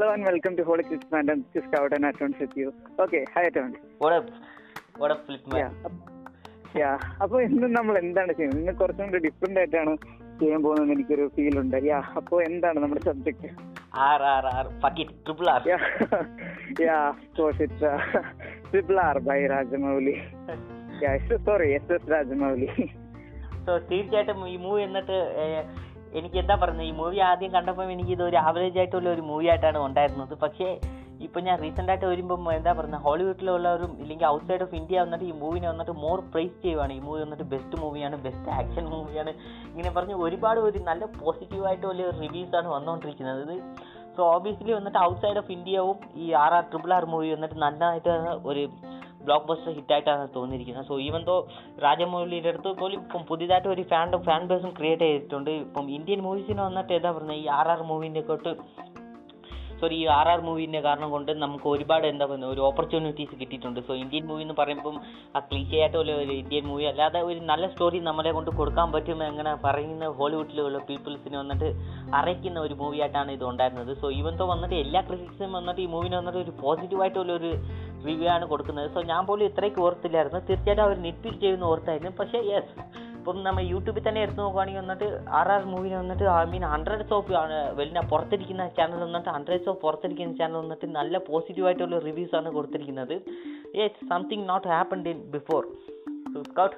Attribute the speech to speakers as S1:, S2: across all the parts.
S1: Hello and welcome to Holy Kids to Scout and Atons with you. Okay, hi Atons.
S2: What up? What up, Flip man?
S1: യാ അപ്പൊ ഇന്ന് നമ്മൾ എന്താണ് ചെയ്യുന്നത് ഇന്ന് കുറച്ചും കൂടി ഡിഫറെന്റ് ആയിട്ടാണ് ചെയ്യാൻ പോകുന്നത് എനിക്കൊരു ഫീൽ ഉണ്ട് യാ അപ്പൊ എന്താണ് നമ്മുടെ subject
S2: R R R. Fuck triple R.
S1: Yeah course it's triple R by Rajamouli yeah sorry S S Rajamouli
S2: so തീർച്ചയായിട്ടും ഈ മൂവി എന്നിട്ട് എനിക്ക് എന്താ പറയുന്നത്? ഈ മൂവി ആദ്യം കണ്ടപ്പോൾ എനിക്ക് ഒരു ആവറേജ് ആയിട്ടുള്ള ഒരു മൂവി ആയിട്ടാണ് ഉണ്ടായിരുന്നത്. പക്ഷേ ഇപ്പോൾ ഞാൻ റീസെന്റ് ആയിട്ട് വരുമ്പം എന്താ പറയുന്നത് ഹോളിവുഡിലുള്ളവരും ഇല്ലെങ്കിൽ ഔട്ട്സൈഡ് ഓഫ് ഇന്ത്യ വന്നിട്ട് ഈ മൂവിനെ വന്നിട്ട് മോർ പ്രൈസ് ചെയ്യുവാണ്. ഈ മൂവി വന്നിട്ട് ബെസ്റ്റ് മൂവിയാണ് ബെസ്റ്റ് ആക്ഷൻ മൂവിയാണ് ഇങ്ങനെ പറഞ്ഞ് ഒരുപാട് ഒരു നല്ല പോസിറ്റീവായിട്ട് വലിയ റിവ്യൂസ് ആണ് വന്നുകൊണ്ടിരിക്കുന്നത് സോ ഓബിയസ്ലി വന്നിട്ട് ഔട്ട്സൈഡ് ഓഫ് ഇന്ത്യയും ഈ R R triple R movie വന്നിട്ട് നന്നായിട്ട് ഒരു ബ്ലോക്ക് ബസ്റ്റർ ഹിറ്റായിട്ടാണ് തോന്നിയിരിക്കുന്നത്. സോ ഈവൻ തോ രാജമൗലിയുടെ അടുത്ത് പോലും ഇപ്പം പുതിയതായിട്ട് ഒരു ഫാൻ ഫാൻ ബേസും ക്രിയേറ്റ് ചെയ്തിട്ടുണ്ട്. ഇപ്പം ഇന്ത്യൻ മൂവീസിന് വന്നിട്ട് എന്താ പറയുന്നത് ഈ ആർ ആർ മൂവീന്റെ തൊട്ട് സോറി ഈ ആർ ആർ മൂവീന്റെ കാരണം കൊണ്ട് നമുക്ക് ഒരുപാട് എന്താ പറയുന്നത് ഒരു ഓപ്പർച്യൂണിറ്റീസ് കിട്ടിയിട്ടുണ്ട്. സോ ഇന്ത്യൻ മൂവി എന്ന് പറയുമ്പം ആ ക്ലീശ ആയിട്ടുള്ള ഒരു ഇന്ത്യൻ മൂവി അല്ലാതെ ഒരു നല്ല സ്റ്റോറി നമ്മളെ കൊണ്ട് കൊടുക്കാൻ പറ്റും അങ്ങനെ പറയുന്ന ഹോളിവുഡിലുള്ള പീപ്പിൾസിനെ വന്നിട്ട് അറിയിക്കുന്ന ഒരു മൂവി ആയിട്ടാണ് ഇത് ഉണ്ടായിരുന്നത്. സോ ഈവൻ തോ വന്നിട്ട് എല്ലാ ക്രിറ്റിക്സും വന്നിട്ട് ഈ മൂവിനെ വന്നിട്ട് ഒരു പോസിറ്റീവായിട്ടുള്ള ഒരു റിവ്യൂ ആണ് കൊടുക്കുന്നത്. സോ ഞാൻ പോലും ഇത്രയ്ക്ക് ഓർത്തില്ലായിരുന്നു. തീർച്ചയായിട്ടും അവർ നെറ്റ്പിക്ക് ചെയ്യുന്ന ഓർത്തായിരുന്നു. പക്ഷേ യെസ് ഇപ്പം നമ്മൾ യൂട്യൂബിൽ തന്നെ എടുത്തു നോക്കുകയാണെങ്കിൽ വന്നിട്ട് ആർ ആർ മൂവിനെ വന്നിട്ട് ഐ മീൻ ഹൺഡ്രഡ്സ് ഓഫ് വലിയ പുറത്തിരിക്കുന്ന ചാനൽ വന്നിട്ട് ഹൺഡ്രഡ്സ് ഓഫ് പുറത്തിരിക്കുന്ന ചാനൽ വന്നിട്ട് നല്ല പോസിറ്റീവ് ആയിട്ടുള്ള റിവ്യൂസ് ആണ് കൊടുത്തിരിക്കുന്നത്. Yes something not happened in before Scout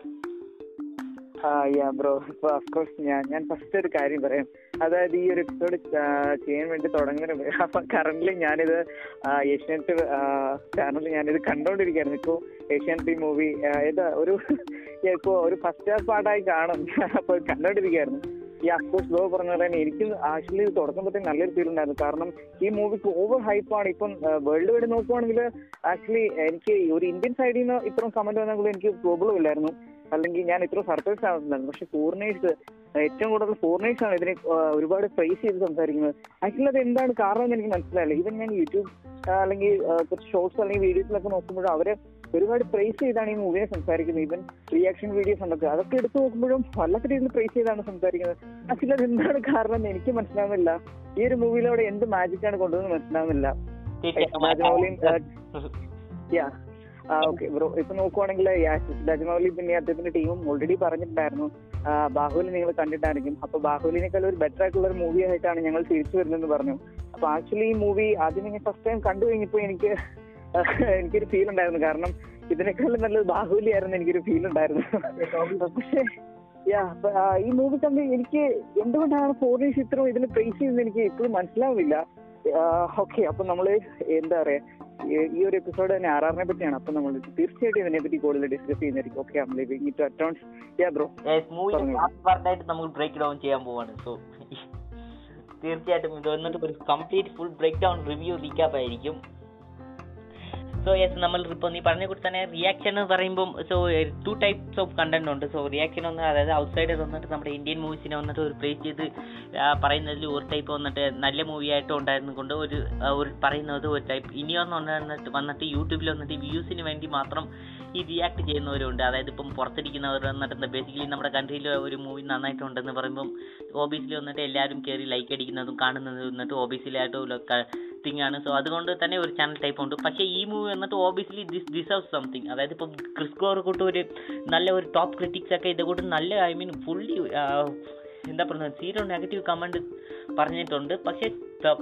S1: yeah bro ഇപ്പൊ അഫ്കോഴ്സ് ഞാൻ ഞാൻ ഫസ്റ്റ് ഒരു കാര്യം പറയാം. അതായത് ഈ ഒരു എപ്പിസോഡ് ചെയ്യാൻ വേണ്ടി തുടങ്ങുന്നത് അപ്പൊ കറന്റ് ഞാനിത് ഏഷ്യാനെറ്റ് ചാനലിൽ ഞാനിത് കണ്ടോണ്ടിരിക്കുകയായിരുന്നു. ഇപ്പോ ഏഷ്യാനെറ്റ് മൂവി ഏതാ ഒരു ഇപ്പോ ഒരു ഫസ്റ്റ് ക്ലാസ് പാട്ടായി കാണും. അപ്പൊ കണ്ടോണ്ടിരിക്കുകയായിരുന്നു ഈ അഫ്കോഴ്സ് ലോ പറഞ്ഞ പോലെ എനിക്ക് ആക്ച്വലി തുടക്കുമ്പോഴത്തേക്ക് നല്ലൊരു ഫീൽ ഉണ്ടായിരുന്നു. കാരണം ഈ മൂവിക്ക് ഓവർ ഹൈപ്പാണ് ഇപ്പം വേൾഡ് വൈഡ് നോക്കുവാണെങ്കിൽ ആക്ച്വലി എനിക്ക് ഒരു ഇന്ത്യൻ സൈഡിൽ നിന്ന് ഇത്രയും കമന്റ് വന്നെങ്കിൽ എനിക്ക് പ്രോബ്ലം ഇല്ലായിരുന്നു. അല്ലെങ്കിൽ ഞാൻ ഇത്ര സർപ്രൈസ് ആവുന്നുണ്ടായിരുന്നു പക്ഷെ ഫോറിനേഴ്സ് ഏറ്റവും കൂടുതൽ ഫോറിനേഴ്സ് ആണ് ഇതിനെ ഒരുപാട് പ്രൈസ് ചെയ്ത് സംസാരിക്കുന്നത്. ആക്ച്വലി അത് എന്താണ് കാരണം എന്ന് എനിക്ക് മനസ്സിലായില്ല. ഈവൻ ഞാൻ യൂട്യൂബ് അല്ലെങ്കിൽ കുറച്ച് ഷോർട്സ് അല്ലെങ്കിൽ വീഡിയോസിലൊക്കെ നോക്കുമ്പോഴും അവരെ ഒരുപാട് പ്രൈസ് ചെയ്താണ് ഈ മൂവിയെ സംസാരിക്കുന്നത്. ഈവൻ റിയാക്ഷൻ വീഡിയോസ് ഉണ്ടൊക്കെ അതൊക്കെ എടുത്തു നോക്കുമ്പോഴും വല്ലാത്ത രീതിയിൽ പ്രൈസ് ചെയ്താണ് സംസാരിക്കുന്നത്. പക്ഷേ അത് എന്താണ് കാരണം എന്ന് എനിക്ക് മനസ്സിലാവുന്നില്ല. ഈ ഒരു മൂവിയിലൂടെ എന്ത് മാജിക് ആണ് കൊണ്ടുവന്ന് മനസ്സിലാവുന്നില്ല. യാ ഓക്കെ ബ്രോ ഇപ്പൊ നോക്കുവാണെങ്കിൽ രാജമൗലി പിന്നെ അദ്ദേഹത്തിന്റെ ടീമും ഓൾറെഡി പറഞ്ഞിട്ടുണ്ടായിരുന്നു. ബാഹുലി നിങ്ങൾ കണ്ടിട്ടായിരിക്കും. അപ്പൊ ബാഹുലിനേക്കാൾ ഒരു ബെറ്റർ ആയിട്ടുള്ള ഒരു മൂവി ആയിട്ടാണ് ഞങ്ങൾ തിരിച്ചു വരുന്നതെന്ന് പറഞ്ഞു. അപ്പൊ ആക്ച്വലി ഈ മൂവി ആദ്യം ഞാൻ ഫസ്റ്റ് ടൈം കണ്ടു കഴിഞ്ഞപ്പോ എനിക്ക് എനിക്കൊരു ഫീൽ ഉണ്ടായിരുന്നു. കാരണം ഇതിനേക്കാളും നല്ലത് ബാഹുബലി ആയിരുന്നു എനിക്കൊരു ഫീൽ ഉണ്ടായിരുന്നു. പക്ഷേ യാ ഈ മൂവി കണ്ട് എനിക്ക് എന്തുകൊണ്ടാണ് ഫോറിൻ ചിത്രം ഇതിന് പ്രൈസ് ചെയ്യുന്നത് എനിക്ക് ഇപ്പോഴും മനസ്സിലാവുന്നില്ല. ഓക്കെ അപ്പൊ നമ്മൾ എന്താ പറയാ ഈ- ഒരു എപ്പിസോഡ് തന്നെ ആറാറിനെ പറ്റിയാണ്. അപ്പൊ നമ്മൾ തീർച്ചയായിട്ടും ഇതിനെ പറ്റി കൂടുതൽ ഡിസ്കസ് ചെയ്യുന്നതായിരിക്കും. ഓക്കെ ബ്രോ
S2: പാർട്ടായിട്ട് നമ്മൾ ബ്രേക്ക് ഡൗൺ ചെയ്യാൻ പോവാണ്. സോ തീർച്ചയായിട്ടും ഇത് വന്നിട്ട് ഒരു complete full break down review recap ആയിരിക്കും. സോ യെസ് നമ്മൾ ഇപ്പോൾ നീ പറഞ്ഞ കൂടി തന്നെ റിയാക്ഷൻ എന്ന് പറയുമ്പം so two types of content ഉണ്ട്. സോ റിയാക്ഷൻ ഒന്ന് അതായത് ഔട്ട്സൈഡർ വന്നിട്ട് നമ്മുടെ ഇന്ത്യൻ മൂവീസിനെ വന്നിട്ട് ഒരു പ്രേസ് ചെയ്ത് പറയുന്നതിൽ ഒരു ടൈപ്പ് വന്നിട്ട് നല്ല മൂവി ആയിട്ട് ഉണ്ടായിരുന്നു കൊണ്ട് ഒരു ഒരു പറയുന്നത് ഒരു ടൈപ്പ് ഇനി ഒന്ന് വന്നിട്ട് വന്നിട്ട് യൂട്യൂബിൽ വന്നിട്ട് വ്യൂസിന് വേണ്ടി മാത്രം ഈ റിയാക്ട് ചെയ്യുന്നവരുണ്ട്. അതായത് ഇപ്പം പുറത്തിരിക്കുന്നവർ വന്നിട്ട് ബേസിക്കലി നമ്മുടെ കൺട്രിയിൽ ഒരു മൂവി നന്നായിട്ടുണ്ടെന്ന് പറയുമ്പം ഓബീസിൽ വന്നിട്ട് എല്ലാവരും കയറി ലൈക്ക് അടിക്കുന്നതും കാണുന്നതും വന്നിട്ട് ഓബീസിലായിട്ടുള്ള തിങ് ആണ്. സോ അതുകൊണ്ട് തന്നെ ഒരു ചാനൽ ടൈപ്പ് ഉണ്ട്. പക്ഷേ ഈ മൂവി വന്നിട്ട് ഓബിയസ്ലി ദിസ് ഡിസേർവ് സംതിങ് അതായത് ഇപ്പം ക്രിസ്കോർ കൂട്ട് ഒരു നല്ല ഒരു ടോപ്പ് ക്രിറ്റിക്സ് ഒക്കെ ഇത് കൂട്ട് നല്ല ഐ മീൻ ഫുള്ളി എന്താ പറയുന്നത് സീറോ നെഗറ്റീവ് കമന്റ് പറഞ്ഞിട്ടുണ്ട്. പക്ഷേ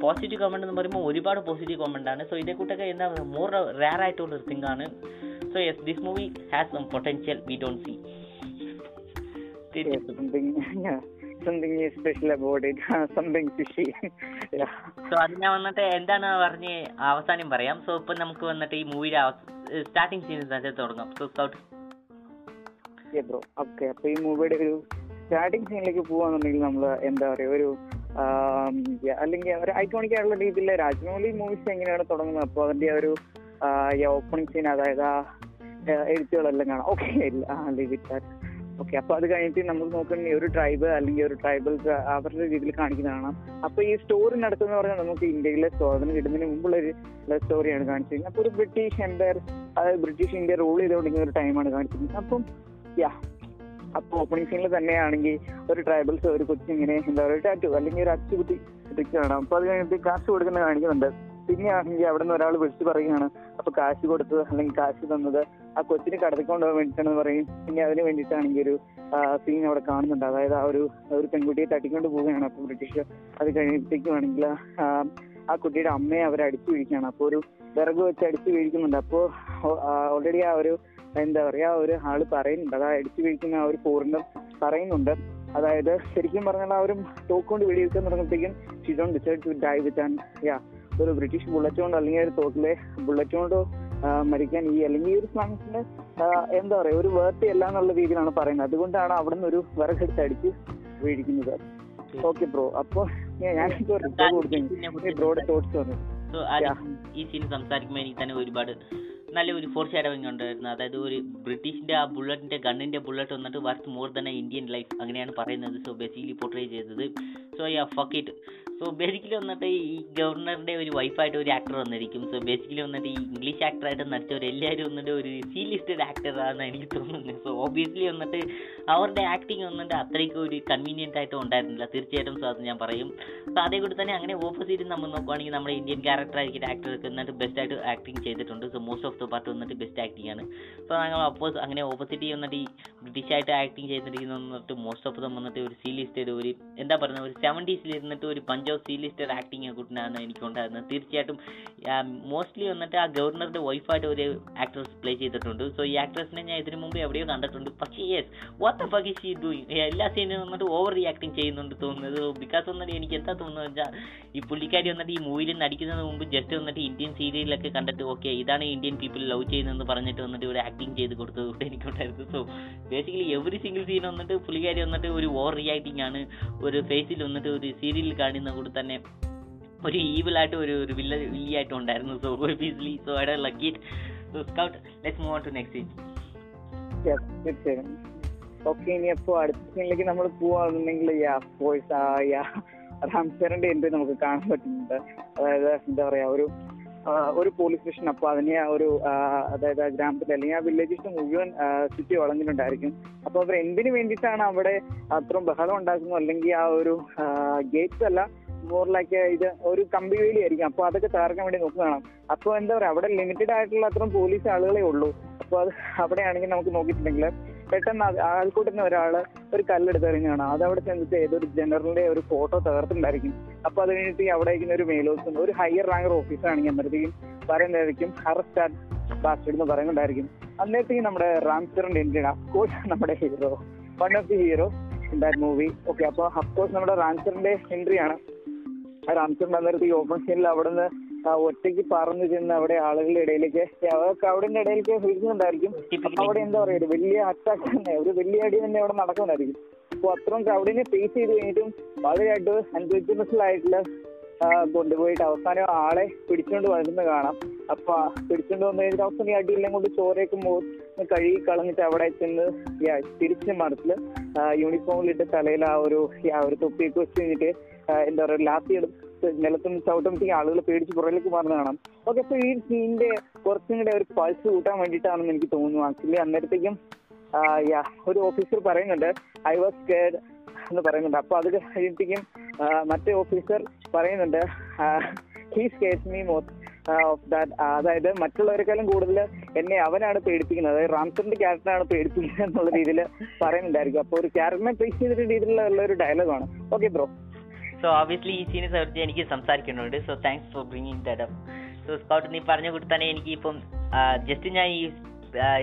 S2: പോസിറ്റീവ് കമന്റ് എന്ന് പറയുമ്പോൾ ഒരുപാട് പോസിറ്റീവ് കമന്റ് ആണ്. സോ ഇതേ കൂട്ടൊക്കെ എന്താ മോർ റയർ ആയിട്ടുള്ള ഒരു തിങ് ആണ്. So yes this movie has some potential we don't see
S1: something special about it something fishy
S2: so അത് ഞാൻ വന്നിട്ട് എന്താണ് പറഞ്ഞ് അവസാനം പറയാം. സോ ഇപ്പൊ നമുക്ക് വന്നിട്ട് ഈ മൂവിയുടെ സ്റ്റാർട്ടിങ് സീൻസ് തന്നെ തുടങ്ങാം. സോ സ്കൗട്ട്
S1: ബ്രോ ഓക്കെ അപ്പൊ ഈ മൂവിയുടെ ഒരു സ്റ്റാർട്ടിങ് സീനിലേക്ക് പോവാന്നുണ്ടെങ്കിൽ നമ്മൾ എന്താ പറയാ ഒരു അല്ലെങ്കിൽ ഒരു ഐക്കോണിക് ആയിട്ടുള്ള രീതിയിൽ രാജമൗലി മൂവീസ് എങ്ങനെയാണ് തുടങ്ങുന്നത്? അപ്പോൾ അതിന്റെ ഒരു ഓപ്പണിംഗ് സീൻ അതായത് ആ എഴുത്തുകളെല്ലാം കാണാം. ഓക്കെ ഓക്കെ അപ്പൊ അത് കഴിഞ്ഞിട്ട് നമ്മൾ നോക്കുന്ന ഒരു ട്രൈബ് അല്ലെങ്കിൽ ഒരു ട്രൈബൽ അവരുടെ രീതിയിൽ കാണിക്കുന്നതാണ് അപ്പൊ ഈ സ്റ്റോറി നടക്കുന്ന പറഞ്ഞാൽ നമുക്ക് ഇന്ത്യയിലെ സ്വാതന്ത്ര്യം കിട്ടുന്നതിന് മുമ്പുള്ള ഒരു സ്റ്റോറിയാണ് കാണിച്ചിരുന്നത് അപ്പൊ ഒരു ബ്രിട്ടീഷ് എംപയർ അതായത് ബ്രിട്ടീഷ് ഇന്ത്യ റൂൾ ചെയ്തുകൊണ്ടിരിക്കുന്ന ഒരു ടൈമാണ് കാണിച്ചിരുന്നത് അപ്പം യാ അപ്പൊ ഓപ്പണിംഗ് സീനിൽ തന്നെയാണെങ്കിൽ ഒരു ട്രൈബൽസ് ഒരു കൊച്ചിങ്ങനെ എന്താ പറയുക ടാറ്റു അല്ലെങ്കിൽ ഒരു അച്ചുകുട്ടി കാണാം അപ്പൊ അത് കഴിഞ്ഞിട്ട് കാശ് കൊടുക്കുന്ന കാണിക്കുന്നുണ്ട്. പിന്നെ ആണെങ്കിൽ അവിടെ നിന്ന് ഒരാൾ വിളിച്ചു പറയുകയാണ് അപ്പൊ കാശ് കൊടുത്തത് അല്ലെങ്കിൽ കാശ് തന്നത് ആ കൊച്ചിനെ കടത്തിക്കൊണ്ട് പോകാൻ വേണ്ടിയിട്ടാണെന്ന് പറയും. പിന്നെ അതിന് വേണ്ടിയിട്ടാണെങ്കിൽ ഒരു സീൻ അവിടെ കാണുന്നുണ്ട്. അതായത് ആ ഒരു ഒരു പെൺകുട്ടിയെ തട്ടിക്കൊണ്ട് പോവുകയാണ്. അപ്പൊ ബ്രിട്ടീഷ് അത് കഴിഞ്ഞിട്ടേക്കുവാണെങ്കിൽ ആ കുട്ടിയുടെ അമ്മയെ അവർ അടിച്ചു വീഴിക്കുകയാണ് അപ്പോൾ ഒരു വിറക് വെച്ച് അടിച്ചു വീഴിക്കുന്നുണ്ട്. അപ്പോൾ ഓൾറെഡി ആ ഒരു എന്താ പറയാ ആ ഒരു ആൾ പറയുന്നുണ്ട്. അതാ അടിച്ചു വീഴിക്കുന്ന ആ ഒരു പൂർണം പറയുന്നുണ്ട്. അതായത് ശരിക്കും പറഞ്ഞാൽ ആ ഒരു തോക്കുകൊണ്ട് വെടിവെക്കാൻ തുടങ്ങുമ്പോഴത്തേക്കും she decide to die with and yeah ഒരു ബ്രിട്ടീഷ് ബുള്ളറ്റ് കൊണ്ട് അല്ലെങ്കിൽ ഒരു തോക്കിലെ ബുള്ളറ്റ് കൊണ്ട് മരിക്കാൻ ഈ അല്ലെങ്കിൽ ഈ ഒരു സ്ലാങ്സിന്റെ എന്താ പറയാ ഒരു വേർട്ടി അല്ല എന്നുള്ള രീതിയിലാണ് പറയുന്നത്. അതുകൊണ്ടാണ് അവിടെ നിന്ന് ഒരു വിറകെടുത്ത് അടിച്ച് വീഴിക്കുന്നത് ഓക്കെ ബ്രോ അപ്പൊ ഞാൻ- റിപ്പോർട്ട് കൊടുത്തു ബ്രോയുടെ തോട്ട്സ്
S2: വന്നു. ഈ സീൻ സംസാരിക്കുമ്പോൾ എനിക്ക് തന്നെ ഒരുപാട് നല്ല ഒരു ഫോർ ഷാഡോവിങ് ഉണ്ടായിരുന്നു. അതായത് ഒരു ബ്രിട്ടീഷിന്റെ ആ ബുള്ളറ്റിന്റെ ഗണ്ണിന്റെ ബുള്ളറ്റ് വന്നിട്ട് worth more than a Indian life അങ്ങനെയാണ് പറയുന്നത്. സോ ബേസിക്കലി പോർട്രേ ചെയ്തത്. So yeah fuck it so basically വന്നിട്ട് ഈ ഗവർണറുടെ ഒരു വൈഫായിട്ട് ഒരു ആക്ടർ വന്നിരിക്കും. സോ ബേസിക്കലി വന്നിട്ട് ഈ ഇംഗ്ലീഷ് ആക്ടറായിട്ട് നടിച്ചവർ എല്ലാവരും വന്നിട്ട് ഒരു സീ ലിസ്റ്റഡ് ആക്ടറാണെന്ന് എനിക്ക് തോന്നുന്നത്. സോ ഓബിയസ്ലി വന്നിട്ട് അവരുടെ ആക്ടിങ് വന്നിട്ട് അത്രയ്ക്ക് ഒരു കൺവീനിയന്റ് ആയിട്ട് ഉണ്ടായിരുന്നില്ല. തീർച്ചയായിട്ടും സോ അത് ഞാൻ പറയും. സോ അതേ കൂടി തന്നെ അങ്ങനെ ഓപ്പോസിറ്റ് നമ്മൾ നോക്കുവാണെങ്കിൽ നമ്മുടെ ഇന്ത്യൻ ക്യാരക്ടർ ആയിരിക്കും ആക്ടർക്ക് എന്നിട്ട് ബെസ്റ്റ് ആയിട്ട് ആക്ടിങ് ചെയ്തിട്ടുണ്ട്. So most of the part വന്നിട്ട് ബെസ്റ്റ് ആക്ടിങ് ആണ്. സോ ഞങ്ങൾ അപ്പോസ് അങ്ങനെ ഓപ്പോസിറ്റ് വന്നിട്ട് ഈ ബ്രിട്ടീഷ് ആയിട്ട് ആക്ടിങ് ചെയ്തിരിക്കുന്ന വന്നിട്ട് മോസ്റ്റ് ഓഫ് ദം വന്നിട്ട് ഒരു സീ ലിസ്റ്റഡ് ഒരു എന്താ പറയുക ഒരു സെവന്റീസിൽ ഇരുന്നിട്ട് ഒരു punch of C listed acting കൂട്ടിനാണ് എനിക്ക് ഉണ്ടായിരുന്നത് തീർച്ചയായിട്ടും മോസ്റ്റ്ലി വന്നിട്ട് ആ ഗവർണറുടെ വൈഫായിട്ട് ഒരു ആക്ട്രസ് പ്ലേ ചെയ്തിട്ടുണ്ട്. സോ ഈ ആക്ട്രസിനെ ഞാൻ ഇതിനു മുമ്പ് എവിടെയോ കണ്ടിട്ടുണ്ട്. പക്ഷേ yes what fuck she doing എല്ലാ സീനും വന്നിട്ട് ഓവർ റിയാക്ടിങ് ചെയ്യുന്നുണ്ട് തോന്നുന്നത്. ബിക്കോസ് വന്നിട്ട് എനിക്ക് എന്താ തോന്നുന്നത് വെച്ചാൽ ഈ പുള്ളിക്കാരി വന്നിട്ട് ഈ മൂവിയിൽ നടിക്കുന്നതിന് മുമ്പ് ജസ്റ്റ് വന്നിട്ട് ഇന്ത്യൻ സീരിയലൊക്കെ കണ്ടിട്ട് ഓക്കെ ഇതാണ് ഇന്ത്യൻ പീപ്പിൾ ലവ് ചെയ്യുന്നതെന്ന് പറഞ്ഞിട്ട് വന്നിട്ട് ഇവിടെ ആക്ടിങ് ചെയ്ത് കൊടുത്തത് കൊണ്ട് എനിക്കുണ്ടായിരുന്നു. So basically every single scene വന്നിട്ട് പുള്ളിക്കാരി വന്നിട്ട് ഒരു ഓവർ റിയാക്ടിങ് ആണ്. ഒരു ഫേസിൽ വന്നിട്ട് ഒരു സീരിയലിൽ കാണുന്ന കൂടെ തന്നെ ഒരു ഈവിലായിട്ട് ഒരു ഒരു വില്ല വില്ലിയായിട്ടും ഉണ്ടായിരുന്നു. So obviously so I like it so Scout let's move on to next scene
S1: okay ഇനി അപ്പോ അടുത്ത സീനിലേക്ക് നമ്മൾ പോവാണെന്നുണ്ടെങ്കിൽ യാ കോഴ്സ് യാ റാംസറിന്റെ എൻട്രി നമുക്ക് കാണാൻ പറ്റുന്നുണ്ട്. അതായത് എന്താ പറയാ ഒരു ഒരു പോലീസ് സ്റ്റേഷൻ അപ്പൊ അതിനെ ആ ഒരു ആ, അതായത് ആ ഗ്രാമത്തിൽ അല്ലെങ്കിൽ ആ വില്ലേജസ് മുഴുവൻ സിറ്റി വളഞ്ഞിട്ടുണ്ടായിരിക്കും. അപ്പൊ അവർ എന്തിനു വേണ്ടിയിട്ടാണ് അവിടെ അത്രയും ബഹളം ഉണ്ടാക്കുന്നത് അല്ലെങ്കിൽ ആ ഒരു ഗേറ്റ്സ് അല്ല മോറിലൊക്കെ ഇത് ഒരു കമ്പി വേലി ആയിരിക്കും. അപ്പൊ അതൊക്കെ തകർക്കാൻ വേണ്ടി നോക്കുന്നതാണ്. അപ്പൊ എന്താ പറയാ അവിടെ ലിമിറ്റഡ് ആയിട്ടുള്ള അത്രയും പോലീസ് ആളുകളെ ഉള്ളൂ. അപ്പൊ അത് അവിടെയാണെങ്കിൽ നമുക്ക് നോക്കിയിട്ടുണ്ടെങ്കിൽ പെട്ടെന്ന് ആൾക്കൂട്ടുന്ന ഒരാൾ ഒരു കല്ലെടുത്ത് എറിഞ്ഞാണ് അത് അവിടെ ചെന്നിട്ട് ഏതൊരു ജനറലിന്റെ ഒരു ഫോട്ടോ തകർത്തിട്ടുണ്ടായിരിക്കും. അപ്പൊ അത് കഴിഞ്ഞിട്ട് അവിടെ ഇരിക്കുന്ന ഒരു മേലോസും ഒരു ഹയർ റാങ്കർ ഓഫീസർ ആണെങ്കിൽ അന്നേരത്തേക്കും പറയുന്നതായിരിക്കും അറസ്റ്റ് ബാസ്റ്റഡ് എന്ന് പറയുന്നുണ്ടായിരിക്കും. അന്നേരത്തേക്കും നമ്മുടെ റാംസറിന്റെ എൻട്രി അഫ്കോഴ്സ് നമ്മുടെ hero one of the hero in that movie okay അപ്പൊ അഫ്കോഴ്സ് നമ്മുടെ റാംചറിന്റെ എൻട്രി ആണ്. ആ റാംചറിന്റെ അന്നേരത്ത് ഈ ഓപ്പൺ സീനിൽ അവിടെ നിന്ന് ഒറ്റയ്ക്ക് പറന്നു ചെന്ന് അവിടെ ആളുകളുടെ ഇടയിലേക്ക്. അവർക്ക് അവിടെ ഇടയിലേക്ക് വിളിക്കുന്നുണ്ടായിരിക്കും അവിടെ എന്താ പറയുക വലിയ അറ്റാക്ക് തന്നെ ഒരു വലിയ അടി തന്നെ അവിടെ നടക്കുന്നുണ്ടായിരിക്കും അപ്പൊ അത്രയും ക്രൗഡിനെ ഫേസ് ചെയ്ത് കഴിഞ്ഞിട്ടും വളരെയായിട്ട് ആ, കൊണ്ടുപോയിട്ട് അവസാനം ആളെ പിടിച്ചുകൊണ്ട് വരുന്നത് കാണാം. അപ്പൊ പിടിച്ചുകൊണ്ട് വന്നു കഴിഞ്ഞിട്ട് അവസാനം ഈ അടിയെല്ലാം കൊണ്ട് ചോരയൊക്കെ കഴുകി കളഞ്ഞിട്ട് അവിടെ ചെന്ന് തിരിച്ച് മറത്തിൽ യൂണിഫോമിലിട്ട് തലയിൽ ആ ഒരു ആ ഒരു തൊപ്പിയൊക്കെ വെച്ച് കഴിഞ്ഞിട്ട് എന്താ പറയുക ലാത്തി എടുത്ത് നിലത്തും ചവിട്ടുമ്പോഴത്തേക്ക് ആളുകൾ പേടിച്ച് പുറകിലേക്ക് മാറുന്ന കാണാം. ഓക്കെ അപ്പൊ ഈ സീനിന്റെ കുറച്ചും കൂടെ ഒരു പൾസ് കൂട്ടാൻ വേണ്ടിയിട്ടാണെന്ന് എനിക്ക് തോന്നുന്നു. ആക്ച്വലി അന്നേരത്തേക്കും ഒരു ഓഫീസർ പറയുന്നുണ്ട് ഐ വാസ് കെയർഡ് എന്ന് പറയുന്നുണ്ട്. അപ്പൊ അത് ആ, മറ്റേ ഓഫീസർ പറയുന്നുണ്ട് he scares me more of that അതായത് മറ്റുള്ളവരെക്കാളും കൂടുതൽ എന്നെ അവനാണ് പേടിപ്പിക്കുന്നത്. അതായത് റാംസറിന്റെ ക്യാരക്ടറാണ് പേടിപ്പിക്കുന്നത് എന്നുള്ള രീതിയിൽ പറയുന്നുണ്ടായിരിക്കും. അപ്പൊ ഒരു ക്യാരക്ടറിനെ പേസ് ചെയ്തിട്ട് രീതിയിലുള്ള ഒരു ഡയലോഗാണ് ഓക്കെ ബ്രോ
S2: സോ ഓബിയസ്ലി ഈ സീനെ കുറിച്ച് എനിക്ക് സംസാരിക്കുന്നുണ്ട് so thanks for bringing that up so Scout നീ പറഞ്ഞ കൂടി തന്നെ എനിക്ക് ഇപ്പം ജസ്റ്റ് ഞാൻ ഈ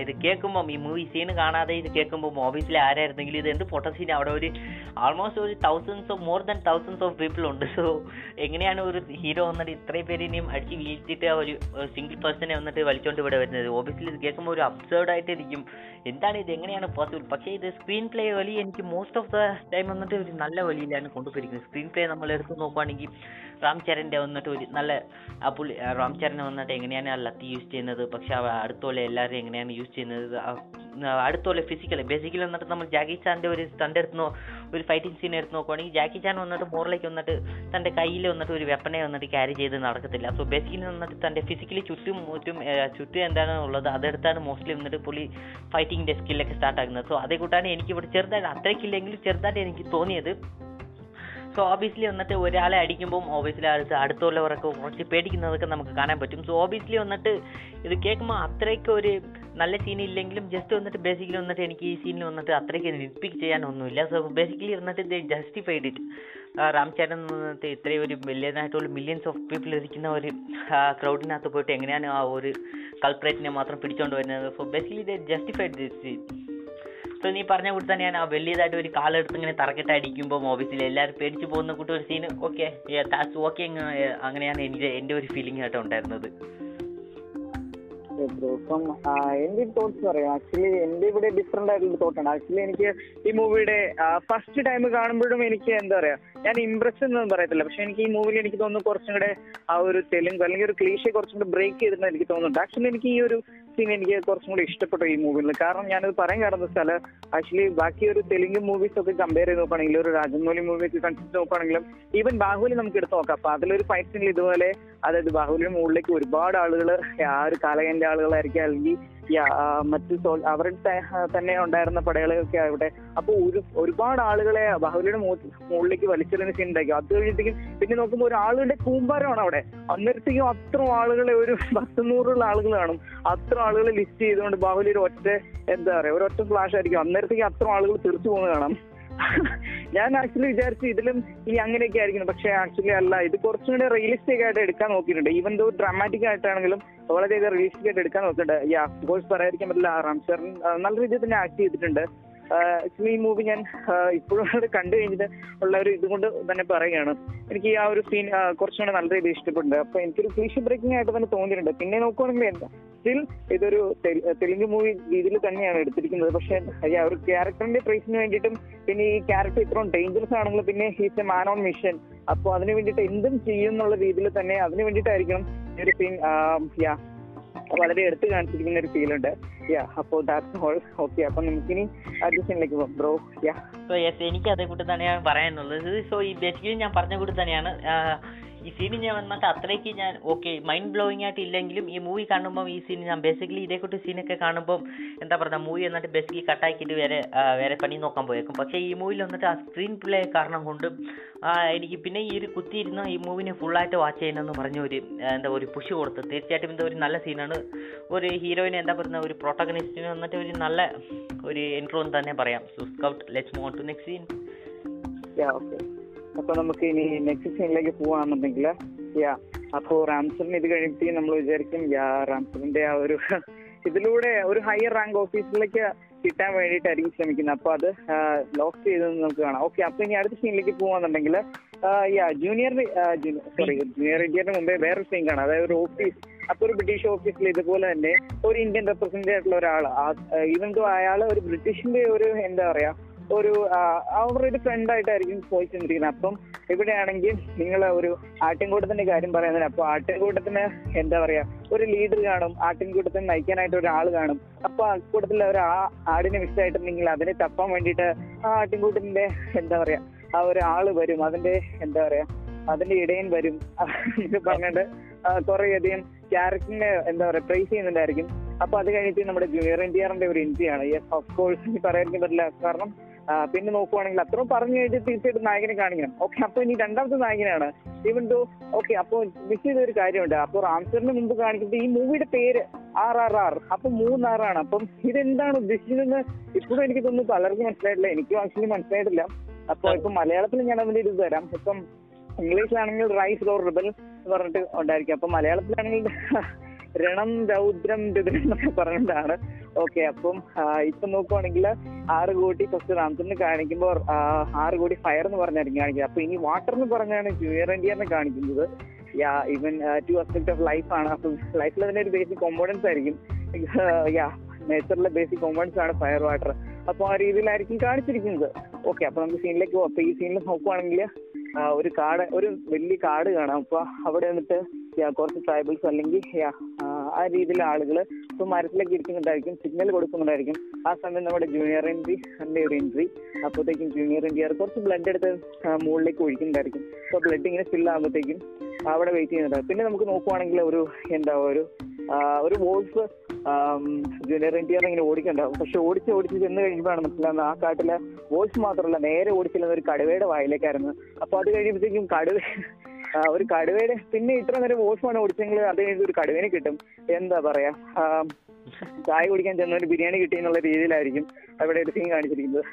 S2: ഇത് കേൾക്കുമ്പം ഈ മൂവി സീൻ കാണാതെ ഇത് കേൾക്കുമ്പോൾ ഓഫീസിലെ ആരായിരുന്നെങ്കിലും ഇത് എന്ത് പൊട്ടസീൻ അവിടെ ഒരു ആൾമോസ്റ്റ് ഒരു thousands of more than thousands of people ഉണ്ട്. സോ എങ്ങനെയാണ് ഒരു ഹീറോ വന്നിട്ട് ഇത്രയും പേരിനെയും അടിച്ച് വീഴ്ത്തിയിട്ട് ഒരു സിംഗിൾ പേഴ്സണെ വന്നിട്ട് വലിച്ചോണ്ട് ഇവിടെ വരുന്നത്? ഓഫീസിൽ ഇത് കേൾക്കുമ്പോൾ ഒരു അബ്സേർഡ് ആയിട്ടിരിക്കും. എന്താണ് ഇത്? എങ്ങനെയാണ് പോസിബിൾ പക്ഷേ ഇത് സ്ക്രീൻ പ്ലേ വലി എനിക്ക് മോസ്റ്റ് ഓഫ് ദ ടൈം വന്നിട്ട് ഒരു നല്ല വലിയിലാണ് കൊണ്ടുപോയിരിക്കുന്നത് സ്ക്രീൻ പ്ലേ നമ്മൾ എടുത്ത് നോക്കുവാണെങ്കിൽ റാം ചരന്റെ വന്നിട്ട് ഒരു നല്ല ആ പുള്ളി റാം ചരൻ വന്നിട്ട് എങ്ങനെയാണ് ആ ലത്തി യൂസ് ചെയ്യുന്നത്? പക്ഷെ അടുത്തോലെ എല്ലാവരും എങ്ങനെയാണ് യൂസ് ചെയ്യുന്നത്? അടുത്തോലെ ഫിസിക്കലി ബേസിക്കലി വന്നിട്ട് നമ്മൾ ജാക്കി ചാന്റെ ഒരു സ്റ്റണ്ട് എടുത്ത് ഒരു ഫൈറ്റിംഗ് സീൻ എടുത്ത് നോക്കുവാണെങ്കിൽ ജാക്കി ചാൻ വന്നിട്ട് മോറിലേക്ക് വന്നിട്ട് തന്റെ കയ്യിൽ വന്നിട്ട് ഒരു വെപ്പനെ വന്നിട്ട് ക്യാരി ചെയ്ത് നടക്കത്തില്ല. സോ ബേസിക്കലി വന്നിട്ട് തന്റെ ഫിസിക്കലി ചുറ്റും ഏ, ചുറ്റും എന്താണ് ഉള്ളത് അതെടുത്താണ് മോസ്റ്റ്ലി വന്നിട്ട് പുള്ളി ഫൈറ്റിങ്ങിന്റെ സ്കില്ലൊക്കെ സ്റ്റാർട്ട് ആക്കുന്നത്. സോ അതേ കൂട്ടാണ് എനിക്കിവിടെ ചെറുതായിട്ട് അത്രയ്ക്കില്ലെങ്കിലും ചെറുതായിട്ട് എനിക്ക് തോന്നിയത്. സോ ഓബിയസ്ലി വന്നിട്ട് ഒരാളെ അടിക്കുമ്പോൾ ഓബിയസ്ലി അടുത്ത് അടുത്തുള്ളവരൊക്കെ കുറച്ച് പേടിക്കുന്നതൊക്കെ നമുക്ക് കാണാൻ പറ്റും. സോ ഓബിയസ്ലി വന്നിട്ട് ഇത് കേൾക്കുമ്പോൾ അത്രയ്ക്ക് ഒരു നല്ല സീൻ ഇല്ലെങ്കിലും ജസ്റ്റ് വന്നിട്ട് ബേസിക്കലി വന്നിട്ട് എനിക്ക് ഈ സീനിൽ വന്നിട്ട് അത്രയ്ക്ക് നിപ്പിക്ക് ചെയ്യാനൊന്നുമില്ല സോ ബേസിക്കലി വന്നിട്ട് ഇത് ജസ്റ്റിഫൈഡ് ഇറ്റ് റാം ചരൺ വന്നിട്ട് ഇത്രയും ഒരു മില്യനായിട്ടുള്ള മില്യൻസ് ഓഫ് പീപ്പിൾ ഇരിക്കുന്ന ഒരു ക്രൗഡിനകത്ത് പോയിട്ട് എങ്ങനെയാണ് ആ ഒരു കൾപ്രേറ്റിനെ മാത്രം പിടിച്ചോണ്ട് വരുന്നത്? സോ ബേസിക്കലി ഇത് ജസ്റ്റിഫൈഡ് ദിസ് സോ നീ പറഞ്ഞ കൂടി ഞാൻ ആ വലിയതായിട്ട് ഒരു കാലെടുത്ത് ഇങ്ങനെ തറക്കിട്ട് അടിക്കുമ്പോൾ ഓഫീസിൽ എല്ലാവരും പേടിച്ച് പോകുന്ന കൂട്ടി ഒരു സീൻ ഓക്കെ ദാറ്റ്സ് ഓക്കെ അങ്ങനെയാണ് എനിക്ക് എന്റെ ഒരു ഫീലിംഗ് ആയിട്ട് ഉണ്ടായിരുന്നത്.
S1: എന്റെ തോട്ട്സ് പറയാം. ആക്ച്വലി എന്റെ ഇവിടെ ഡിഫറെന്റ് ആയിട്ടുള്ള തോട്ടാണ് ആക്ച്വലി എനിക്ക് ഈ മൂവിയുടെ ഫസ്റ്റ് ടൈം കാണുമ്പോഴും എനിക്ക് എന്താ പറയാ ഞാൻ ഇമ്പ്രസ് എന്നൊന്നും പറയത്തില്ല. പക്ഷെ എനിക്ക് ഈ മൂവിയിൽ എനിക്ക് തോന്നുന്നു കുറച്ചും കൂടെ ആ ഒരു തെലുങ്ക് അല്ലെങ്കിൽ ഒരു ക്ലീഷെ കുറച്ചും കൂടെ ബ്രേക്ക് ചെയ്തിട്ട് എനിക്ക് തോന്നുന്നുണ്ട്. ആക്ച്വലി എനിക്ക് ഈ ഒരു സീൻ എനിക്ക് കുറച്ചും കൂടി ഇഷ്ടപ്പെട്ടു ഈ മൂവിയിൽ കാരണം ഞാനത് പറയാൻ കാരണം വെച്ചാൽ ആക്ച്വലി ബാക്കി ഒരു തെലുങ്ക് മൂവീസ് ഒക്കെ കമ്പയർ ചെയ്ത് നോക്കുകയാണെങ്കിൽ ഒരു രാജമൗലി മൂവി ഒക്കെ കൺസിഡർ നോക്കുകയാണെങ്കിലും ഈവൻ ബാഹുലി നമുക്ക് എടുത്ത് നോക്കാം. അപ്പൊ അതിലൊരു ഫൈറ്റ് സീനിൽ ഇതുപോലെ അതായത് ബാഹുലിന് മുകളിലേക്ക് ഒരുപാട് ആളുകൾ ആ ഒരു കലകന്റെ ആളുകളായിരിക്കും അല്ലെങ്കിൽ മറ്റ് അവരുടെ തന്നെ ഉണ്ടായിരുന്ന പടകളൊക്കെ ആവട്ടെ അപ്പൊ ഒരു ഒരുപാട് ആളുകളെ ബാഹുലിയുടെ മു- മുകളിലേക്ക് വലിച്ചെറിയുന്ന സീൻ ഉണ്ടായിരിക്കും. അത് കഴിഞ്ഞിട്ടേക്കും പിന്നെ നോക്കുമ്പോൾ ഒരാളുടെ കൂമ്പാരമാണ് അവിടെ. അന്നേരത്തേക്കും അത്ര ആളുകളെ ഒരു പത്തുനൂറുള്ള ആളുകൾ കാണും. അത്ര ആളുകളെ ലിസ്റ്റ് ചെയ്തുകൊണ്ട് ബാഹുലി ഒരു ഒറ്റ എന്താ പറയാ ഒരു ഒറ്റ ഫ്ലാഷ് ആയിരിക്കും. അന്നേരത്തേക്കും അത്ര ആളുകൾ തിരിച്ചു പോകുന്നത് കാണാം. ഞാൻ ആക്ച്വലി വിചാരിച്ചു ഇതിലും ഇനി അങ്ങനെയൊക്കെ ആയിരിക്കും പക്ഷെ ആക്ച്വലി അല്ല ഇത് കുറച്ചും കൂടി റിയലിസ്റ്റിക് ആയിട്ട് എടുക്കാൻ നോക്കിയിട്ടുണ്ട്. ഈവൻ ദോ ഡ്രാമാറ്റിക് ആയിട്ടാണെങ്കിലും വളരെയധികം റിയലിസ്റ്റിക് ആയിട്ട് എടുക്കാൻ നോക്കിയിട്ടുണ്ട്. യാ കോഴ്സ് പറയാതിരിക്കാൻ പറ്റില്ല. റാംചരൺ നല്ല രീതിയിൽ തന്നെ ആക്ട് ചെയ്തിട്ടുണ്ട്. ഈ മൂവി ഞാൻ ഇപ്പോഴും കണ്ടു കഴിഞ്ഞിട്ട് ഉള്ള ഒരു ഇതുകൊണ്ട് തന്നെ പറയുകയാണ്. എനിക്ക് ഈ ആ ഒരു സീൻ കുറച്ചും കൂടെ നല്ല രീതിയിൽ ഇഷ്ടപ്പെട്ടുണ്ട് അപ്പൊ എനിക്കൊരു ക്ലീഷ് ബ്രേക്കിംഗ് ആയിട്ട് തന്നെ തോന്നിയിട്ടുണ്ട്. പിന്നെ നോക്കുവാണെങ്കിൽ എന്താ സ്റ്റിൽ ഇതൊരു തെലുങ്ക് മൂവി രീതിയിൽ തന്നെയാണ് എടുത്തിരിക്കുന്നത്. പക്ഷെ ആ ഒരു ക്യാരക്ടറിന്റെ ട്രേസിന് വേണ്ടിയിട്ടും പിന്നെ ഈ ക്യാരക്ടർ ഇത്രയും ഡേഞ്ചറസ് ആണെങ്കിൽ പിന്നെ he's a man on mission അപ്പോൾ അതിന് വേണ്ടിയിട്ട് എന്തും ചെയ്യും എന്നുള്ള രീതിയിൽ തന്നെ അതിന് വേണ്ടിയിട്ടായിരിക്കണം ഈ ഒരു സീൻ യാ വളരെ എടുത്ത് കാണിച്ചിരിക്കുന്ന ഒരു ഫീൽ ഉണ്ട്. യാ അപ്പോൾ ദാറ്റ്സ് ഓൾ ഓക്കെ അപ്പൊ നമുക്കിനി അടുത്ത സീനിലേക്ക് ബ്രോ യാ
S2: സോ യെസ് എനിക്ക് അതേ കൂട്ടി തന്നെയാണ് പറയാനുള്ളത്. സോ ഈ ബേസിക്കലി ഞാൻ പറഞ്ഞ കൂടി തന്നെയാണ്. ഈ സീൻ ഞാൻ വന്നിട്ട് അത്രയ്ക്ക് ഞാൻ ഓക്കെ മൈൻഡ് ബ്ലോയിങ് ആയിട്ട് ഇല്ലെങ്കിലും ഈ മൂവി കാണുമ്പോൾ ഈ സീൻ ഞാൻ ബേസിക്കലി ഇതേ സീനൊക്കെ കാണുമ്പോൾ എന്താ പറയുക മൂവി വന്നിട്ട് ബേസിക്കലി കട്ടാക്കിയിട്ട് വേറെ വേറെ പണി നോക്കാൻ പോയേക്കും. പക്ഷേ ഈ മൂവിയിൽ വന്നിട്ട് ആ സ്ക്രീൻ പ്ലേ കാരണം കൊണ്ട് എനിക്ക് പിന്നെ ഈ ഒരു കുത്തിയിരുന്ന ഈ മൂവിനെ ഫുള്ളായിട്ട് വാച്ച് ചെയ്യണമെന്ന് പറഞ്ഞ ഒരു എന്താ ഒരു പുഷ് കൊടുത്ത് തീർച്ചയായിട്ടും ഇത് ഒരു നല്ല സീനാണ് ഒരു ഹീറോയിനെ എന്താ പറയുക ഒരു പ്രൊട്ടഗണിസ്റ്റിന് വന്നിട്ട് ഒരു നല്ല ഒരു ഇൻട്രോ എന്ന് തന്നെ പറയാം. So Scout let's move to next scene
S1: okay അപ്പൊ നമുക്ക് ഇനി നെക്സ്റ്റ് സീനിലേക്ക് പോവാന്നുണ്ടെങ്കിൽ യാ അപ്പോ റാംസറിന് ഇത് കഴിയുമ്പോഴത്തേക്കും നമ്മൾ വിചാരിക്കും യാ റാംസറിന്റെ ആ ഒരു ഇതിലൂടെ ഒരു ഹയർ റാങ്ക് ഓഫീസിലേക്ക് കിട്ടാൻ വേണ്ടിയിട്ടായിരിക്കും ശ്രമിക്കുന്നത്. അപ്പൊ അത് ലോക്ക് ചെയ്തെന്ന് നമുക്ക് കാണാം. ഓക്കെ അപ്പൊ ഇനി അടുത്ത സീനിലേക്ക് പോവാന്നുണ്ടെങ്കിൽ യാ ജൂനിയർ സോറി ജൂനിയർ ഇന്ത്യയുടെ മുമ്പേ വേറൊരു സീൻ കാണാം. അതായത് ഒരു ഓഫീസ് അപ്പൊ ഒരു ബ്രിട്ടീഷ് ഓഫീസിൽ ഇതുപോലെ തന്നെ ഒരു ഇന്ത്യൻ റെപ്രസെന്റേറ്റീവ് ആയിട്ടുള്ള ഒരാൾ ഈവൻ ദോ അയാൾ ഒരു ബ്രിട്ടീഷിന്റെ ഒരു എന്താ പറയാ ഒരു അവരുടെ ഫ്രണ്ട് ആയിട്ടായിരിക്കും പോയിക്കൊണ്ടിരിക്കുന്നത്. അപ്പം ഇവിടെയാണെങ്കിൽ നിങ്ങൾ ഒരു ആട്ടിൻകൂട്ടത്തിന്റെ കാര്യം പറയുന്നതിന് അപ്പൊ ആട്ടിൻകൂട്ടത്തിന് എന്താ പറയാ ഒരു ലീഡർ കാണും ആട്ടിൻകൂട്ടത്തിന് നയിക്കാനായിട്ട് ഒരാൾ കാണും. അപ്പൊ ആ കൂട്ടത്തിൽ ഒരു ആ ആടിനെ മിസ്സായിട്ടുണ്ടെങ്കിൽ അതിനെ തപ്പാൻ വേണ്ടിയിട്ട് ആ ആട്ടിൻകൂട്ടത്തിന്റെ എന്താ പറയാ ആ ഒരു ആൾ വരും അതിന്റെ എന്താ പറയാ അതിന്റെ ഇടയൻ വരും. ഇത് പറഞ്ഞിട്ട് കുറെ അധികം ക്യാരക്ടറിനെ എന്താ പറയാ പ്രൈസ് ചെയ്യുന്നുണ്ടായിരിക്കും. അപ്പൊ അത് കഴിഞ്ഞിട്ട് നമ്മുടെ ജൂനിയർ എൻ ടി ആറിന്റെ ഒരു എൻട്രി ആണ്. യെസ് ഓഫ് കോഴ്സ് പറയാതിരിക്കാൻ പറ്റില്ല. കാരണം പിന്നെ നോക്കുവാണെങ്കിൽ അത്രയും പറഞ്ഞു കഴിഞ്ഞാൽ തീർച്ചയായിട്ടും നായകനെ കാണിക്കണം. ഓക്കെ അപ്പൊ ഇനി രണ്ടാമത്തെ നായകനാണ് ഈവൻ ദോ ഓക്കെ അപ്പൊ മിസ് ചെയ്ത ഒരു കാര്യമുണ്ട്. അപ്പൊ റാംസറിന് മുമ്പ് കാണിക്കുന്നത് ഈ മൂവിയുടെ പേര് ആർ ആർ ആർ അപ്പൊ മൂന്നാറാണ്. അപ്പം ഇതെന്താണ് ഉദ്ദേശിക്കുന്നത് ഇപ്പോഴും എനിക്ക് തോന്നുന്നു പലർക്കും മനസ്സിലായിട്ടില്ല. എനിക്ക് ആക്ച്വലി മനസ്സിലായിട്ടില്ല. അപ്പൊ ഇപ്പൊ മലയാളത്തിൽ ഞാൻ അതിന്റെ ഇത് തരാം. ഇപ്പം ഇംഗ്ലീഷിലാണെങ്കിൽ റൈസ് ഓർ റിബൽ പറഞ്ഞിട്ട് ഉണ്ടായിരിക്കും. അപ്പൊ മലയാളത്തിലാണെങ്കിൽ രണം രൗദ്രം രുദ്രം എന്നൊക്കെ പറഞ്ഞിട്ടാണ് ഓക്കെ അപ്പം ഇപ്പൊ നോക്കുവാണെങ്കിൽ ആറ് കോടി ഫസ്റ്റ് റാംസറിന് കാണിക്കുമ്പോൾ ആറ് കോടി ഫയർ എന്ന് പറഞ്ഞായിരിക്കും കാണിക്കുന്നത്. അപ്പൊ ഇനി വാട്ടർ എന്ന് പറഞ്ഞാണ് ജൂനിയർ ഇന്ത്യനെ കാണിക്കുന്നത്. Yeah even two aspect of life ആണ്. അപ്പൊ ലൈഫിൽ തന്നെ ഒരു ബേസിക് കോമ്പോണൻസ് ആയിരിക്കും. യാ നേച്ചറിലെ ബേസിക് കോമ്പോണൻസ് ആണ് ഫയർ വാട്ടർ അപ്പൊ ആ രീതിയിലായിരിക്കും കാണിച്ചിരിക്കുന്നത്. ഓക്കെ അപ്പൊ നമുക്ക് സീനിലേക്ക് പോകാം അപ്പൊ ഈ സീനിൽ നോക്കുവാണെങ്കിൽ ഒരു കാട് ഒരു വലിയ കാട് കാണാം. അപ്പൊ അവിടെ വന്നിട്ട് കുറച്ച് ട്രൈബൽസ് അല്ലെങ്കിൽ ആ, രീതിയിലെ ആളുകൾ ഇപ്പൊ മരത്തിലേക്ക് ഇരിക്കുന്നുണ്ടായിരിക്കും സിഗ്നൽ കൊടുക്കുന്നുണ്ടായിരിക്കും ആ സമയം നമ്മുടെ ജൂനിയർ എൻട്രി അതിന്റെ ഒരു എൻട്രി അപ്പോഴത്തേക്കും ജൂനിയർ എൻട്രി കുറച്ച് ബ്ലഡ് എടുത്ത് മുകളിലേക്ക് ഒഴിക്കുന്നുണ്ടായിരിക്കും അപ്പൊ ബ്ലഡ് ഇങ്ങനെ ഫിൽ ആകുമ്പോഴത്തേക്കും അവിടെ വെയിറ്റ് ചെയ്യുന്നുണ്ടാവും പിന്നെ നമുക്ക് നോക്കുവാണെങ്കിൽ ഒരു എന്താ ഒരു ഒരു വോൾസ് ജൂനിയർ എൻ ഇങ്ങനെ ഓടിക്കണ്ടാവും. പക്ഷെ ഓടിച്ച് ഓടിച്ച് ചെന്ന് കഴിയുമ്പോഴാണ് മനസ്സിലാകുന്നത് ആ കാട്ടിലെ വോൾസ് മാത്രമല്ല നേരെ ഓടിച്ചില്ലെന്ന് ഒരു കടുവയുടെ വായിലേക്കായിരുന്നു. അപ്പൊ അത് കഴിയുമ്പോഴത്തേക്കും കടുവ ഒരു കടുവയുടെ പിന്നെ ഇത്ര നേരം ആണ് ഓടിച്ചെങ്കിൽ അത് കഴിഞ്ഞിട്ട് ഒരു കടുവേനെ കിട്ടും. എന്താ പറയാ? ചായ കുടിക്കാൻ ചെന്ന ഒരു ബിരിയാണി കിട്ടി എന്നുള്ള രീതിയിലായിരിക്കും അവിടെ ഒരു സീൻ കാണിച്ചിരിക്കുന്നത്.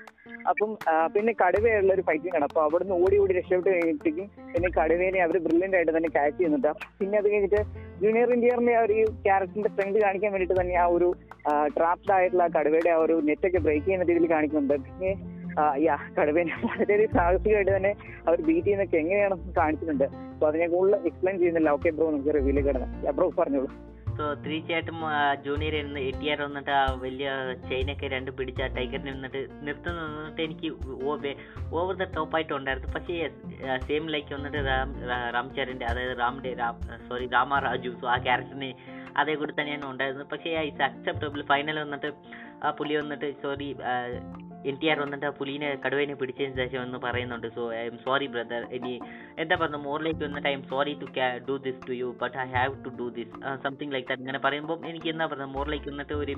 S1: അപ്പം പിന്നെ കടുവയുള്ള ഒരു ഫൈറ്റിംഗ് ആണ് അപ്പൊ അവിടുന്ന് ഓടി ഓടി രക്ഷപ്പെട്ട് കഴിഞ്ഞിട്ടേക്കും പിന്നെ കടുവേനെ അവർ ബ്രില്യന്റ് ആയിട്ട് തന്നെ ക്യാച്ച് ചെയ്യുന്നുണ്ട്. പിന്നെ അത് കഴിഞ്ഞിട്ട് ജൂനിയർ ഇന്ത്യറിന്റെ ആ ഒരു ക്യാരക്ടറിന്റെ സ്ട്രെങ്ത് കാണിക്കാൻ വേണ്ടിയിട്ട് തന്നെ ആ ഒരു ട്രാപ്ഡ് ആയിട്ടുള്ള കടുവയുടെ ആ ഒരു നെറ്റൊക്കെ ബ്രേക്ക് ചെയ്യുന്ന രീതിയിൽ കാണിക്കുന്നുണ്ട്. പിന്നെ യാ കടുവേനെ വളരെയധികം സാഹസികമായിട്ട് തന്നെ അവർ ബീറ്റ് ചെയ്യുന്നൊക്കെ എങ്ങനെയാണെന്ന് കാണിച്ചിട്ടുണ്ട്. അപ്പൊ അതിനെ കൂടുതൽ എക്സ്പ്ലെയിൻ ചെയ്യുന്നില്ല. ഓക്കെ ബ്രോ നമുക്ക് റിവ്യൂലേക്ക് കിടന്നു ബ്രോ പറഞ്ഞോളൂ.
S2: തീർച്ചയായിട്ടും ജൂനിയർ എട്ടിയാർ വന്നിട്ട് ആ വലിയ ചെയിനൊക്കെ രണ്ട് പിടിച്ച ആ ടൈഗറിനെ വന്നിട്ട് നിർത്തുന്ന. വന്നിട്ട് എനിക്ക് ഓവർ ദ ടോപ്പ് ആയിട്ട് ഉണ്ടായിരുന്നു. പക്ഷേ സെയിം ലൈക്ക് വന്നിട്ട് രാ- രാംചരന്റെ അതായത് രാമിന്റെ രാം സോറി രാമ രാജു ആ ക്യാരക്ടറിനെ അതേ കൂടി തന്നെയാണ് ഉണ്ടായിരുന്നത്. പക്ഷേ ഇറ്റ്സ് അക്സെപ്റ്റബിൾ ഫൈനൽ വന്നിട്ട് ആ പുലി വന്നിട്ട് സോറി എൻ ടി ആർ വന്നിട്ട് ആ പുലീനെ കടുവേനെ പിടിച്ചതിന് ശേഷം എന്ന് പറയുന്നുണ്ട്. So I M sorry brother ഇനി എന്താ പറഞ്ഞു മോറിലേക്ക് വന്നിട്ട് I'm sorry to do this to you but I have to do this something like that ഇങ്ങനെ പറയുമ്പോൾ എനിക്ക് എന്താ പറയുക മോറിലേക്ക് വന്നിട്ട് ഒരു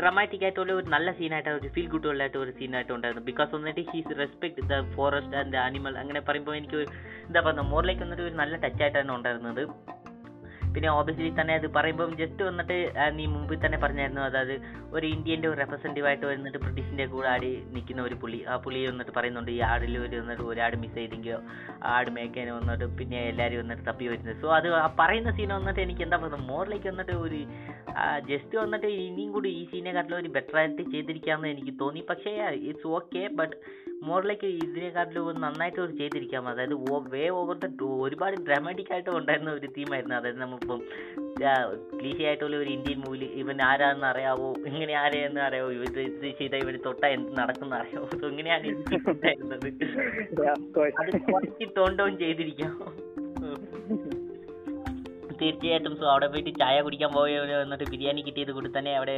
S2: ഡ്രമാറ്റിക് ആയിട്ടുള്ള ഒരു നല്ല സീനായിട്ട് ഒരു ഫീൽ ഗുഡ് ആയിട്ട് ഒരു സീനായിട്ട് ഉണ്ടായിരുന്നു. ബിക്കോസ് വന്നിട്ട് he's respect the forest and the animal അങ്ങനെ പറയുമ്പോൾ എനിക്ക് എന്താ പറയുക മോറിലേക്ക് വന്നിട്ട് ഒരു നല്ല ടച്ചായിട്ടാണ് ഉണ്ടായിരുന്നത്. പിന്നെ ഓബിയസ്ലി തന്നെ അത് പറയുമ്പം ജസ്റ്റ് വന്നിട്ട് നീ മുമ്പിൽ തന്നെ പറഞ്ഞായിരുന്നു. അതായത് ഒരു ഇന്ത്യന്റെ ഒരു റെപ്രസെന്റീവ് ആയിട്ട് വന്നിട്ട് ബ്രിട്ടീഷിന്റെ കൂടെ ആടി നിൽക്കുന്ന ഒരു പുള്ളി. ആ പുള്ളി വന്നിട്ട് പറയുന്നുണ്ട് ഈ ആടിൽ ഒരു വന്നിട്ട് ഒരാട് മിസ് ചെയ്തെങ്കിലോ ആട് മേക്കാൻ വന്നിട്ട് പിന്നെ എല്ലാവരും വന്നിട്ട് തപ്പി വരുന്നത്. സോ അത് പറയുന്ന സീൻ വന്നിട്ട് എനിക്ക് എന്താ പറയുന്നത് മോറിലേക്ക് വന്നിട്ട് ഒരു ജസ്റ്റ് വന്നിട്ട് ഇനിയും കൂടി ഈ സീനെ കാട്ടിലും ഒരു ബെറ്റർ ആയിട്ട് ചെയ്തിരിക്കാമെന്ന് എനിക്ക് തോന്നി. പക്ഷേ ഇറ്റ്സ് ഓക്കെ ബട്ട് മോറിലേക്ക് ഇതിനെക്കാട്ടിലും നന്നായിട്ട് ഒരു ചെയ്തിരിക്കാം. അതായത് വേ ഓവർ ദ ഒരുപാട് ഡ്രാമാറ്റിക് ആയിട്ട് ഉണ്ടായിരുന്ന ഒരു തീമായിരുന്നു അതായത് നമ്മളിപ്പം ക്ലീശ ആയിട്ടുള്ള ഒരു ഇന്ത്യൻ മൂവിൽ ഇവൻ ആരാന്ന് അറിയാവോ? ഇങ്ങനെ ആരെയെന്ന് അറിയാവോ? ഇവർ ഇത് ചെയ്ത ഇവർ തൊട്ട എന്ത് നടക്കുന്ന അറിയാവോ? ഇങ്ങനെയാണ് ഉണ്ടായിരുന്നത്. അത് കുറച്ച് ടോൺ ഡൗൺ ചെയ്തിരിക്കാം. തീർച്ചയായിട്ടും സോ അവിടെ പോയിട്ട് ചായ കുടിക്കാൻ പോയ വന്നിട്ട് ബിരിയാണി കിട്ടിയത് കൂടി തന്നെ അവിടെ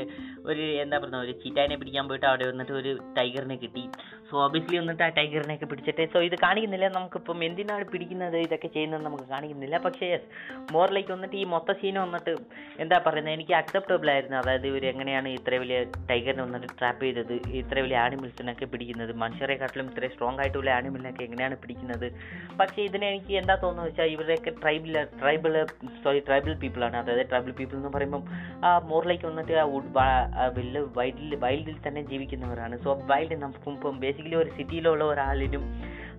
S2: ഒരു എന്താ പറയുക ഒരു ചീറ്റാനെ പിടിക്കാൻ പോയിട്ട് അവിടെ വന്നിട്ട് ഒരു ടൈഗറിനെ കിട്ടി. സോ ഒബിയസ്ലി വന്നിട്ട് ആ ടൈഗറിനെ ഒക്കെ പിടിച്ചിട്ട് സോ ഇത് കാണിക്കുന്നില്ല. നമുക്കിപ്പം എന്തിനാണ് പിടിക്കുന്നത്? ഇതൊക്കെ ചെയ്യുന്നത് നമുക്ക് കാണിക്കുന്നില്ല. പക്ഷേ യെസ് മോറിലേക്ക് വന്നിട്ട് ഈ മൊത്ത സീൻ വന്നിട്ട് എന്താ പറയുന്നത് എനിക്ക് അക്സെപ്റ്റബിൾ ആയിരുന്നു. അതായത് ഇവർ എങ്ങനെയാണ് ഇത്ര വലിയ ടൈഗറിനെ വന്നിട്ട് ട്രാപ്പ് ചെയ്തത് ഇത്ര വലിയ ആനിമൽസിനൊക്കെ പിടിക്കുന്നത് മനുഷ്യരെക്കാട്ടിലും ഇത്ര സ്ട്രോങ് ആയിട്ടുള്ള ആനിമലിനൊക്കെ എങ്ങനെയാണ് പിടിക്കുന്നത്? പക്ഷേ ഇതിനെ എനിക്ക് എന്താ തോന്നുന്നത് വെച്ചാൽ ഇവരുടെയൊക്കെ tribal tribal sorry tribal people ആണ്. അതായത് ട്രൈബൽ പീപ്പിൾ എന്ന് പറയുമ്പം ആ മോറിലേക്ക് വന്നിട്ട് ആ വലിയ വൈൽഡിൽ വൈൽഡിൽ തന്നെ ജീവിക്കുന്നവരാണ്. സോ വൈൽഡ് നമുക്കും ഇപ്പം ബേസിക്കലി ഒരു സിറ്റിയിലുള്ള ഒരാളിനും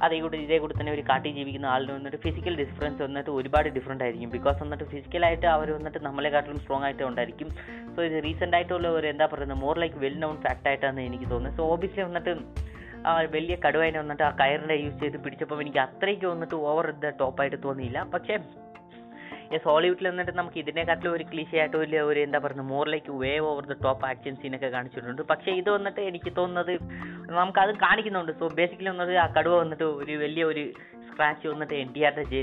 S2: അതേ കൂടെ ഇതേ കൂടെ തന്നെ ഒരു കാട്ടിൽ ജീവിക്കുന്ന ആളിന് വന്നിട്ട് ഫിസിക്കൽ ഡിഫറൻസ് വന്നിട്ട് ഒരുപാട് ഡിഫറന്റ് ആയിരിക്കും. ബിക്കോസ് വന്നിട്ട് ഫിസിക്കലായിട്ട് അവർ വന്നിട്ട് നമ്മളെക്കാട്ടിലും സ്ട്രോങ് ആയിട്ട് ഉണ്ടായിരിക്കും. സോ ഇത് റീസെന്റ് ആയിട്ടുള്ള ഒരു എന്താ പറയുന്നത്? More like well known fact ആയിട്ടാണ് എനിക്ക് തോന്നുന്നത്. സോ ഓബിയസ്ലി വന്നിട്ട് ആ വലിയ കടുവനെ വന്നിട്ട് ആ കയറിന്റെ യൂസ് ചെയ്ത് പിടിച്ചപ്പോൾ എനിക്ക് അത്രയ്ക്ക് വന്നിട്ട് ഓവർ ദ ടോപ്പായിട്ട് തോന്നിയില്ല. പക്ഷേ ഹോളിവുഡിൽ വന്നിട്ട് നമുക്ക് ഇതിനെക്കാട്ടിലും ഒരു ക്ലീശയായിട്ട് വലിയ ഒരു എന്താ പറയുക മോറിലേക്ക് way over the top action സീനൊക്കെ കാണിച്ചിട്ടുണ്ട്. പക്ഷേ ഇത് വന്നിട്ട് എനിക്ക് തോന്നുന്നത് നമുക്കത് കാണിക്കുന്നുണ്ട്. സോ ബേസിക്കലി വന്നിട്ട് ആ കടുവ വന്നിട്ട് ഒരു വലിയ ഒരു സ്ക്രാച്ച് വന്നിട്ട് എൻ ടി ആറിന്റെ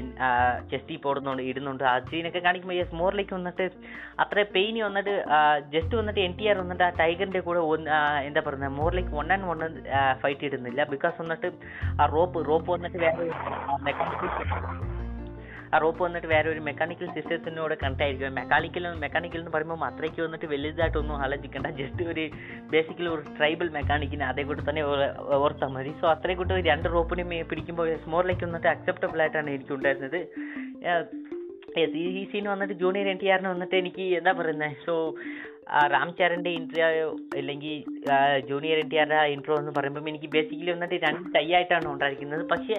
S2: ചെസ്റ്റി പോടുന്നുണ്ട് ഇടുന്നുണ്ട്. ആ സീനൊക്കെ കാണിക്കുമ്പോൾ യെസ് മോറിലേക്ക് വന്നിട്ട് അത്ര പെയിൻ വന്നിട്ട് ജസ്റ്റ് വന്നിട്ട് എൻ ടി ആർ വന്നിട്ട് ആ ടൈഗറിന്റെ കൂടെ എന്താ പറയുക മോറിലേക്ക് വൺ ആൻഡ് വൺ ഫൈറ്റ് ഇടുന്നില്ല. ബിക്കോസ് വന്നിട്ട് ആ റോപ്പ് റോപ്പ് വന്നിട്ട് വേറെ ആ റോപ്പ് വന്നിട്ട് വേറെ ഒരു മെക്കാനിക്കൽ സിസ്റ്റത്തിനോട് കണക്ട് ആയിരിക്കും. മെക്കാനിക്കൽ മെക്കാനിക്കൽ എന്ന് പറയുമ്പോൾ അത്രയ്ക്ക് വന്നിട്ട് വലുതായിട്ടൊന്നും ആലോചിക്കേണ്ട. ജസ്റ്റ് ഒരു ബേസിക്കലി ഒരു ട്രൈബൽ മെക്കാനിക്കിന് അതേ കൂട്ട് തന്നെ ഓർത്താൽ മതി. സോ അത്രയും കൂട്ട് രണ്ട് റോപ്പിനെയും പിടിക്കുമ്പോൾ സ്മോറിലേക്ക് വന്നിട്ട് അക്സെപ്റ്റബിൾ ആയിട്ടാണ് എനിക്ക് ഉണ്ടായിരുന്നത്. ഈ സീൻ വന്നിട്ട് ജൂനിയർ എൻ ടി ആറിന് വന്നിട്ട് എനിക്ക് എന്താ പറയുന്നത് സോ രാം ചരന്റെ ഇന്റർവ്യൂ അല്ലെങ്കിൽ ജൂനിയർ എൻ ടി ആറിന്റെ ഇൻട്രോ എന്ന് പറയുമ്പോൾ എനിക്ക് ബേസിക്കലി വന്നിട്ട് രണ്ട് ടൈ ആയിട്ടാണ് ഉണ്ടായിരിക്കുന്നത് പക്ഷേ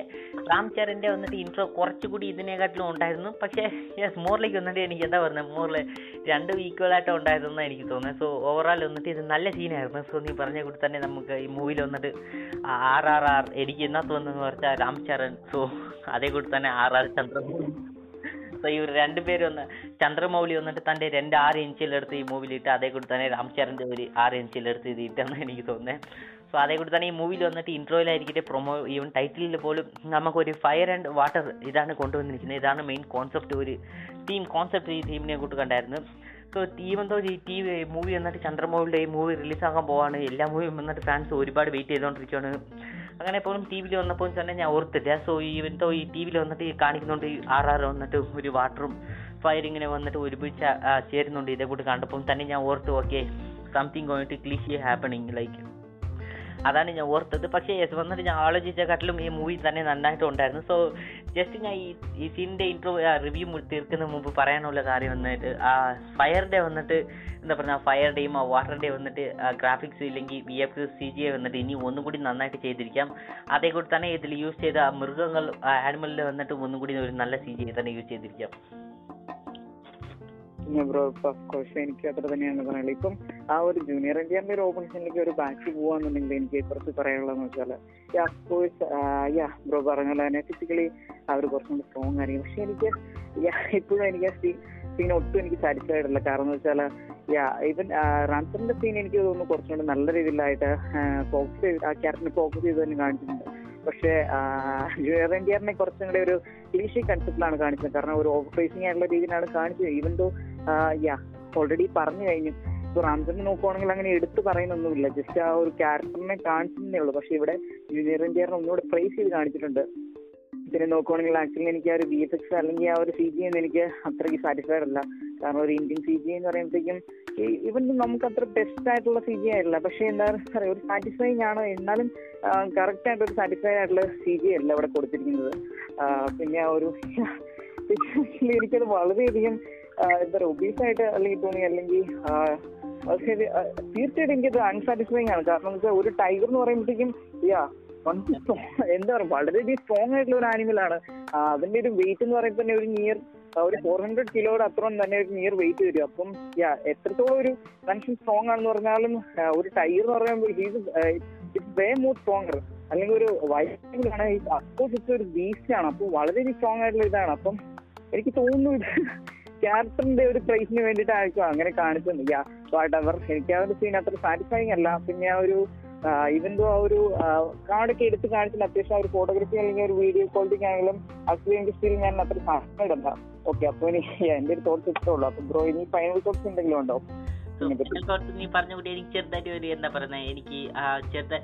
S2: രാം ചരന്റെ വന്നിട്ട് ഇൻട്രോ കുറച്ചുകൂടി ഇതിനെക്കാട്ടിലും ഉണ്ടായിരുന്നു. പക്ഷേ യെസ് മോറിലേക്ക് വന്നിട്ട് എനിക്ക് എന്താ പറയുന്നത് മോറിൽ രണ്ടും ഈക്വൽ ആയിട്ട് ഉണ്ടായിരുന്നെന്ന് എനിക്ക് തോന്നുന്നത്. സോ ഓവറോൾ വന്നിട്ട് ഇത് നല്ല സീനായിരുന്നു സോ നീ പറഞ്ഞ കൂടി തന്നെ നമുക്ക് ഈ മൂവിയിൽ വന്നിട്ട് ആർ ആർ ആർ എനിക്ക് എന്നാ തോന്നുന്നു പറഞ്ഞാൽ രാം ചരൺ സോ അതേ കൂടി തന്നെ ആർ ആർ ചന്ദ്രമോഹൻ സോ ഇവർ രണ്ടുപേരും ഒന്ന് ചന്ദ്രമൗലി വന്നിട്ട് തന്റെ രണ്ട് ആറ് ഇഞ്ചിലെടുത്ത് ഈ മൂവിയിലിട്ട് അതേ കൂടി തന്നെ രാംചരന്റെ ഒരു ആറ് ഇഞ്ചിലെടുത്ത് ഇത് ഇട്ടെന്ന് എനിക്ക് തോന്നുന്നത്. സോ അതേ കൂടി തന്നെ ഈ മൂവിയിൽ വന്നിട്ട് ഇൻട്രോയിലായിരിക്കട്ടെ പ്രൊമോ ഈവൻ ടൈറ്റിലിൽ പോലും നമുക്കൊരു ഫയർ ആൻഡ് വാട്ടർ ഇതാണ് കൊണ്ടുവന്നിരിക്കുന്നത്. ഇതാണ് മെയിൻ കോൺസെപ്റ്റ് ഒരു തീം കോൺസെപ്റ്റ് ഈ തീമിനെ കൂട്ട് കണ്ടായിരുന്നു. സോ ടീം എന്തോ ഈ ടി വി മൂവി വന്നിട്ട് ചന്ദ്രമൗലിയുടെ ഈ മൂവി റിലീസാകാൻ പോവാണ് എല്ലാ മൂവിയും വന്നിട്ട് ഫാൻസ് ഒരുപാട് വെയിറ്റ് ചെയ്തുകൊണ്ടിരിക്കുകയാണ് അങ്ങനെ എപ്പോഴും ടി വിയിൽ വന്നപ്പോൾ തന്നെ ഞാൻ ഓർത്തില്ല. സോ എന്തോ ഈ ടി വിയിൽ വന്നിട്ട് ഈ കാണിക്കുന്നുണ്ട് ആർ ആർ വന്നിട്ട് ഒരു വാട്ടറും ഫയറിങ്ങിനെ വന്നിട്ട് ഒരുമിച്ച് ചേരുന്നുണ്ട്. ഇതേ കൂടി കണ്ടപ്പോൾ തന്നെ ഞാൻ ഓർത്തു okay something going to cliche like അതാണ് ഞാൻ ഓർത്തത്. പക്ഷേ യെസ് വന്നിട്ട് ഞാൻ ആലോചിച്ചേക്കാട്ടിലും ഈ മൂവി തന്നെ നന്നായിട്ട് ഉണ്ടായിരുന്നു സോ ജസ്റ്റ് ഞാൻ ഈ ഈ സീനിന്റെ ഇൻട്രോ റിവ്യൂ തീർക്കുന്ന മുമ്പ് പറയാനുള്ള കാര്യം വന്നിട്ട് ആ ഫയർ ഡേ വന്നിട്ട് എന്താ പറയുക ഡേയും ആ വാട്ടർ ഡേ വന്നിട്ട് ഗ്രാഫിക്സ് ഇല്ലെങ്കിൽ വി എഫ് സി ജി വന്നിട്ട് ഇനി ഒന്നും കൂടി നന്നായിട്ട് ചെയ്തിരിക്കാം. അതേ കൂടി തന്നെ ഇതിൽ യൂസ് ചെയ്ത മൃഗങ്ങൾ ആനിമലിൽ വന്നിട്ട് ഒന്നും കൂടി ഒരു നല്ല സി ജി തന്നെ യൂസ് ചെയ്തിരിക്കാം.
S1: ബ്രോ കോഴ്സ് എനിക്ക് അത്ര തന്നെയാണ് പറയാനുള്ളത്. ഇപ്പം ആ ഒരു ജൂനിയർ ഇന്ത്യന്റെ ഒരു ഓപ്പണിഷനിലേക്ക് ഒരു ബാക്ക് പോവാന്നുണ്ടെങ്കിൽ എനിക്ക് കുറച്ച് പറയാനുള്ളതെന്ന് വെച്ചാൽ യാ കോഴ്സ് യാ ബ്രോ പറഞ്ഞ പോലെ തന്നെ ഫിസിക്കലി അവർ കുറച്ചും കൂടി സ്ട്രോങ് ആയിരിക്കും. പക്ഷെ എനിക്ക് ഇപ്പോഴും എനിക്ക് ആ സീൻ സീൻ ഒട്ടും എനിക്ക് സാറ്റിസ്ഫൈഡ് അല്ല കാരണം എന്ന് വെച്ചാൽ യാ ഇവൻ റൺസറിന്റെ സീൻ എനിക്ക് തോന്നുന്നു കുറച്ചും കൂടി നല്ല രീതിയിലായിട്ട് ഫോക്കസ് ചെയ്ത് ആ ക്യാരക്ടറിനെ ഫോക്കസ് ചെയ്ത് തന്നെ കാണിച്ചിട്ടുണ്ട്. പക്ഷേ ജൂനിയർ ഇന്ത്യറിനെ കുറച്ചും കൂടി ഒരു ക്ലീഷി കൺസെപ്റ്റിലാണ് കാണിച്ചത്. കാരണം ഒരു ഓവർ ഫേസിംഗ് ആയിട്ടുള്ള രീതിയിലാണ് കാണിച്ചത്. ഈവൻ ദോ യാ ഓൾറെഡി പറഞ്ഞു കഴിഞ്ഞു. ഇപ്പൊ റാംചന്ദ്രൻ നോക്കുവാണെങ്കിൽ അങ്ങനെ എടുത്തു പറയുന്നൊന്നുമില്ല. ജസ്റ്റ് ആ ഒരു ക്യാരക്ടറിനെ കാണിച്ചതേ ഉള്ളൂ. പക്ഷെ ഇവിടെ ജൂനിയർ ഇന്ത്യറിനെ ഒന്നുകൂടെ പ്രൈസ് ചെയ്ത് കാണിച്ചിട്ടുണ്ട്. പിന്നെ നോക്കുവാണെങ്കിൽ ആക്ച്വലി എനിക്ക് ആ ഒരു വി എഫ് എക്സ് അല്ലെങ്കിൽ ആ ഒരു സി ജി എന്ന് എനിക്ക് അത്രയ്ക്ക് സാറ്റിസ്ഫൈഡ് അല്ല. കാരണം ഒരു ഇന്ത്യൻ സി ജി എന്ന് പറയുമ്പോഴത്തേക്കും ഇവൻ നമുക്ക് അത്ര ബെസ്റ്റ് ആയിട്ടുള്ള സി ജി ആയില്ല പക്ഷെ എന്താ പറയുക ഒരു സാറ്റിസ്ഫൈങ് ആണ്? എന്നാലും കറക്റ്റ് ആയിട്ട് ഒരു സാറ്റിസ്ഫൈഡ് ആയിട്ടുള്ള സി ജി അല്ല ഇവിടെ കൊടുത്തിരിക്കുന്നത്. പിന്നെ ആ ഒരു എനിക്കത് വളരെയധികം ആ, എന്താ പറയുക ഒബീസായിട്ട് അല്ലെങ്കിൽ തോന്നി അല്ലെങ്കിൽ ശരി തീർച്ചയായിട്ടും എനിക്കത് അൺസാറ്റിസ്ഫൈങ് ആണ്. കാരണം വെച്ചാൽ ഒരു ടൈഗർ എന്ന് പറയുമ്പോഴത്തേക്കും യാ എന്താ പറയുക വളരെയധികം സ്ട്രോങ് ആയിട്ടുള്ള ഒരു ആനിമൽ ആണ്. അതിന്റെ ഒരു വെയിറ്റ് എന്ന് പറയുമ്പോൾ തന്നെ ഒരു നിയർ ഒരു ഫോർ ഹൺഡ്രഡ് കിലോയുടെ അത്രയും തന്നെ ഒരു നിയർ വെയിറ്റ് വരും. അപ്പം യാ എത്രത്തോളം ഒരു മനുഷ്യൻ സ്ട്രോങ് ആണെന്ന് പറഞ്ഞാലും ഒരു ടൈഗർ എന്ന് പറയുമ്പോൾ he's it's way more stronger അല്ലെങ്കിൽ ഒരു വൈറ്റിലാണ് അപ്പോസ് ഇറ്റ്സ് ഒരു ബീസ്റ്റ് ആണ്. അപ്പോൾ വളരെയധികം സ്ട്രോങ് ആയിട്ടുള്ള ഇതാണ്. അപ്പം എനിക്ക് തോന്നുന്നു ക്യാരക്ടറിന്റെ ഒരു പ്രൈസിന് വേണ്ടിയിട്ടായിരിക്കും അങ്ങനെ കാണിച്ചത്. വാട്ട് എവർ എനിക്ക് ആ ഒരു സീൻ അത്ര സാറ്റിസ്ഫൈങ് അല്ല. പിന്നെ ആ ഒരു ഇവൻ ആ ഒരു കാർഡൊക്കെ എടുത്ത് കാണിച്ചില്ല. അത്യാവശ്യം ആ ഒരു ഫോട്ടോഗ്രാഫി അല്ലെങ്കിൽ ഒരു വീഡിയോ ക്വാളിറ്റി ആണെങ്കിലും അക്സി സ്റ്റിൽ ഞാൻ അത്ര സാറ്റിസ്ഫൈഡ് അല്ല. ഓക്കെ അപ്പൊ ഇനി എന്റെ ഒരു തോട്ട്സ് ഇഷ്ടമുള്ളൂ അപ്പൊ ബ്രോ ഇനി ഫൈനൽ തോട്ട്സ് എന്തെങ്കിലും ഉണ്ടോ?
S2: Final നീ പറഞ്ഞ കൂടി എനിക്ക് ചെറുതായിട്ട് ഒരു എന്താ പറയുന്നത് എനിക്ക് ആ ചെറുത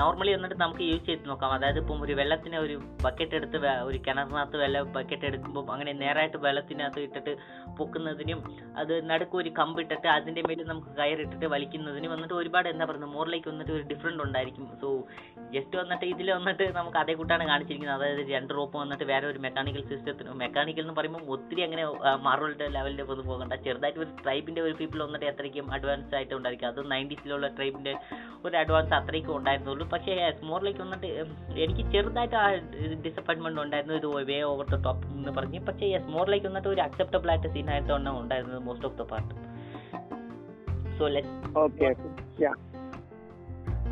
S2: നോർമലി വന്നിട്ട് നമുക്ക് യൂസ് ചെയ്ത് നോക്കാം. അതായത് ഇപ്പം ഒരു വെള്ളത്തിന് ഒരു ബക്കറ്റ് എടുത്ത് ഒരു കിണറിനകത്ത് വെള്ളം ബക്കറ്റ് എടുക്കുമ്പോൾ അങ്ങനെ നേരായിട്ട് വെള്ളത്തിനകത്ത് ഇട്ടിട്ട് പൊക്കുന്നതിനും അത് നടുക്ക് ഒരു കമ്പ് ഇട്ടിട്ട് അതിന്റെ മേലിൽ നമുക്ക് കയറിട്ടിട്ട് വലിക്കുന്നതിനും വന്നിട്ട് ഒരുപാട് എന്താ പറയുന്നത് മോറിലേക്ക് വന്നിട്ട് ഒരു ഡിഫറെന്റ് ഉണ്ടായിരിക്കും. സോ ജസ്റ്റ് വന്നിട്ട് ഇതിൽ വന്നിട്ട് നമുക്ക് അതേ കൂട്ടാണ് കാണിച്ചിരിക്കുന്നത്. അതായത് രണ്ട് റോപ്പ് വന്നിട്ട് വേറെ ഒരു മെക്കാനിക്കൽ സിസ്റ്റത്തിന് മെക്കാനിക്കൽ എന്ന് പറയുമ്പോൾ ഒത്തിരി അങ്ങനെ മാർവലിന്റെ ലെവലിൽ ഒന്നും പോകണ്ട. ചെറുതായിട്ട് ഒരു ട്രൈബിന്റെ ഒരു പീപ്പിൾ വന്നിട്ട് അത്രയ്ക്കും അഡ്വാൻസ് ആയിട്ട് ഉണ്ടായിരിക്കും. അത് നയന്റീസിലുള്ള ട്രൈബിന്റെ ഒരു അഡ്വാൻസ് അത്രയ്ക്കും ഉണ്ടായിരുന്നുള്ളൂ. പക്ഷേ മോറിലേക്ക് വന്നിട്ട് എനിക്ക് ചെറുതായിട്ട് ആ ഡിസപ്പോയിൻമെന്റ് ഉണ്ടായിരുന്നു. ഇത് വേ ഓവർ ദ ടോപ്പ് എന്ന് പറഞ്ഞ്. പക്ഷേ യെസ് മോറിലേക്ക് വന്നിട്ട് ഒരു അക്സെപ്റ്റബിൾ ആയിട്ട് സീൻ ആയിട്ടാണ് ഉണ്ടായിരുന്നത് most of the part so let
S1: okay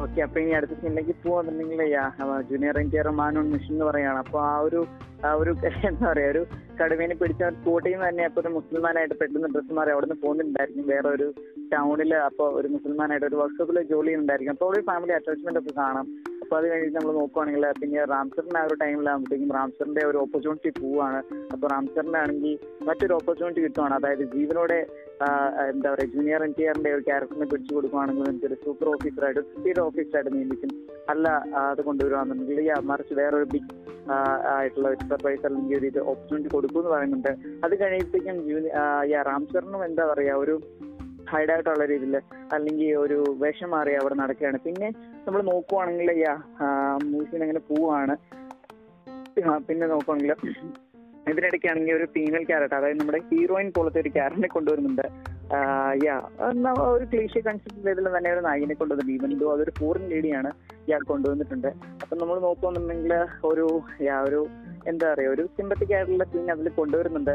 S1: okay അപ്പൊ ഇനി അടുത്ത സീനിലേക്ക് പോവാന്നുണ്ടെങ്കിൽ junior N T R man on mission എന്ന് പറയാണ് അപ്പൊ ആ ഒരു ആ ഒരു എന്താ പറയാ ഒരു കടുവേനെ പിടിച്ച സ്പോട്ടിൽ നിന്ന് തന്നെ അപ്പൊ ഒരു മുസൽമാനായിട്ട് പെട്ടെന്ന് ഡ്രസ് മാറി അവിടെ നിന്ന് പോകുന്നുണ്ടായിരിക്കും വേറെ ഒരു ടൗണിൽ അപ്പൊ ഒരു മുസൽമാനായിട്ട് ഒരു വർക്ക്ഷോപ്പിൽ ജോലി ചെയ്യുന്നുണ്ടായിരിക്കും. അപ്പോൾ ഒരു ഫാമിലി അറ്റാച്ച്മെന്റ് ഒക്കെ കാണാം. അപ്പൊ അത് കഴിഞ്ഞിട്ട് നമ്മൾ നോക്കുവാണെങ്കിൽ പിന്നെ റാംസറിന്റെ ആ ഒരു ടൈമിലാകുമ്പോഴത്തേക്കും റാംസറിന്റെ ഒരു ഓപ്പർച്യൂണിറ്റി പോവാണ്. അപ്പൊ റാംസറിന്റെ ആണെങ്കിൽ മറ്റൊരു ഓപ്പർച്യൂണിറ്റി കിട്ടുവാണ്. അതായത് ജീവനോടെ എന്താ പറയുക ജൂനിയർ എൻ ടി ആറിന്റെ ഒരു ക്യാരക്ടറിനെ പിടിച്ചു കൊടുക്കുവാണെങ്കിൽ എനിക്കൊരു സൂപ്പർ ഓഫീസറായിട്ട് സ്പീഡ് ഓഫീസറായിട്ട് നിയമിക്കും. അല്ല അത് കൊണ്ടുവരുവാന്നുണ്ടെങ്കിൽ മറിച്ച് വേറൊരു ബിഗ് ആയിട്ടുള്ള ഒരു സർപ്രൈസ് അല്ലെങ്കിൽ ഒരു ഓപ്പർച്യൂണിറ്റി കൊടുക്കുമെന്ന് പറയുന്നുണ്ട്. അത് കഴിയുമ്പോഴത്തേക്കും റാംസറിനും എന്താ പറയാ ഒരു ഹൈഡായിട്ടുള്ള രീതിയിൽ അല്ലെങ്കിൽ ഒരു വേഷം മാറി അവിടെ നടക്കുകയാണ്. പിന്നെ നമ്മൾ നോക്കുവാണെങ്കിൽ യാ മൂസിന് അങ്ങനെ പോവാണ് പിന്നെ നോക്കുവാണെങ്കിൽ ഇതിനിടയ്ക്കാണെങ്കിൽ ഒരു ഫീമെയിൽ ക്യാരക്ടർ അതായത് നമ്മുടെ ഹീറോയിൻ പോലത്തെ ഒരു ക്യാരക്ടറിനെ കൊണ്ടുവരുന്നുണ്ട്. യാ ഒരു ക്ലീഷ്യ കൺസെപ്റ്റ് ഇതിൽ തന്നെ ഒരു നായികനെ കൊണ്ടുവന്നു ഈവൻ ദോ അതൊരു ഫോറിൻ ലേഡിയാണ് ഇയാൾ കൊണ്ടുവന്നിട്ടുണ്ട്. അപ്പം നമ്മൾ നോക്കുകയാണെന്നുണ്ടെങ്കിൽ ഒരു യാ ഒരു എന്താ പറയുക ഒരു സിമ്പത്തിക് ആയിട്ടുള്ള സീൻ അതിൽ കൊണ്ടുവരുന്നുണ്ട്.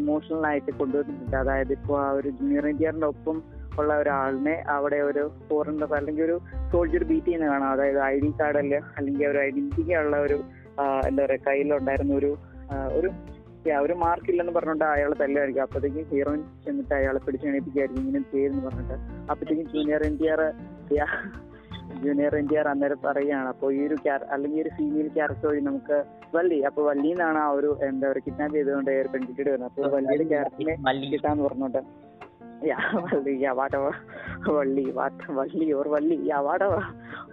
S1: ഇമോഷണൽ ആയിട്ട് കൊണ്ടുവരുന്നുണ്ട്. അതായത് ഇപ്പോൾ ആ ഒരു ജൂനിയർ എൻജിയറിന്റെ ഒപ്പം ഉള്ള ഒരാളിനെ അവിടെ ഒരു ഫോറിനർ അല്ലെങ്കിൽ ഒരു സോൾജർ ബീറ്റ് ചെയ്യുന്ന കാണാം. അതായത് ഐ ഡി കാർഡ് അല്ല അല്ലെങ്കിൽ ഒരു ഐഡന്റിറ്റി ഉള്ള ഒരു എന്താ പറയുക കയ്യിലുണ്ടായിരുന്ന ഒരു ഒരു ഒരു മാർക്ക് ഇല്ലെന്ന് പറഞ്ഞിട്ട് അയാളെ തല്ലായിരിക്കും അപ്പോഴത്തേക്കും ഹീറോയിൻ ചെന്നിട്ട് അയാളെ പിടിച്ച് എണീപ്പിക്കായിരിക്കും ഇങ്ങനെ ചെയ്യുന്നു പറഞ്ഞിട്ട്. അപ്പോഴത്തേക്കും junior N T R junior N T R അന്നേരം പറയുകയാണ്. അപ്പോൾ ഈ ഒരു അല്ലെങ്കിൽ ഒരു ഫീമെയിൽ ക്യാരക്ടർ വഴി നമുക്ക് വള്ളി. അപ്പൊ വല്ലിന്നാണ് ആ ഒരു എന്താ പറയുക കിഡ്നാപ്പ് ചെയ്തുകൊണ്ട് ഒരു പെൺകുട്ടിയുടെ വരുന്നത്. അപ്പോൾ വള്ളിയുടെ ക്യാരക്ടറിനെ കിട്ടാന്ന് പറഞ്ഞോണ്ട് യാ വള്ളി. യാ വാട്ടവർ വള്ളി. വാട്ട വള്ളി. ഓർ വള്ളി. യാ വാടവ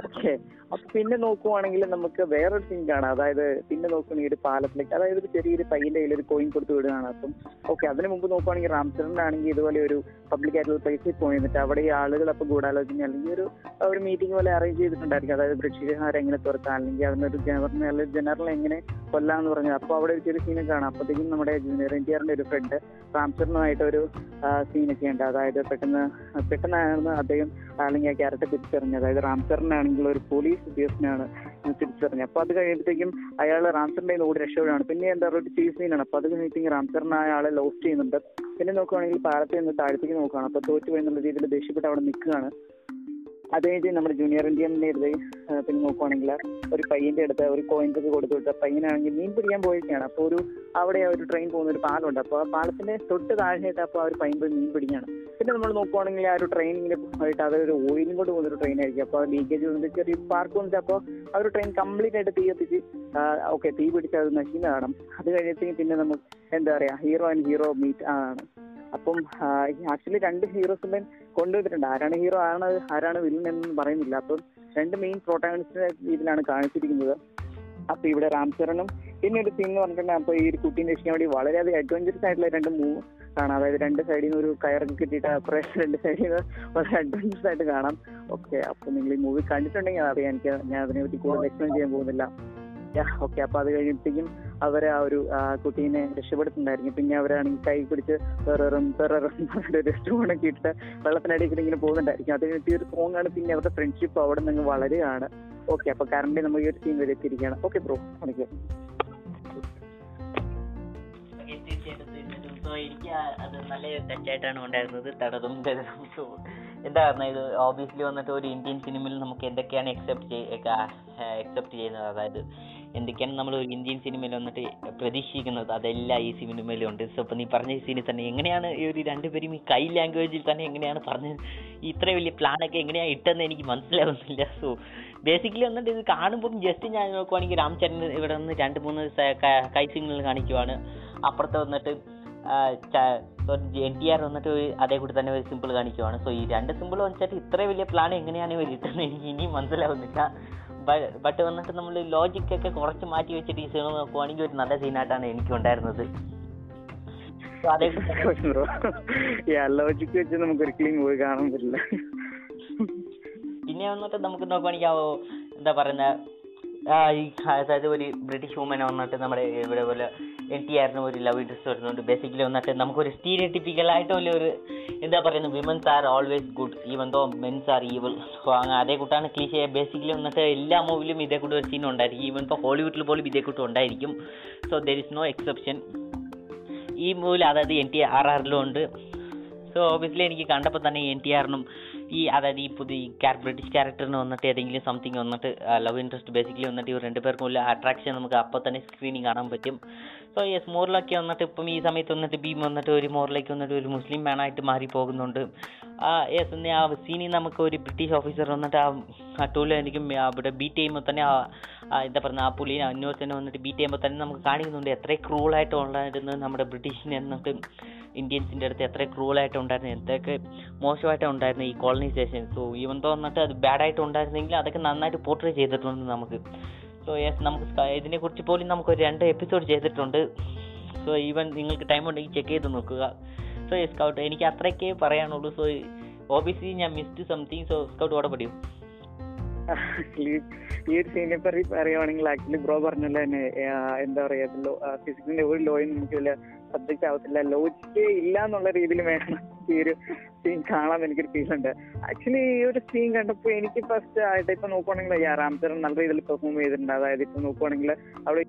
S1: ഓക്കെ അപ്പൊ പിന്നെ നോക്കുവാണെങ്കിൽ നമുക്ക് വേറൊരു സീൻ കാണാം. അതായത് പിന്നെ നോക്കുകയാണെങ്കിൽ ഒരു പാലത്തിലേക്ക് അതായത് ഒരു ചെറിയൊരു പയ്യന്റെ കയ്യിൽ ഒരു കോയിൻ കൊടുത്ത് വിടുകയാണ്. അപ്പം ഓക്കെ അതിന് മുമ്പ് നോക്കുവാണെങ്കിൽ ആണെങ്കിൽ ഇതുപോലെ ഒരു പബ്ലിക് ആയിട്ടുള്ള പ്ലേസിൽ പോയി എന്നിട്ട് അവിടെ ഈ ആളുകൾ അപ്പൊ ഗൂഢാലോചന അല്ലെങ്കിൽ ഒരു ഒരു മീറ്റിംഗ് പോലെ അറേഞ്ച് ചെയ്തിട്ടുണ്ടായിരിക്കും. അതായത് ബ്രിട്ടീഷുകാരെ എങ്ങനെ തുറക്കാം അല്ലെങ്കിൽ അതിനൊരു ജനറൽ ജനറൽ എങ്ങനെ കൊല്ലാന്ന് പറഞ്ഞു അപ്പൊ അവിടെ ഒരു ചെറിയ സീനൊക്കെ കാണാം. അപ്പോഴത്തേക്കും നമ്മുടെ ജൂനിയർ എൻ ഒരു ഫ്രണ്ട് റാംചരനുമായിട്ട് ഒരു സീനൊക്കെ ഉണ്ട്. അതായത് പെട്ടെന്ന് പെട്ടെന്നാണ് അദ്ദേഹം അല്ലെങ്കിൽ ആ ക്യാരക്ടർ തിരിച്ചറിഞ്ഞത്. അതായത് റാംസറിനാണെങ്കിൽ ഒരു പോലീസ് ഉദ്യോഗസ്ഥനാണ് തിരിച്ചറിഞ്ഞത്. അപ്പൊ അത് കഴിയുമ്പോഴത്തേക്കും അയാൾ റാംചറിന്റെ ഓടി രക്ഷപ്പെടുകയാണ്. പിന്നെ എന്താ പറയുക ചീസ് സീനാണ് അപ്പൊ അത് കഴിഞ്ഞിട്ട് റാംചറിന് അയാളെ ലോസ്റ്റ് ചെയ്യുന്നുണ്ട്. പിന്നെ നോക്കുകയാണെങ്കിൽ പാലത്തിൽ നിന്ന് താഴത്തേക്ക് നോക്കുകയാണ്. അപ്പൊ തോറ്റു പോയി രീതിയിൽ ദേഷ്യപ്പെട്ട് അവിടെ നിൽക്കുകയാണ്. അത് കഴിഞ്ഞ് നമ്മുടെ ജൂനിയർ ഇന്ത്യന്റെ അടുത്ത് പിന്നെ നോക്കുവാണെങ്കിൽ ഒരു പയ്യന്റെ അടുത്ത് ഒരു കോയിൻസ് ഒക്കെ കൊടുത്തു പയ്യനാണെങ്കിൽ മീൻ പിടിക്കാൻ പോയിരിക്കുകയാണ് അപ്പോൾ ഒരു അവിടെ ഒരു ട്രെയിൻ പോകുന്ന ഒരു പാലമുണ്ട്. അപ്പോൾ ആ പാലത്തിന്റെ തൊട്ട് താഴെയായിട്ട് അപ്പോൾ ആ ഒരു പയ്യൻ പോയി മീൻ പിടിക്കുകയാണ്. പിന്നെ നമ്മൾ നോക്കുവാണെങ്കിൽ ആ ഒരു ട്രെയിൻ ആയിട്ട് അതൊരു ഓയിലും കൊണ്ട് പോകുന്ന ഒരു ട്രെയിൻ ആയിരിക്കും. അപ്പോൾ ലീക്കേജ് വന്നിട്ട് ചെറിയ പാർക്ക് വന്നിട്ട് അപ്പോൾ ആ ഒരു ട്രെയിൻ കംപ്ലീറ്റ് ആയിട്ട് തീ കത്തിച്ച് ഓക്കെ തീ പിടിച്ച് അത് നശിക്കുന്ന കാണാം അത് കഴിഞ്ഞിട്ട് പിന്നെ നമുക്ക് എന്താ പറയാ ഹീറോ ആൻഡ് ഹീറോ മീറ്റ് ആണ് അപ്പം ആക്ച്വലി രണ്ട് ഹീറോസിനെ കൊണ്ടുവന്നിട്ടുണ്ട് ആരാണ് ഹീറോ ആണ് ആരാണ് വില്ലൻ എന്ന് പറയുന്നില്ല. അപ്പം രണ്ട് മെയിൻ പ്രോട്ടാഗണിസ്റ്റിന്റെ രീതിയിലാണ് കാണിച്ചിരിക്കുന്നത്. അപ്പൊ ഇവിടെ രാംചരനും പിന്നെ ഒരു സീൻ എന്ന് പറഞ്ഞിട്ടുണ്ടെങ്കിൽ അപ്പൊ ഈ ഒരു കുട്ടീനെ രക്ഷിക്കാൻ വേണ്ടി വളരെയധികം അഡ്വഞ്ചറസ് ആയിട്ടുള്ള രണ്ട് മൂവ് കാണാം. അതായത് രണ്ട് സൈഡിൽ നിന്ന് ഒരു കയറൊക്കെ കിട്ടിയിട്ട് അപ്പുറം രണ്ട് സൈഡിൽ നിന്ന് വളരെ അഡ്വഞ്ചറസ് ആയിട്ട് കാണാം. ഓക്കെ അപ്പൊ നിങ്ങൾ ഈ മൂവി കണ്ടിട്ടുണ്ടെങ്കിൽ അറിയാം എനിക്ക് ഞാൻ അതിനെ പറ്റി കൂടുതൽ എക്സ്പ്ലെയിൻ ചെയ്യാൻ പോകുന്നില്ല. ഓക്കെ അപ്പൊ അത് കഴിയുമ്പോഴത്തേക്കും അവരെ ആ ഒരു കുട്ടീനെ രക്ഷപ്പെടുത്തുന്നുണ്ടായിരുന്നു. പിന്നെ അവരാണെങ്കിൽ കൈ പിടിച്ച് പെററും പെററും ഒരു സ്റ്റോണൊക്കെ ഇട്ട് വെള്ളത്തിനടിയിൽ ഇങ്ങനെ പോകുന്നുണ്ടായിരിക്കും. അത് കഴിഞ്ഞിട്ട് ഒരു സോങ് ആണ് പിന്നെ അവരുടെ ഫ്രണ്ട്ഷിപ്പ് അവിടെ നിന്ന് വളരെയാണ് ഓക്കെ അപ്പൊ കറണ്ട് നമ്മൾ ഈ ഒരു സീൻ വരെ എത്തിയിരിക്കുകയാണ്. ഓക്കെ ബ്രോ
S2: എനിക്ക് അത് നല്ല തെറ്റായിട്ടാണ് ഉണ്ടായിരുന്നത് തടതും എന്താ ഇത്? ഓബിയസ്ലി വന്നിട്ട് ഒരു ഇന്ത്യൻ സിനിമയിൽ നമുക്ക് എന്തൊക്കെയാണ് എക്സെപ്റ്റ് എക്സെപ്റ്റ് ചെയ്യുന്നത്? അതായത് എന്തൊക്കെയാണ് നമ്മൾ ഒരു ഇന്ത്യൻ സിനിമയിൽ വന്നിട്ട് പ്രതീക്ഷിക്കുന്നത്? അതെല്ലാം ഈ സിനിമയിലും ഉണ്ട്. സോ ഇപ്പം നീ പറഞ്ഞ ഈ സീനിൽ തന്നെ എങ്ങനെയാണ് ഈ ഒരു രണ്ടുപേരും ഈ കൈ ലാംഗ്വേജിൽ തന്നെ എങ്ങനെയാണ് പറഞ്ഞത് ഈ ഇത്ര വലിയ പ്ലാനൊക്കെ എങ്ങനെയാണ് ഇട്ടെന്ന് എനിക്ക് മനസ്സിലാവുന്നില്ല. സോ ബേസിക്കലി വന്നിട്ട് ഇത് കാണുമ്പോൾ ജസ്റ്റ് ഞാൻ നോക്കുവാണെങ്കിൽ രാംചരൺ ഇവിടെ നിന്ന് രണ്ട് മൂന്ന് കൈ സിഗ്നൽ കാണിക്കുവാണ്. അപ്പുറത്ത് വന്നിട്ട് എൻ ടി ആർ വന്നിട്ട് അതേ കൂടി തന്നെ ഒരു സിമ്പിൾ കാണിക്കുവാണ്. സോ ഈ രണ്ട് സിമ്പിൾ വെച്ചിട്ട് ഇത്ര വലിയ പ്ലാൻ എങ്ങനെയാണ് ഇവർ ഇട്ടെന്ന് എനിക്ക് ഇനിയും മനസ്സിലാവുന്നില്ല. ബട്ട് വന്നിട്ട് നമ്മൾ ലോജിക് ഒക്കെ കുറച്ച് മാറ്റി വെച്ചിട്ട് ഈ സിനിമ നോക്കുവാണെങ്കിൽ ഒരു നല്ല സീനായിട്ടാണ് എനിക്ക് ഉണ്ടായിരുന്നത് So അതേ കൂടി തന്നെ-
S1: ബ്രോ ലോജിക്ക് വെച്ച് നമുക്ക് ഒരിക്കലും പോയി കാണാൻ പറ്റില്ല.
S2: പിന്നെ വന്നിട്ട് നമുക്ക് നോക്കുവാണെങ്കിൽ എന്താ പറയുന്ന അതായത് ഒരു ബ്രിട്ടീഷ് വുമൻ വന്നിട്ട് നമ്മുടെ ഇവിടെ പോലെ എൻ ടി ആറിനും ഒരു ലവ് ഇൻട്രസ്റ്റ് വരുന്നുണ്ട്. ബേസിക്കലി വന്നിട്ട് നമുക്കൊരു സ്റ്റീരിയറ്റിപ്പിക്കൽ ആയിട്ടുള്ള ഒരു എന്താ പറയുന്നത് womens are always good even though mens are evil so അതേ കൂട്ടാണ് ക്ലീശ ബേസിക്കലി വന്നിട്ട് എല്ലാ മൂവിലും ഇതേ കൂട്ടി ഒരു സീൻ ഉണ്ടായിരിക്കും. ഈവൻ ഇപ്പോൾ ഹോളിവുഡിൽ പോലും ഇതേ കൂട്ട് ഉണ്ടായിരിക്കും. So there is no exception ഈ മൂവിൽ അതായത് എൻ ടി ആർ ആറിലും ഉണ്ട്. സോ ഓബിയസ്ലി എനിക്ക് കണ്ടപ്പോൾ തന്നെ എൻ ടി ആറിനും ഈ അതായത് ഈ പുതിയ ക്യാരക്ടർ ബ്രിട്ടീഷ് ക്യാരക്ടറിന് വന്നിട്ട് ഏതെങ്കിലും സംതിങ് വന്നിട്ട് ലവ് ഇൻട്രസ്റ്റ് ബേസിക്കലി വന്നിട്ട് ഇവർ രണ്ടുപേർക്കും ഉള്ള അട്രാക്ഷൻ നമുക്ക് അപ്പോൾ തന്നെ സ്ക്രീനിങ് കാണാൻ പറ്റും. സോ യെസ് മോറിലൊക്കെ വന്നിട്ട് ഇപ്പം ഈ സമയത്ത് വന്നിട്ട് ഭീം വന്നിട്ട് ഒരു മോറിലേക്ക് വന്നിട്ട് ഒരു മുസ്ലിം മാനായിട്ട് മാറി പോകുന്നുണ്ട് യെസ് ആ സീനിൽ നമുക്ക് ഒരു ബ്രിട്ടീഷ് ഓഫീസർ വന്നിട്ട് ആ ആ എനിക്കും അവിടെ ബീറ്റ് ചെയ്യുമ്പോൾ തന്നെ ആ ആ എന്താ പറയുക ആ പുള്ളിനെ അന്വേഷണം വന്നിട്ട് ബീറ്റ് ചെയ്യുമ്പോൾ തന്നെ നമുക്ക് കാണിക്കുന്നുണ്ട് എത്ര ക്രൂളായിട്ട് ഉണ്ടായിരുന്നത് നമ്മുടെ ബ്രിട്ടീഷിനെ എന്നിട്ട് ഇന്ത്യൻസിന്റെ അടുത്ത് എത്ര ക്രൂളായിട്ട് ഉണ്ടായിരുന്നു എന്തൊക്കെ മോശമായിട്ട് ഉണ്ടായിരുന്നു ഈ കോളനൈസേഷൻ സോ ഇവന്തോ വന്നിട്ട് അത് ബാഡായിട്ട് ഉണ്ടായിരുന്നെങ്കിൽ അതൊക്കെ നന്നായിട്ട് പോർട്രേ ചെയ്തിട്ടുണ്ട് നമുക്ക്. സോ യെസ് നമുക്ക് ഇതിനെ ഇതിനെക്കുറിച്ച് പോലും നമുക്ക് ഒരു രണ്ട് എപ്പിസോഡ് ചെയ്തിട്ടുണ്ട്. സോ ഈവൻ നിങ്ങൾക്ക് ടൈം ഉണ്ടെങ്കിൽ ചെക്ക് ചെയ്ത് നോക്കുക. സോ യെസ് സ്കൗട്ട് എനിക്ക് അത്രയ്ക്കേ പറയാനുള്ളൂ. സോ ഓബിയസ്ലി ഞാൻ മിസ്ഡ് സംതിങ് സോ സ്കൗട്ട് ഓടെ പഠിയും
S1: ഈ ഒരു സീനെ പറ്റി പറയുവാണെങ്കിൽ ആക്ച്വലി ബ്രോ പറഞ്ഞല്ലോ തന്നെ എന്താ പറയാ ഫിസിക്സിന്റെ ഒരു ലോയും നമുക്ക് സബ്ജക്റ്റ് ആവത്തില്ല. ലോജിക്ക് ഇല്ല എന്നുള്ള രീതിയിൽ വേണം ഈ ഒരു സീൻ കാണാൻ എനിക്കൊരു ഫീൽ ഉണ്ട്. ആക്ച്വലി ഈ ഒരു സീൻ കണ്ടപ്പോൾ എനിക്ക് ഫസ്റ്റ് ആയിട്ട് ഇപ്പൊ നോക്കുവാണെങ്കിൽ രാംചരൺ നല്ല രീതിയിൽ പെർഫോം ചെയ്തിട്ടുണ്ട്. അതായത് ഇപ്പൊ നോക്കുവാണെങ്കിൽ അവിടെ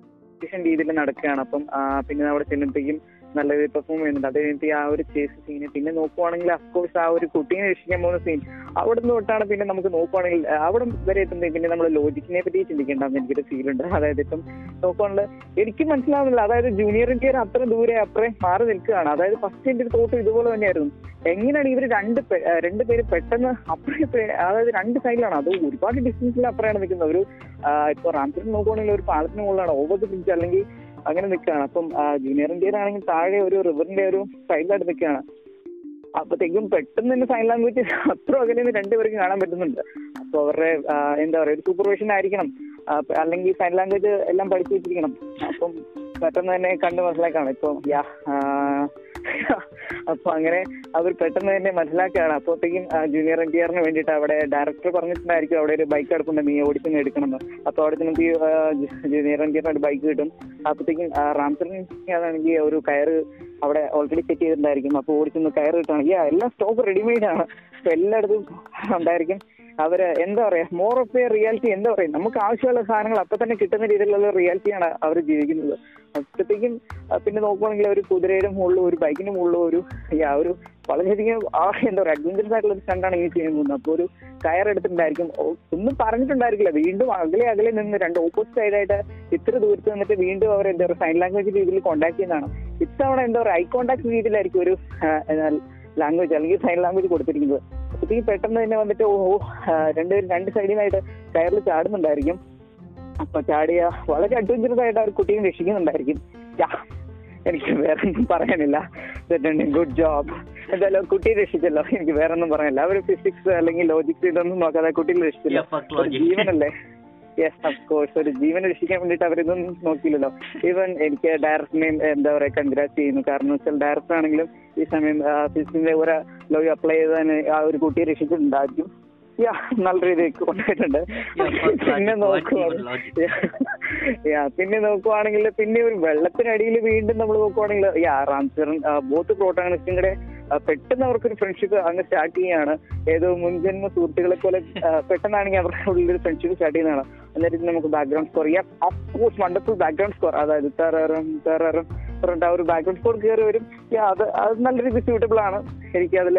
S1: രീതിയിൽ നടക്കുകയാണ്. അപ്പം പിന്നെ അവിടെ ചെല്ലുമ്പോഴത്തേക്കും നല്ല ഒരു പെർഫോം ചെയ്യുന്നുണ്ട്. അത് കഴിഞ്ഞിട്ട് ആ ഒരു ചേസ് സീന് പിന്നെ നോക്കുവാണെങ്കിൽ അഫ്കോഴ്സ് ആ ഒരു കുട്ടീനെ രക്ഷിക്കാൻ പോകുന്ന സീൻ അവിടെ നിന്ന് തൊട്ടാണ് പിന്നെ നമുക്ക് നോക്കുവാണെങ്കിൽ അവിടെ വരെ എത്തുമ്പോൾ പിന്നെ നമ്മൾ ലോജിക്കിനെ പറ്റി ചിന്തിക്കേണ്ടെന്ന് എനിക്കൊരു ഫീൽ ഉണ്ട്. അതായത് ഇപ്പം നോക്കുവാണെങ്കിൽ എനിക്ക് മനസ്സിലാവുന്നില്ല. അതായത് ജൂനിയർ ഇന്ത്യർ അത്ര ദൂരെ അത്രയും മാറി നിൽക്കുകയാണ്. അതായത് ഫസ്റ്റ് എന്റെ തോട്ട് ഇതുപോലെ തന്നെയായിരുന്നു. എങ്ങനെയാണ് ഇവർ രണ്ട് രണ്ട് പേര് പെട്ടെന്ന് അപ്പുറേ അതായത് രണ്ട് സൈഡിലാണ് അത് ഒരുപാട് ഡിസ്റ്റൻസിൽ അപ്പുറയാണ് നിൽക്കുന്നത്. ഒരു ഇപ്പൊ റാംസിൽ നോക്കുവാണെങ്കിൽ ഒരു പാലത്തിന് മുകളിലാണ്. ഓവർ ദി ബ്രിഡ്ജ് അല്ലെങ്കിൽ അങ്ങനെ നിൽക്കുകയാണ്. അപ്പം ജൂനിയർ ഇന്ത്യയിലാണെങ്കിൽ താഴെ ഒരു റിവറിന്റെ ഒരു സൈഡിലായിട്ട് നിൽക്കുകയാണ്. അപ്പത്തേക്കും പെട്ടെന്ന് തന്നെ സൈൻ ലാംഗ്വേജ് അത്ര അകലെ നിന്ന് രണ്ടുപേർക്ക് കാണാൻ പറ്റുന്നുണ്ട്. അപ്പൊ അവരുടെ എന്താ പറയുക ഒരു സൂപ്പർവിഷൻ ആയിരിക്കണം. അല്ലെങ്കിൽ സൈൻ ലാംഗ്വേജ് എല്ലാം പഠിച്ചു വെച്ചിരിക്കണം. അപ്പം പെട്ടെന്ന് തന്നെ കണ്ടു മനസ്സിലാക്കാണ്. ഇപ്പൊ അപ്പൊ അങ്ങനെ അവർ പെട്ടെന്ന് തന്നെ മനസ്സിലാക്കുകയാണ്. അപ്പോഴത്തേക്കും ജൂനിയർ എൻ ടി ആറിന് വേണ്ടിയിട്ട് അവിടെ ഡയറക്ടർ പറഞ്ഞിട്ടുണ്ടായിരിക്കും അവിടെ ഒരു ബൈക്ക് കിടപ്പുണ്ട് നീ ഓടിച്ചു എടുക്കണമെന്ന്. അപ്പൊ അവിടെ ചെന്നിട്ട് ജൂനിയർ എൻ ടി ആറിന് ബൈക്ക് കിട്ടും. അപ്പത്തേക്കും റാംസറിന് ആണെങ്കിൽ ഒരു കയറ് അവിടെ ഓൾറെഡി സെറ്റ് ചെയ്തിട്ടുണ്ടായിരിക്കും. അപ്പൊ ഓടിച്ചൊന്ന് കയറ് കിട്ടുകയാണെങ്കിൽ എല്ലാം സ്റ്റോക്ക് റെഡിമെയ്ഡ് ആണ്. എല്ലായിടത്തും ഉണ്ടായിരിക്കും. അവർ എന്താ പറയാ മോർ ഓഫ് എ റിയാലിറ്റി എന്താ പറയാ നമുക്ക് ആവശ്യമുള്ള സാധനങ്ങൾ അപ്പൊ തന്നെ കിട്ടുന്ന രീതിയിലുള്ള റിയാലിറ്റിയാണ് അവർ ജീവിക്കുന്നത്. അപ്പോഴത്തേക്കും പിന്നെ നോക്കുവാണെങ്കിൽ ഒരു കുതിരയുടെ മുകളിലും ഒരു ബൈക്കിന്റെ മുകളിലും ഒരു ഒരു വളരെയധികം എന്താ പറയാ അഡ്വഞ്ചറസ് ആയിട്ടുള്ള ഒരു സ്റ്റണ്ടാണ് ഈ ചെയ്യാൻ പോകുന്നത്. അപ്പോൾ ഒരു കയർ എടുത്തിട്ടുണ്ടായിരിക്കും. ഒന്നും പറഞ്ഞിട്ടുണ്ടായിരിക്കില്ല. വീണ്ടും അകലെ അകലെ നിന്ന് രണ്ട് ഓപ്പോസിറ്റ് സൈഡായിട്ട് ഇത്ര ദൂരത്ത് നിന്നിട്ട് വീണ്ടും അവർ എന്താ പറയുക സൈൻ ലാംഗ്വേജ് രീതിയിൽ കോണ്ടാക്ട് ചെയ്യുന്നതാണ്. ഇത്തവണ എന്താ പറയുക ഐ കോണ്ടാക്ട് രീതിയിലായിരിക്കും ഒരു ലാംഗ്വേജ് അല്ലെങ്കിൽ സൈൻ ലാംഗ്വേജ് കൊടുത്തിരിക്കുന്നത്. അപ്പോഴത്തേക്ക് പെട്ടെന്ന് തന്നെ വന്നിട്ട് ഓ രണ്ടുപേരും രണ്ട് സൈഡിനായിട്ട് കയറിൽ ചാടുന്നുണ്ടായിരിക്കും. അപ്പൊ ചാടിയ വളരെ അഡ്വഞ്ചറസ് ആയിട്ട് ആ ഒരു കുട്ടിയെ രക്ഷിക്കുന്നുണ്ടായിരിക്കും. എനിക്ക് വേറെ ഒന്നും പറയാനില്ല ഗുഡ് ജോബ് എന്തായാലും കുട്ടിയെ രക്ഷിച്ചല്ലോ. എനിക്ക് വേറെ ഒന്നും പറയാനില്ല അവർ ഫിസിക്സ് അല്ലെങ്കിൽ ലോജിക്സ് ഇതൊന്നും നോക്കാതെ കുട്ടിയെ രക്ഷിച്ചല്ലോ. ജീവനല്ലേ? യെസ് ഓഫ് കോഴ്സ് ഒരു ജീവൻ രക്ഷിക്കാൻ വേണ്ടിയിട്ട് അവരിതൊന്നും നോക്കിയില്ലല്ലോ. ഈവൻ എനിക്ക് ഡയറക്ടറിനെയും എന്താ പറയുക കൺഗ്രാറ്റ് ചെയ്യുന്നു. കാരണം വെച്ചാൽ ഡയറക്ടർ ആണെങ്കിലും ഈ സമയം ഫിസിക്സിന്റെ ഒരു ലോ അപ്ലൈ ചെയ്താൽ ആ ഒരു കുട്ടിയെ രക്ഷിച്ചിട്ടുണ്ടായിരിക്കും. യാ നല്ല രീതിയിൽ കൊണ്ടുപോയിട്ടുണ്ട്. പിന്നെ
S2: logic. What
S1: നോക്കുവാ യാ പിന്നെ നോക്കുവാണെങ്കിൽ പിന്നെ ഒരു വെള്ളത്തിനടിയിൽ വീണ്ടും നമ്മൾ നോക്കുവാണെങ്കിൽ യാ റാംചരൺ ബോത്ത് പ്രോട്ടാണിസ്റ്റും കൂടെ പെട്ടെന്ന് അവർക്കൊരു ഫ്രണ്ട്ഷിപ്പ് അങ്ങ് സ്റ്റാർട്ട് ചെയ്യാണ് ഏതോ മുൻജന്മ സുഹൃത്തുക്കളെ പോലെ പെട്ടെന്നാണെങ്കിൽ അവരുടെ ഉള്ളിൽ ഒരു ഫ്രണ്ട്ഷിപ്പ് സ്റ്റാർട്ട് ചെയ്യുന്നതാണ്. അന്നേരം നമുക്ക് background score yeah of course wonderful background score അതായത് തെററും തെററും പറഞ്ഞിട്ട് ആ ഒരു ബാക്ക്ഗ്രൗണ്ട് സ്കോർ കയറി വരും. യാ അത് അത് നല്ല രീതിയിൽ സ്യൂട്ടബിൾ ആണ്. എനിക്ക് അതിൽ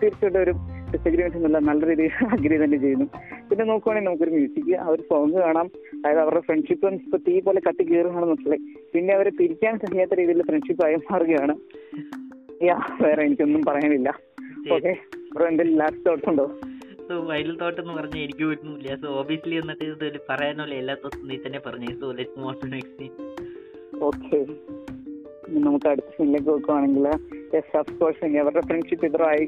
S1: തീർച്ചയായിട്ടും ഒരു ഡിസഗ്രിമെന്റ് ഒന്നുമില്ല നല്ല രീതിയിൽ അഗ്രി തന്നെ ചെയ്യുന്നു. പിന്നെ നോക്കുവാണെങ്കിൽ നമുക്കൊരു മ്യൂസിക് ആ ഒരു സോങ് കാണാം. അതായത് അവരുടെ ഫ്രണ്ട്ഷിപ്പ് ഇപ്പൊ തീ പോലെ കട്ടി കയറുകയാണ് മനസ്സിലായി. പിന്നെ അവരെ പിരിക്കാൻ കഴിയാത്ത രീതിയിൽ ഫ്രണ്ട്ഷിപ്പ് ആയി മാറുകയാണ്. യാ വേറെ എനിക്കൊന്നും പറയാനില്ല. ഓക്കെ ബ്രോ എന്തെങ്കിലും ലാസ്റ്റ് തോട്ട്സ് ഉണ്ടോ?
S2: സോ വൈൽഡ് തോട്ട് എന്ന് പറഞ്ഞാൽ എനിക്ക് പറ്റുന്നില്ല. സോ ഓബിയസ്ലി എന്നിട്ട് ഇത് പറയാനുള്ള എല്ലാ തോട്ടും നീ തന്നെ പറഞ്ഞു. So let more to next
S1: okay നമുക്ക് അടുത്ത സീനിലേക്ക് നോക്കുവാണെങ്കിൽ കോഴ്സ് അവരുടെ ഫ്രണ്ട്ഷിപ്പ് ഇത്ര ആയി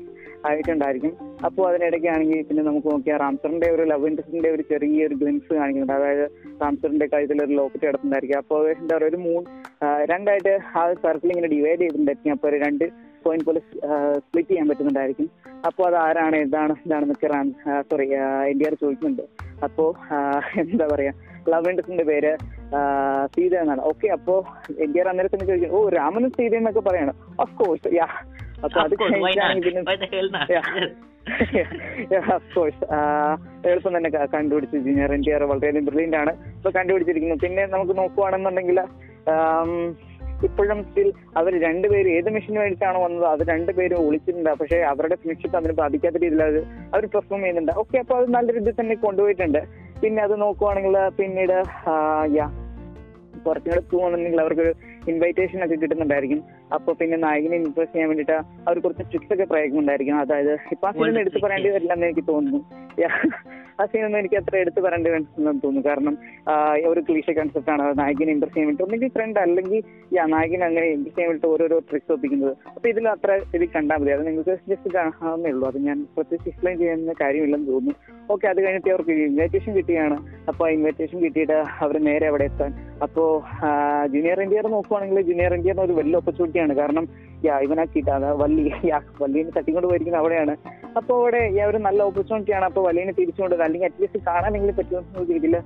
S1: ആയിട്ടുണ്ടായിരിക്കും. അപ്പോൾ അതിനിടയ്ക്കാണെങ്കിൽ പിന്നെ നമുക്ക് നോക്കിയാൽ റാംസറിന്റെ ഒരു ലവ് ഇൻട്രസ്റ്റിന്റെ ഒരു ചെറിയൊരു ഗ്ലിംസ് കാണിക്കുന്നുണ്ട്. അതായത് റാംസറിന്റെ കഴുത്തിൽ ഒരു ലോക്കറ്റ് കിടക്കുന്നുണ്ടായിരിക്കും അപ്പോൾ എന്താ പറയുക ഒരു മൂന്ന് രണ്ടായിട്ട് ആ സർക്കിൾ ഇങ്ങനെ ഡിവൈഡ് ചെയ്തിട്ടുണ്ടായിരിക്കും. അപ്പോൾ രണ്ട് പോയിന്റ് പോലെ സ്പ്ലിറ്റ് ചെയ്യാൻ പറ്റുന്നുണ്ടായിരിക്കും. അപ്പോൾ അത് ആരാണ് എന്താണ് എന്താണെന്നൊക്കെ Ram sorry N D R ചോദിക്കുന്നുണ്ട്. അപ്പോൾ എന്താ പറയാ ലവ് ഇൻഡസിന്റെ പേര് സീത എന്നാണ്. ഓക്കെ അപ്പോ എൻ ഡി ആർ അന്നേരം തന്നെ ചോദിക്കും ഓ രാമനും സീത എന്നൊക്കെ പറയാണ്. ഓഫ് കോഴ്സ് യാ അപ്പൊ അത് കഴിഞ്ഞാണെങ്കിൽ പിന്നെ ഓഫ് കോഴ്സ് എളുപ്പം തന്നെ കണ്ടുപിടിച്ച് ജൂനിയർ എൻ ടി ആർ വളരെയധികം ബ്രില്യന്റ് ആണ്. ഇപ്പൊ കണ്ടുപിടിച്ചിരിക്കുന്നു. പിന്നെ നമുക്ക് നോക്കുവാണെന്നുണ്ടെങ്കിൽ ഇപ്പോഴും സ്റ്റിൽ അവർ രണ്ടുപേരും ഏത് മെഷീൻ വേണ്ടിയിട്ടാണ് വന്നത് അത് രണ്ടുപേരും ഒളിച്ചിട്ടുണ്ട്. പക്ഷേ അവരുടെ സുരക്ഷിത്വം അതിന് ബാധിക്കാത്ത രീതിയിൽ അത് അവർ പെർഫോം ചെയ്യുന്നുണ്ട്. ഓക്കെ അപ്പൊ അത് നല്ല രീതിയിൽ തന്നെ കൊണ്ടുപോയിട്ടുണ്ട്. പിന്നെ അത് നോക്കുവാണെങ്കിൽ പിന്നീട് യാ കുറച്ചും കൂടെ പോകുന്നുണ്ടെങ്കിൽ അവർക്കൊരു ഇൻവൈറ്റേഷൻ ഒക്കെ കിട്ടുന്നുണ്ടായിരിക്കും. അപ്പൊ പിന്നെ നായകനെ ഇംപ്രസ് ചെയ്യാൻ വേണ്ടിയിട്ട് അവർ കുറച്ച് ട്രിക്സ് ഒക്കെ പ്രയോഗിക്കുന്നുണ്ടായിരിക്കും. അതായത് ഇപ്പൊ ആ സീനൊന്നും എടുത്തു പറയേണ്ടി വരില്ല എന്ന് എനിക്ക് തോന്നുന്നു. ആ സീനൊന്നും എനിക്ക് അത്ര എടുത്തു പറയേണ്ടി വരില്ലെന്ന് തോന്നുന്നു. കാരണം ഒരു ക്ലീഷ കൺസെപ്റ്റ് ആണ്. നായകനെ ഇംപ്രസ് ചെയ്യാൻ വേണ്ടി ഒന്നെങ്കിൽ ഫ്രണ്ട് അല്ലെങ്കിൽ യാ നായകനെ അങ്ങനെ ഇംപ്രസ് ചെയ്യാൻ വേണ്ടി ഓരോരോ ട്രിക്സ് ഒപ്പിക്കുന്നത്. അപ്പൊ ഇതിൽ അത്ര ഇത് കണ്ടാൽ മതി. അത് നിങ്ങൾക്ക് ജസ്റ്റ് കാണാവുന്നേ ഉള്ളൂ. അത് ഞാൻ പ്രത്യേകിച്ച് എക്സ്പ്ലെയിൻ ചെയ്യുന്ന കാര്യമില്ലെന്ന് തോന്നുന്നു. ഓക്കെ അത് കഴിഞ്ഞിട്ട് അവർക്ക് ഇൻവൈറ്റേഷൻ കിട്ടിയാണ്. അപ്പൊ ഇൻവൈറ്റേഷൻ കിട്ടിയിട്ട് അവർ നേരെ അവിടെ എത്താൻ അപ്പോ ജൂനിയർ ഇന്ത്യർ നോക്കുവാണെങ്കിൽ ജൂനിയർ ഇന്ത്യറിന് ഒരു വലിയ ഓപ്പർച്യൂണിറ്റിയാണ് കാരണം ഇവനാക്കിയിട്ട് അത് വള്ളി. യാ വള്ളീനെ തട്ടിക്കൊണ്ട് പോയിരിക്കുന്നത് അവിടെയാണ്. അപ്പൊ അവിടെ ഒരു നല്ല ഓപ്പർച്യൂണിറ്റിയാണ് അപ്പൊ വള്ളീനെ തിരിച്ചുകൊണ്ടത് അല്ലെങ്കിൽ അറ്റ്ലീസ്റ്റ് കാണാനെങ്കിലും പറ്റുമെന്ന് രീതിയിൽ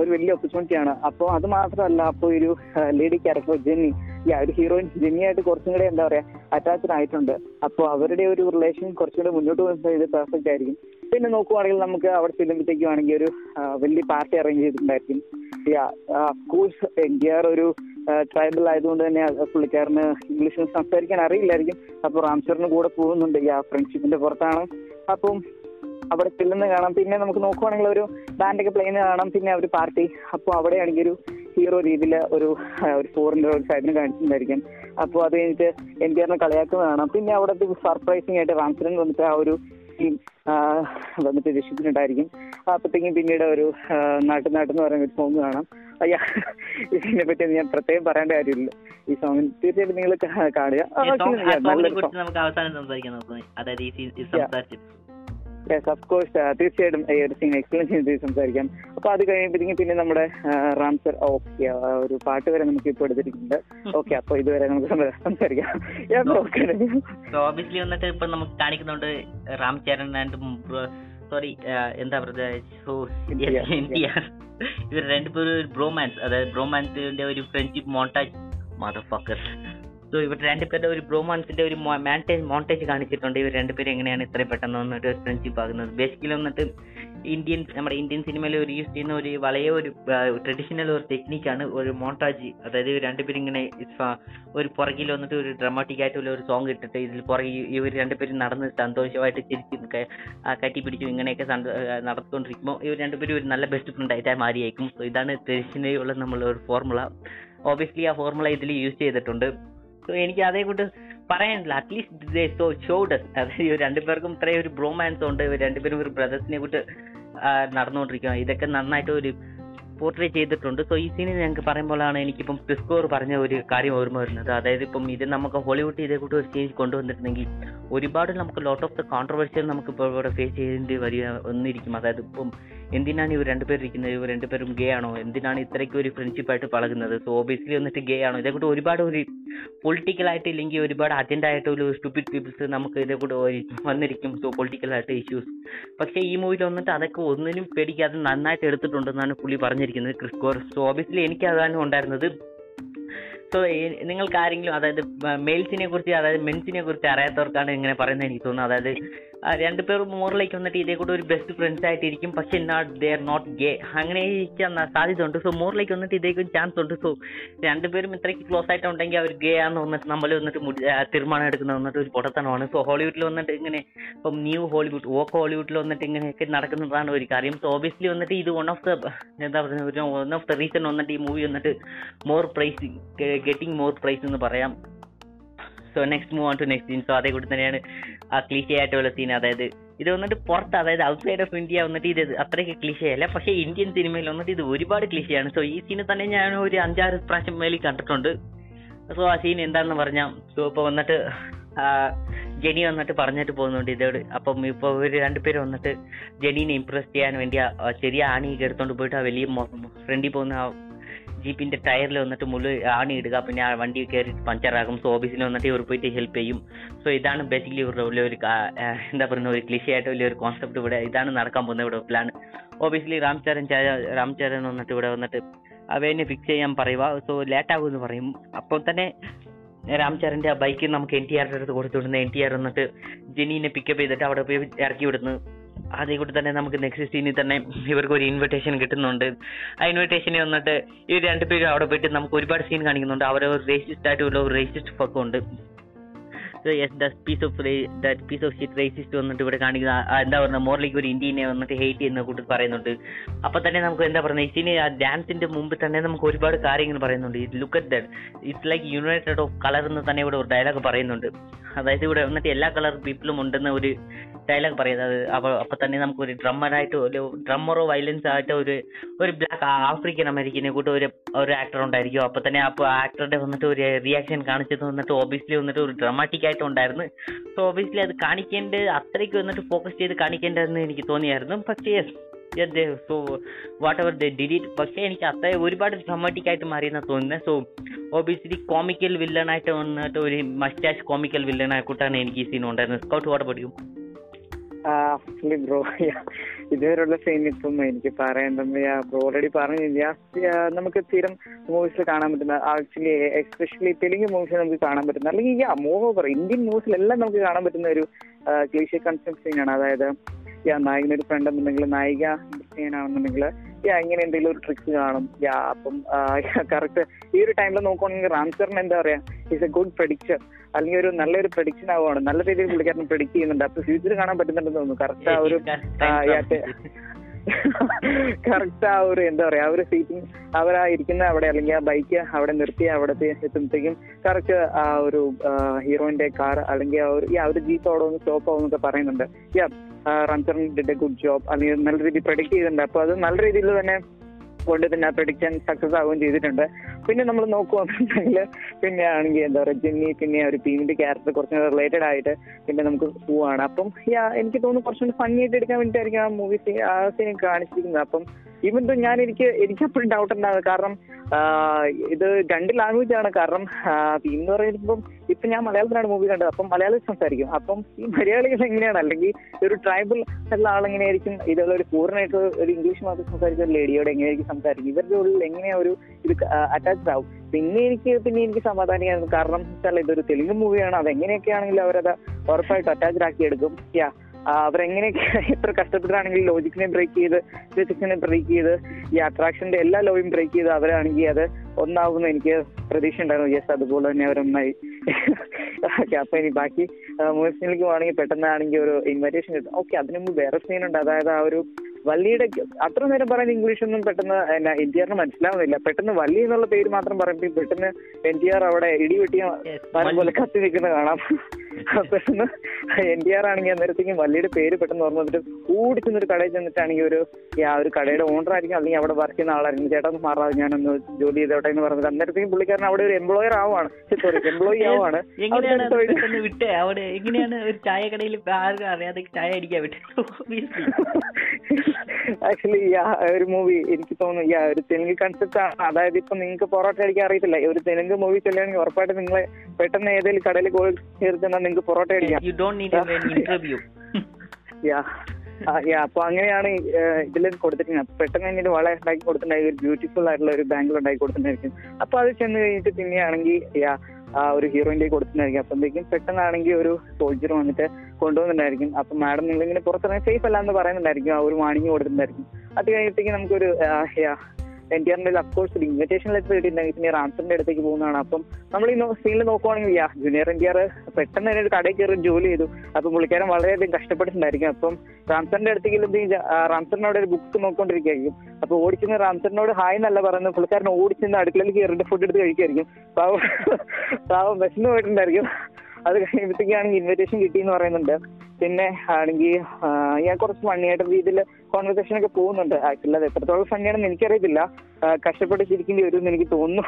S1: ഒരു വലിയ ഓപ്പർച്യൂണിറ്റിയാണ് അപ്പോൾ അത് മാത്രമല്ല അപ്പോൾ ഒരു ലേഡി ക്യാരക്ടർ ജെന്നി. യാ ഒരു ഹീറോയിൻ ജെന്നിയായിട്ട് കുറച്ചും കൂടെ എന്താ പറയാ അറ്റാച്ച്ഡ് ആയിട്ടുണ്ട്. അപ്പോൾ അവരുടെ ഒരു റിലേഷൻ കുറച്ചും കൂടെ മുന്നോട്ട് പോകുന്ന ഇത് പെർഫെക്റ്റ് ആയിരിക്കും. പിന്നെ നോക്കുവാണെങ്കിൽ നമുക്ക് അവിടെ ആണെങ്കിൽ ഒരു വലിയ പാർട്ടി അറേഞ്ച് ചെയ്തിട്ടുണ്ടായിരിക്കും. യാ കോഴ്സ് ആർ ഒരു ട്രൈബൽ ആയതുകൊണ്ട് തന്നെ പുള്ളിക്കാരന് ഇംഗ്ലീഷ് സംസാരിക്കാൻ അറിയില്ലായിരിക്കും. അപ്പോൾ റാംസറിന് കൂടെ പോകുന്നുണ്ട് ആ ഫ്രണ്ട്ഷിപ്പിന്റെ പുറത്താണ്. അപ്പം അവിടെ ചെല്ലുന്ന കാണാം. പിന്നെ നമുക്ക് നോക്കുവാണെങ്കിൽ ഒരു ബാൻഡൊക്കെ പ്ലേ പ്ലെയിന് കാണാം. പിന്നെ ഒരു പാർട്ടി അപ്പോൾ അവിടെയാണെങ്കിൽ ഒരു ഹീറോ രീതിയിൽ ഒരു ഒരു ഫോറിന്റെ ഒരു സൈഡിന് കാണിച്ചിട്ടുണ്ടായിരിക്കും. അപ്പോൾ അത് കഴിഞ്ഞിട്ട് എൻ ടി ആറിനെ കളിയാക്കുന്ന കാണാം. പിന്നെ അവിടെ സർപ്രൈസിങ് ആയിട്ട് റാംചരൻ വന്നിട്ട് ആ ഒരു ടീം വന്നിട്ട് രക്ഷിച്ചിട്ടുണ്ടായിരിക്കും. അപ്പോഴത്തേക്കും പിന്നീട് ഒരു നാട്ടു നാട്ടെന്ന് പറയുന്ന ഒരു സോങ് കാണാം. അയ്യാ ഇതിനെ പറ്റി ഞാൻ പ്രത്യേകം പറയേണ്ട കാര്യമില്ല. ഈ സോങ് തീർച്ചയായിട്ടും നിങ്ങൾ കാണുക. നല്ലൊരു
S2: കുറിച്ച്
S1: യെസ് ഓഫ് കോഴ്സ് തീർച്ചയായിട്ടും ഈ ഒരു സീൻ എക്സ്പ്ലെയിൻ ചെയ്ത് സംസാരിക്കാം. അപ്പൊ അത് കഴിയുമ്പോഴത്തേക്കും പിന്നെ നമ്മുടെ റാംസർ ഓക്കെ ഒരു പാട്ട് വരെ നമുക്ക് ഇപ്പൊ എടുത്തിരിക്കുന്നുണ്ട് ഓക്കെ അപ്പൊ ഇതുവരെ നമുക്ക് സംസാ- സംസാരിക്കാം.
S2: ഓബിയസ്ലി വന്നിട്ട് ഇപ്പൊ നമുക്ക് കാണിക്കുന്നുണ്ട് റാം ചരൺ ആൻഡ് സോറി എന്താ പറയുക ഇവർ രണ്ടുപേരും ബ്രോമാൻസ് അതായത് ബ്രോമാൻസിന്റെ ഒരു friendship montage mother fucker so ഇവർ രണ്ടുപേരുടെ ഒരു ബ്രോമാൻസിന്റെ ഒരു മാന്റേജ് മോണ്ടേജ് കാണിച്ചിട്ടുണ്ട്. ഇവർ രണ്ടുപേരും എങ്ങനെയാണ് ഇത്രയും പെട്ടെന്ന് വന്നിട്ട് ഫ്രണ്ട്ഷിപ്പ് ആകുന്നത്. ബേസിക്കലി വന്നിട്ട് ഇന്ത്യൻ നമ്മുടെ ഇന്ത്യൻ സിനിമയിൽ ഒരു യൂസ് ചെയ്യുന്ന ഒരു വളരെ ഒരു ട്രഡീഷണൽ ഒരു ടെക്നിക്കാണ് ഒരു മോണ്ടാജ് അതായത് രണ്ടുപേരും ഇങ്ങനെ ഒരു പുറകിൽ വന്നിട്ട് ഒരു ഡ്രമാറ്റിക് ആയിട്ടുള്ള ഒരു സോങ് ഇട്ടിട്ട് ഇതിൽ പുറകിൽ ഇവർ രണ്ടുപേരും നടന്ന് സന്തോഷമായിട്ട് ചിരിച്ച് ക- ആ കറ്റി പിടിച്ചു ഇങ്ങനെയൊക്കെ നടത്തുകൊണ്ടിരിക്കുമ്പോൾ ഇവർ രണ്ടുപേരും ഒരു നല്ല ബെസ്റ്റ് ഫ്രണ്ട് ആയിട്ട് മാറിയേക്കും. സോ ഇതാണ് ട്രഡീഷണലി ഉള്ള നമ്മളൊരു ഫോർമുള ഓബിയസ്ലി ആ ഫോർമുല ഇതിൽ യൂസ് ചെയ്തിട്ടുണ്ട്. എനിക്ക് അതേ കൂട്ട് പറയാനില്ല അറ്റ്ലീസ്റ്റ് സോ ഷോഡസ് അതായത് ഇവർ രണ്ടുപേർക്കും ഇത്രയും ഒരു ബ്രോമാൻസ് ഉണ്ട്. ഇവർ രണ്ടുപേരും ഒരു ബ്രദേഴ്സിനെ കൂട്ട് നടന്നുകൊണ്ടിരിക്കുകയാണ് ഇതൊക്കെ നന്നായിട്ട് ഒരു പോർട്രേ ചെയ്തിട്ടുണ്ട്. സോ ഈ സീനിൽ ഞങ്ങൾക്ക് പറയുമ്പോഴാണ് എനിക്കിപ്പം ക്രിസ്കോർ പറഞ്ഞ ഒരു കാര്യം ഓർമ്മ വരുന്നത്. അതായത് ഇപ്പം ഇത് നമുക്ക് ഹോളിവുഡ് ഇതേ കൂട്ട് ഒരു സ്റ്റേജ് കൊണ്ടുവന്നിട്ടുണ്ടെങ്കിൽ ഒരുപാട് നമുക്ക് ലോട്ട് ഓഫ് ദ കോൺട്രവേഴ്സികൾ നമുക്ക് ഇപ്പോൾ ഇവിടെ ഫേസ് ചെയ്യേണ്ടി വരിക വന്നിരിക്കും. അതായത് ഇപ്പം എന്തിനാണ് ഇവർ രണ്ടുപേർ ഇരിക്കുന്നത്? ഇവർ രണ്ടുപേരും ഗേ ആണോ? എന്തിനാണ് ഇത്രയ്ക്ക് ഒരു ഫ്രണ്ട്ഷിപ്പ് ആയിട്ട് പഴകുന്നത്? സോ ഓബിയസ്ലി വന്നിട്ട് ഗേ ആണോ? ഇതേ കൂടെ ഒരുപാട് ഒരു പൊളിറ്റിക്കൽ ആയിട്ട് ഇല്ലെങ്കിൽ ഒരുപാട് അജണ്ട ആയിട്ട് ഒരു സ്റ്റുപ്പിഡ് പീപ്പിൾസ് നമുക്ക് ഇതേ കൂടെ വന്നിരിക്കും. സോ പൊളിറ്റിക്കൽ ആയിട്ട് ഇഷ്യൂസ് പക്ഷേ ഈ മൂവിയിൽ വന്നിട്ട് അതൊക്കെ ഒന്നിനും പേടിക്കാതെ നന്നായിട്ട് എടുത്തിട്ടുണ്ടെന്നാണ് പുള്ളി പറഞ്ഞിരിക്കുന്നത് ക്രിസ്കോർ സോ ഓബിയസ്ലി എനിക്ക് അതാണ് ഉണ്ടായിരുന്നത്. സോ നിങ്ങൾക്ക് ആരെങ്കിലും അതായത് മെയിൽസിനെ കുറിച്ച് അതായത് മെൻസിനെ കുറിച്ച് അറിയാത്തവർക്കാണ് ഇങ്ങനെ പറയുന്നത് എനിക്ക് തോന്നുന്നത്. അതായത് ആ പേർ മോറിലേക്ക് വന്നിട്ട് ഇതേ കൂടെ ഒരു ബെസ്റ്റ് ഫ്രണ്ട്സ് ആയിട്ടിരിക്കും. പക്ഷെ not they are not gay അങ്ങനെ ഇരിക്കാൻ സാധ്യത ഉണ്ട് സോ മോറിലേക്ക് വന്നിട്ട് കൂടെ ചാൻസ് ഉണ്ട്. സോ രണ്ടുപേരും ഇത്രയ്ക്ക് ക്ലോസ് ആയിട്ട് ഉണ്ടെങ്കിൽ അവർ ഗേ ആന്ന് വന്നിട്ട് നമ്മൾ വന്നിട്ട് തീരുമാനം എടുക്കുന്നത് വന്നിട്ട് ഒരു പൊട്ടത്തനമാണ്. സോ ഹോളിവുഡിൽ വന്നിട്ട് ഇങ്ങനെ ഇപ്പം ന്യൂ ഹോളിവുഡ് ഓക്ക് ഹോളിവുഡിൽ വന്നിട്ട് ഇങ്ങനെയൊക്കെ നടക്കുന്നതാണ് ഒരു കാര്യം. സോ ഓബിയസ്ലി വന്നിട്ട് ഇത് വൺ ഓഫ് ദ എന്താ പറയുക വൺ ഓഫ് ദ റീസൺ വന്നിട്ട് ഈ മൂവി വന്നിട്ട് more praise getting more praise എന്ന് പറയാം. So next move on to next scene so അതേ കൂടി തന്നെയാണ് ആ ക്ലീശ ആയിട്ടുള്ള സീൻ അതായത് ഇത് വന്നിട്ട് പുറത്ത് അതായത് ഔട്ട്സൈഡ് ഓഫ് ഇന്ത്യ വന്നിട്ട് ഇത് അത്രയ്ക്ക് ക്ലിഷയല്ല പക്ഷേ ഇന്ത്യൻ സിനിമയിൽ വന്നിട്ട് ഇത് ഒരുപാട് ക്ലിഷിയാണ് സോ ഈ സീന് തന്നെ ഞാൻ ഒരു അഞ്ചാറ് പ്രാവശ്യം മേലിൽ കണ്ടിട്ടുണ്ട്. സോ ആ സീൻ എന്താണെന്ന് പറഞ്ഞാൽ സോ ഇപ്പോൾ വന്നിട്ട് ജെനി വന്നിട്ട് പറഞ്ഞിട്ട് പോകുന്നുണ്ട് ഇതോട്. അപ്പം ഇപ്പോൾ ഇവർ രണ്ടുപേരും വന്നിട്ട് ജെനീനെ ഇംപ്രസ് ചെയ്യാൻ വേണ്ടി ചെറിയ ആണിയൊക്കെ എടുത്തോണ്ട് പോയിട്ട് ആ വലിയ ഫ്രണ്ടിൽ പോകുന്ന ജീപ്പിന്റെ ടയറിൽ വന്നിട്ട് മുൾ ആണി ഇടുക പിന്നെ ആ വണ്ടി കയറി പഞ്ചറാകും. സോ ഓഫീസിൽ വന്നിട്ട് ഇവർ പോയിട്ട് ഹെൽപ്പ് ചെയ്യും. സോ ഇതാണ് ബേസിക്കലി ഇവരുടെ ഒരു എന്താ പറയുന്ന ഒരു ക്ലിഷയായിട്ട് വലിയ ഒരു കോൺസെപ്റ്റ് ഇവിടെ. ഇതാണ് നടക്കാൻ പോകുന്ന ഇവിടെ പ്ലാൻ ഓബിയസ്ലി രാംചരൻ ചരൺ ചാ- രാം ചരൺ വന്നിട്ട് ഇവിടെ വന്നിട്ട് അവനെ ഫിക്സ് ചെയ്യാൻ പറയുക. സോ ലേറ്റ് ആകും എന്ന് പറയും. അപ്പോൾ തന്നെ രാം ചരന്റെ ആ ബൈക്ക് നമുക്ക് എൻ ടി ആറിന്റെ അടുത്ത് കൊടുത്തുവിടുന്ന. എൻ ടി ആർ വന്നിട്ട് ജെനീനെ പിക്കപ്പ് ചെയ്തിട്ട് അവിടെ പോയി ഇറക്കി വിടുന്നു. അതേ കൂടി തന്നെ നമുക്ക് നെക്സ്റ്റ് സീനിൽ തന്നെ ഇവർക്ക് ഒരു ഇൻവിറ്റേഷൻ കിട്ടുന്നുണ്ട്. ആ ഇൻവിറ്റേഷനെ വന്നിട്ട് ഇവർ രണ്ടുപേരും അവിടെ പോയിട്ട് നമുക്ക് ഒരുപാട് സീൻ കാണിക്കുന്നുണ്ട്. അവരെ ഒരു റേസിസ്റ്റ് ആയിട്ടുള്ള ഒരു റേസിസ്റ്റ് ഫക്കം ഉണ്ട്. Piece of that piece of shit racist വന്നിട്ട് ഇവിടെ കാണിക്കുന്ന എന്താ പറയുക മോറിലേക്ക് ഒരു ഇന്ത്യനെ വന്നിട്ട് ഹേറ്റ് ചെയ്യുന്ന കൂട്ടി പറയുന്നുണ്ട്. അപ്പൊ തന്നെ നമുക്ക് എന്താ പറയുക സീനി ആ ഡാൻസിന്റെ മുമ്പ് തന്നെ നമുക്ക് ഒരുപാട് കാര്യങ്ങൾ പറയുന്നുണ്ട്. Look at that it's like united of colour എന്ന് തന്നെ ഇവിടെ ഒരു ഡയലോഗ് പറയുന്നുണ്ട്. അതായത് ഇവിടെ വന്നിട്ട് എല്ലാ കളർ പീപ്പിളും ഉണ്ടെന്ന ഒരു ഡയലോഗ് പറയുന്നത്. അപ്പൊ അപ്പൊ തന്നെ നമുക്ക് ഒരു ഡ്രമ്മറായിട്ട് ഒരു ഡ്രമ്മറോ വയലൻസ് ആയിട്ട് ഒരു ഒരു ബ്ലാക്ക് ആഫ്രിക്കൻ അമേരിക്കനെ കൂട്ട് ഒരു ഒരു ആക്ടർ ഉണ്ടായിരിക്കും. അപ്പൊ തന്നെ അപ്പൊ ആക്ടറുടെ വന്നിട്ട് ഒരു റിയാക്ഷൻ കാണിച്ചത് വന്നിട്ട് ഓബിയസ്ലി വന്നിട്ട് ഒരു ഡ്രമാറ്റിക് ആയിട്ട് ഉണ്ടായിരുന്നു. സോ ഓബിയസ്ലി അത് കാണിക്കേണ്ട അത്രയ്ക്ക് വന്നിട്ട് ഫോക്കസ് ചെയ്ത് കാണിക്കേണ്ടതെന്ന് എനിക്ക് തോന്നിയായിരുന്നു. പക്ഷേ so whatever they did it പക്ഷേ എനിക്ക് അത്ര ഒരുപാട് ഡ്രമാറ്റിക് ആയിട്ട് മാറിയെന്ന് തോന്നുന്നത് സോ ഓബിയസ്ലി കോമിക്കൽ വില്ലനായിട്ട് വന്നിട്ട് ഒരു മസ്റ്റാഷ് കോമിക്കൽ വില്ലനായിട്ടാണ് എനിക്ക് ഈ സീൻ ഉണ്ടായിരുന്നത്. സ്കൗട്ട് വാട്ട് പഠിക്കും
S1: ആക്ച്വലി ബ്രോ ഇതുവരെയുള്ള ഇപ്പം എനിക്ക് പറയേണ്ടത് ബ്രോ ഓൾറെഡി പറഞ്ഞു നമുക്ക് സ്ഥിരം മൂവീസിൽ കാണാൻ പറ്റുന്ന ആക്ച്വലി എസ്പെഷ്യലി തെലുങ്ക് മൂവീസിൽ നമുക്ക് കാണാൻ പറ്റുന്ന അല്ലെങ്കിൽ മോർ ഓവർ ഇന്ത്യൻ മൂവീസിലെല്ലാം നമുക്ക് കാണാൻ പറ്റുന്ന ഒരു ക്ലീഷ്യ കൺസെപ്റ്റ് സീനാണ് അതായത് യാ നായകനൊരു ഫ്രണ്ട് എന്നുണ്ടെങ്കിൽ നായിക ചെയ്യാനാണെന്നുണ്ടെങ്കിൽ യാ ഇങ്ങനെ എന്തെങ്കിലും ഒരു ട്രിക്സ് കാണും. യാ അപ്പം കറക്റ്റ് ഈ ഒരു ടൈമിൽ നോക്കുവാണെങ്കിൽ റാംസറിന് എന്താ പറയാ? ഇസ് എ ഗുഡ് പ്രഡിക്ഷൻ അല്ലെങ്കിൽ ഒരു നല്ലൊരു പ്രഡിക്ഷൻ ആവുകയാണ് നല്ല രീതിയിൽ പുള്ളിക്കാരൻ പ്രഡിക്ട് ചെയ്യുന്നുണ്ട്. അപ്പൊ ഫ്യൂച്ചർ കാണാൻ പറ്റുന്നുണ്ടെന്ന് തോന്നുന്നു. കറക്റ്റ് ആ ഒരു കറക്റ്റ് ആ ഒരു എന്താ പറയാ ആ ഒരു സീറ്റിംഗ് അവരാ ഇരിക്കുന്ന അവിടെ അല്ലെങ്കിൽ ആ ബൈക്ക് അവിടെ നിർത്തി അവിടെ എത്തുമ്പോഴത്തേക്കും കറക്റ്റ് ആ ഒരു ഹീറോയിന്റെ കാർ അല്ലെങ്കിൽ ആ ഒരു ആ ഒരു ജീപ്പ് അവിടെ ഒന്ന് സ്റ്റോപ്പ് ആവുന്നൊക്കെ പറയുന്നുണ്ട്. യാ റൺസൺ ഡിഡ് എ ഗുഡ് ജോബ് അല്ലെങ്കിൽ നല്ല രീതിയിൽ പ്രൊഡിക്ട് ചെയ്തിട്ടുണ്ട്. അപ്പൊ അത് നല്ല രീതിയിൽ തന്നെ കൊണ്ട് തന്നെ പ്രൊഡിക്ഷൻ സക്സസ് ആവുകയും ചെയ്തിട്ടുണ്ട്. പിന്നെ നമ്മൾ നോക്കുകയാണെന്നുണ്ടെങ്കിൽ പിന്നെ ആണെങ്കിൽ എന്താ പറയുക ജിമ്മി പിന്നെ ഒരു ടീമിന്റെ ക്യാരക്ടർ കുറച്ചും റിലേറ്റഡ് ആയിട്ട് പിന്നെ നമുക്ക് പോവാണ്. അപ്പം എനിക്ക് തോന്നുന്നു കുറച്ചുകൂടി ഫണ്ണി ആയിട്ട് എടുക്കാൻ വേണ്ടിയിട്ടായിരിക്കും ആ മൂവി ആ സീൻ കാണിച്ചിരിക്കുന്നത്. അപ്പം ഈവൻ ദോ ഞാൻ എനിക്ക് എനിക്ക് അപ്പോഴും ഡൗട്ട് ഉണ്ടാകും കാരണം ഇത് രണ്ട് ലാംഗ്വേജ് ആണ്. കാരണം എന്ന് പറയുമ്പം ഇപ്പൊ ഞാൻ മലയാളത്തിലാണ് മൂവി കണ്ടത്. അപ്പം മലയാളം സംസാരിക്കും. അപ്പം ഈ മലയാളികൾ എങ്ങനെയാണ്? അല്ലെങ്കിൽ ഒരു ട്രൈബൽ ഉള്ള ആളെങ്ങനെയായിരിക്കും ഇതുള്ള ഒരു പൂർണമായിട്ട് ഒരു ഇംഗ്ലീഷ് മാത്രം സംസാരിക്കുന്ന ഒരു ലേഡിയോട് എങ്ങനെയായിരിക്കും സംസാരിക്കും? ഇവരുടെ ഉള്ളിൽ എങ്ങനെയാ ഒരു ഇത് അറ്റാച്ച്ഡ് ആവും? പിന്നെ എനിക്ക് പിന്നെ എനിക്ക് സമാധാനിക്കാൻ കാരണം ഇതൊരു തെലുങ്ക് മൂവിയാണ് അത് എങ്ങനെയൊക്കെയാണെങ്കിലും അവരത് ഉറപ്പായിട്ട് അറ്റാച്ച്ഡ് ആക്കി എടുക്കും. യാ അവരെങ്ങനെയൊക്കെ എത്ര കഷ്ടപ്പെട്ടാണെങ്കിൽ ലോജിക്കിനെ ബ്രേക്ക് ചെയ്ത് ഫിസിക്സിനെ ബ്രേക്ക് ചെയ്ത് ഈ അട്രാക്ഷന്റെ എല്ലാ ലോയും ബ്രേക്ക് ചെയ്ത് അവരാണെങ്കിൽ അത് ഒന്നാവുമെന്ന് എനിക്ക് പ്രതീക്ഷ ഉണ്ടായിരുന്നു യെസ് അതുപോലെ തന്നെ അവരൊന്നായി. ഓക്കെ അപ്പൊ ഇനി ബാക്കി മൂവ്സിലേക്ക് പോവാണെങ്കിൽ പെട്ടെന്നാണെങ്കിൽ ഒരു ഇൻവൈറ്റേഷൻ കിട്ടും. ഓക്കെ അതിനു മുമ്പ് വേറെ അതായത് ആ ഒരു വള്ളിയുടെ അത്ര നേരം പറയുന്ന ഇംഗ്ലീഷ് ഒന്നും പെട്ടെന്ന് എന്നാ എൻ ടി ആറിന് മനസ്സിലാവുന്നില്ല. പെട്ടെന്ന് വള്ളി എന്നുള്ള പേര് മാത്രം പറയുമ്പോൾ പെട്ടെന്ന് എൻ ടി ആർ അവിടെ ഇടിവെട്ടിയ മരം പോലെ കത്തി നിൽക്കുന്നത് കാണാം. പെട്ടെന്ന് എൻ ടി ആർ ആണെങ്കിൽ അന്നേരത്തേക്കും വള്ളിയുടെ പേര് പെട്ടെന്ന് ഓർമ്മ വന്നിട്ട് കൂടി ചെന്നൊരു കടയിൽ ചെന്നിട്ടാണെങ്കിൽ ഒരു ആ ഒരു കടയുടെ ഓണർ ആയിരിക്കും അല്ലെങ്കിൽ അവിടെ വർക്ക് ചെയ്യുന്ന ആളായിരിക്കും. ചേട്ടാ ഒന്ന് മാറാതെ ഞാനൊന്ന് ജോലി ചെയ്തോട്ടെ എന്ന് പറഞ്ഞത് അന്നേരത്തേക്കും പുള്ളിക്കാരൻ അവിടെ ഒരു എംപ്ലോയർ ആവാണ് സോറി എംപ്ലോയി
S2: ആവാണ്
S1: അവിടെ തൊഴിൽ-
S2: വിട്ടേ? അവിടെ എങ്ങനെയാണ് ഒരു ചായ കടയിൽ ആർക്കും അറിയാതെ ചായ അടിക്കാൻ വിട്ടത്
S1: ആക്ച്വലി ഈ ഒരു മൂവി എനിക്ക് തോന്നുന്നു യാ ഒരു തെലുങ്ക് കൺസെപ്റ്റ് ആണ്. അതായത് ഇപ്പൊ നിങ്ങൾക്ക് പൊറോട്ട അടിക്കാൻ അറിയത്തില്ല. ഒരു തെലുങ്ക് മൂവി ചെല്ലുകയാണെങ്കിൽ ഉറപ്പായിട്ട് നിങ്ങളെ പെട്ടെന്ന് ഏതെങ്കിലും കടയിൽ കോഴി ചേർത്തുണ്ടെങ്കിൽ നിങ്ങൾക്ക് പൊറോട്ട അടിക്കാം.
S2: യു
S1: അപ്പൊ അങ്ങനെയാണ് ഇതിൽ കൊടുത്തിരിക്കുന്നത്. അപ്പൊ പെട്ടെന്ന് തന്നെ വള ഉണ്ടാക്കി കൊടുത്തിട്ടുണ്ടായി. ഒരു ബ്യൂട്ടിഫുൾ ആയിട്ടുള്ള ഒരു ബാംഗിൾ ഉണ്ടാക്കി കൊടുത്തിട്ടുണ്ടായിരിക്കും. അപ്പൊ അത് ചെന്ന് കഴിഞ്ഞിട്ട് പിന്നെയാണെങ്കിൽ യാ ആ ഒരു ഹീറോയിന്റെ കൊടുത്തിട്ടുണ്ടായിരിക്കും. അപ്പോഴത്തേക്കും പെട്ടെന്നാണെങ്കിൽ ഒരു സോൾജർ വന്നിട്ട് കൊണ്ടുവന്നിട്ടുണ്ടായിരിക്കും. അപ്പൊ മാഡം നിങ്ങൾ ഇങ്ങനെ പുറത്തിറങ്ങി സേഫ് അല്ല എന്ന് പറയുന്നുണ്ടായിരിക്കും. ആ ഒരു വാണിംഗ് കൊടുത്തിട്ടുണ്ടായിരിക്കും. അത് കഴിഞ്ഞിട്ടേക്ക് നമുക്കൊരു എൻ ടി ആറിന്റെ അഫ്കോഴ്സ് ഒരു ഇൻവിറ്റേഷൻ ലെറ്റർ കിട്ടിയിട്ടുണ്ടെങ്കിൽ പിന്നെ റാംസറിന്റെ അടുത്തേക്ക് പോകുന്നതാണ്. അപ്പം നമ്മൾ ഈ സീനിൽ നോക്കുവാണെങ്കിൽ yeah junior N T R പെട്ടെന്ന് തന്നെ ഒരു കടയിൽ കയറി ജോലി ചെയ്തു. അപ്പം പുള്ളിക്കാരൻ വളരെയധികം കഷ്ടപ്പെട്ടിട്ടുണ്ടായിരിക്കും. അപ്പം റാംസറിന്റെ അടുത്തേക്ക് റാംസറിനോട് ഒരു ബുക്ക് നോക്കിക്കൊണ്ടിരിക്കുകയായിരിക്കും. അപ്പൊ ഓടിച്ചെന്ന് റാംസറിനോട് ഹായ് എന്നല്ല പറയുന്നത്. പുള്ളിക്കാരൻ ഓടിച്ചെന്ന് അടുക്കളയിൽ കയറിയിട്ട് ഫുഡ് എടുത്ത് കഴിക്കുമായിരിക്കും പാവം പാവം വിശന്ന് പോയിട്ടുണ്ടായിരിക്കും. അത് കഴിയുമ്പോഴത്തേക്കാണെങ്കിൽ ഇൻവിറ്റേഷൻ കിട്ടി എന്ന് പറയുന്നുണ്ട്. പിന്നെ ആണെങ്കിൽ ഞാൻ കുറച്ച് ഫണ്ണിയായിട്ട് രീതിയിൽ കോൺവെർസേഷൻ ഒക്കെ പോകുന്നുണ്ട്. ആക്ച്വലി അത് എത്രത്തോളം സംഖ്യയാണെന്ന് എനിക്കറിയത്തില്ല. കഷ്ടപ്പെട്ട് ചിരിക്കേണ്ടി വരും എന്ന് എനിക്ക് തോന്നുന്നു.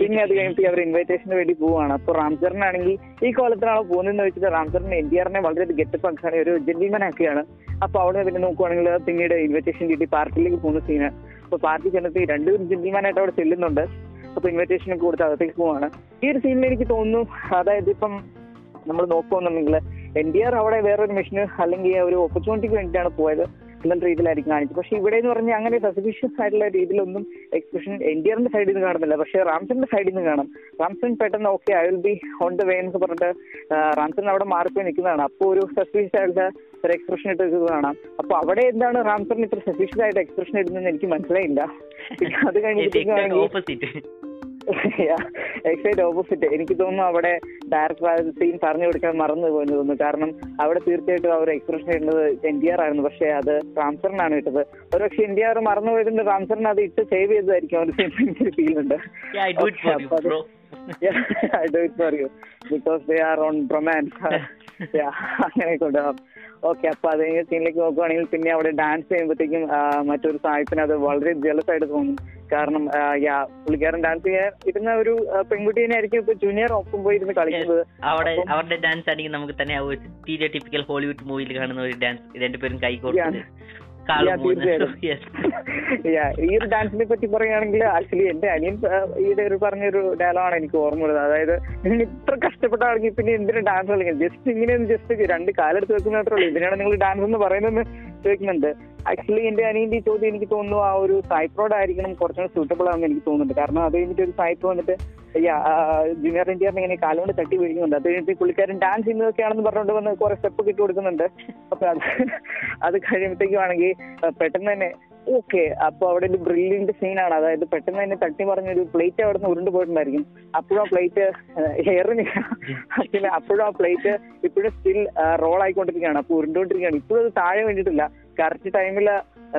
S1: പിന്നെ അത് കഴിഞ്ഞിട്ട് അവർ ഇൻവൈറ്റേഷന് വേണ്ടി പോവാണ്. അപ്പൊ റാംചറിനാണെങ്കിൽ ഈ കോലത്തിനാണോ പോകുന്നതെന്ന് വെച്ചിട്ട് റാംചറിന് എൻ ഡി ആറിനെ വളരെ ഗെറ്റപ്പ് പങ്കാണ് ഒരു ജെന്റിൽമാൻ ആക്കിയാണ്. അപ്പൊ അവിടെ പിന്നെ നോക്കുവാണെങ്കിൽ പിന്നീട് ഇൻവിറ്റേഷൻ കിട്ടി പാർട്ടിയിലേക്ക് പോകുന്ന സീന് അപ്പൊ പാർട്ടി ചെന്നിട്ട് രണ്ടുപേരും ജെന്റിൽമാനായിട്ട് അവിടെ ചെല്ലുന്നുണ്ട്. അപ്പൊ ഇൻവിറ്റേഷൻ ഒക്കെ കൊടുത്ത് അകത്തേക്ക് പോവാണ്. ഈ ഒരു സീനിൽ എനിക്ക് തോന്നുന്നു അതായത് ഇപ്പം നമ്മൾ നോക്കുകയാണെന്നുണ്ടെങ്കിൽ എൻ ഡി ആർ അവിടെ വേറൊരു മെഷീന് അല്ലെങ്കിൽ ഒരു ഓപ്പർച്യൂണിറ്റിക്ക് വേണ്ടിയിട്ടാണ് പോയത്. എന്നുള്ള രീതിയിലായിരിക്കും കാണിച്ചത്. പക്ഷെ ഇവിടെ എന്ന് പറഞ്ഞാൽ അങ്ങനെ സസ്പിഷ്യസ് ആയിട്ടുള്ള രീതിയിലൊന്നും എക്സ്പ്രഷൻ എൻ ഡി ആറിന്റെ സൈഡിൽ നിന്ന് കാണുന്നില്ല. പക്ഷെ റാംസന്റെ സൈഡിൽ നിന്ന് കാണാം. റാംസൺ പെട്ടെന്ന് okay I will be on the way എന്ന് പറഞ്ഞിട്ട് റാംസൺ അവിടെ മാറിപ്പോയി നിൽക്കുന്നതാണ്. അപ്പോൾ ഒരു സസ്പീഷ്യസ് ആയിട്ടുള്ള ഒരു എക്സ്പ്രഷൻ ഇട്ട് കാണാം. അപ്പൊ അവിടെ എന്താണ് റാംസൺ ഇത്ര സസ്പീഷ്യസ് ആയിട്ട് എക്സ്പ്രഷൻ ഇടുന്നതെന്ന് എനിക്ക് മനസ്സിലായില്ല. അത്
S2: കഴിഞ്ഞിട്ട്
S1: എക്സൈറ്റ് ഓപ്പോസിറ്റ് എനിക്ക് തോന്നുന്നു അവിടെ ഡയറക്ടർ സീൻ പറഞ്ഞു കൊടുക്കാൻ മറന്നു പോയെന്ന് തോന്നുന്നു. കാരണം അവിടെ തീർച്ചയായിട്ടും അവർ എക്സ്പ്രഷൻ ഇടുന്നത് എൻ ഡി ആർ ആയിരുന്നു. പക്ഷെ അത് റാംസറിനാണ് ഇട്ടത്. ഒരു പക്ഷെ എൻ ഡി ആർ മറന്നു പോയതിന്റെ റാംസറിന് അത് ഇട്ട് സേവ് ചെയ്തതായിരിക്കും
S2: അവർ you
S1: because they are on romance. അങ്ങനെ കൊണ്ടുപോകാം ഓക്കെ അപ്പൊ അത് സീനിലേക്ക് നോക്കുവാണെങ്കിൽ പിന്നെ അവിടെ ഡാൻസ് ചെയ്യുമ്പോഴത്തേക്കും മറ്റൊരു സാഹിബിന് അത് വളരെ ജലസ് ആയിട്ട് തോന്നും. കാരണം യാ പുള്ളിക്കാരൻ ഡാൻസ് ചെയ്യാൻ ഇരുന്ന ഒരു പെൺകുട്ടീനെ ആയിരിക്കും ഇപ്പൊ ജൂനിയർ ഒപ്പം പോയി ഇരുന്ന് കളിക്കുന്നത്.
S2: അവിടെ അവരുടെ ഡാൻസ് ആണെങ്കിൽ നമുക്ക് തന്നെ ടിപ്പിക്കൽ ഹോളിവുഡ് മൂവിയിൽ കാണുന്ന ഒരു ഡാൻസ് രണ്ടുപേരും
S1: കൈകോട്ടാണ് ഈ ഒരു ഡാൻസിനെ പറ്റി പറയുകയാണെങ്കിൽ ആക്ച്വലി എന്റെ അനിയൻ ഈയിടെ ഒരു പറഞ്ഞൊരു ഡയലോഗാണ് എനിക്ക് ഓർമ്മ വരുന്നത് അതായത് നിങ്ങൾ ഇത്ര കഷ്ടപ്പെട്ടാണെങ്കിൽ പിന്നെ എന്തിനാ ഡാൻസ് കളിക്കുന്നത്? ജസ്റ്റ് ഇങ്ങനെ ജസ്റ്റ് രണ്ട് കാലെടുത്ത് വെക്കുന്ന മാത്രമേ ഉള്ളൂ. ഇതിനാണ് നിങ്ങൾ ഡാൻസ് എന്ന് ചോദിക്കുന്നുണ്ട് ആക്ച്വലി എന്റെ അനിയന്റെ ചോദ്യം എനിക്ക് തോന്നുന്നു ആ ഒരു സൈപ്രോഡ് ആയിരിക്കണം കുറച്ചുകൂടെ സൂട്ടബിൾ ആണെന്ന് എനിക്ക് തോന്നുന്നുണ്ട്. കാരണം അത് കഴിഞ്ഞിട്ട് ഒരു സൈപ്പ് വന്നിട്ട് ജൂനിയർ ഇന്ത്യ ഇങ്ങനെ കാലുകൊണ്ട് തട്ടി വീഴുന്നുണ്ട്. അത് കഴിഞ്ഞിട്ട് പുള്ളിക്കാരൻ ഡാൻസ് ചെയ്യുന്നതൊക്കെയാണെന്ന് പറഞ്ഞുകൊണ്ട് വന്ന് കുറെ സ്റ്റെപ്പ് കിട്ടി കൊടുക്കുന്നുണ്ട്. അപ്പൊ അത് അത് കഴിയുമ്പോഴത്തേക്കുമാണെങ്കിൽ പെട്ടെന്ന് തന്നെ ഓക്കെ അപ്പൊ അവിടെ ഒരു ബ്രില്യന്റ് സീനാണ് അതായത് പെട്ടെന്ന് തന്നെ തട്ടി പറഞ്ഞൊരു പ്ലേറ്റ് അവിടെ നിന്ന് ഉരുണ്ട് പോയിട്ടുണ്ടായിരിക്കും. അപ്പോഴും ആ പ്ലേറ്റ് എയറിന് പിന്നെ അപ്പോഴും ആ പ്ലേറ്റ് ഇപ്പോഴും സ്റ്റിൽ റോൾ ആയിക്കൊണ്ടിരിക്കുകയാണ്. അപ്പൊ ഉരുണ്ടോണ്ടിരിക്കുകയാണ്. ഇപ്പോഴും അത് താഴെ വേണ്ടിയിട്ടില്ല കറക്റ്റ് ടൈമിൽ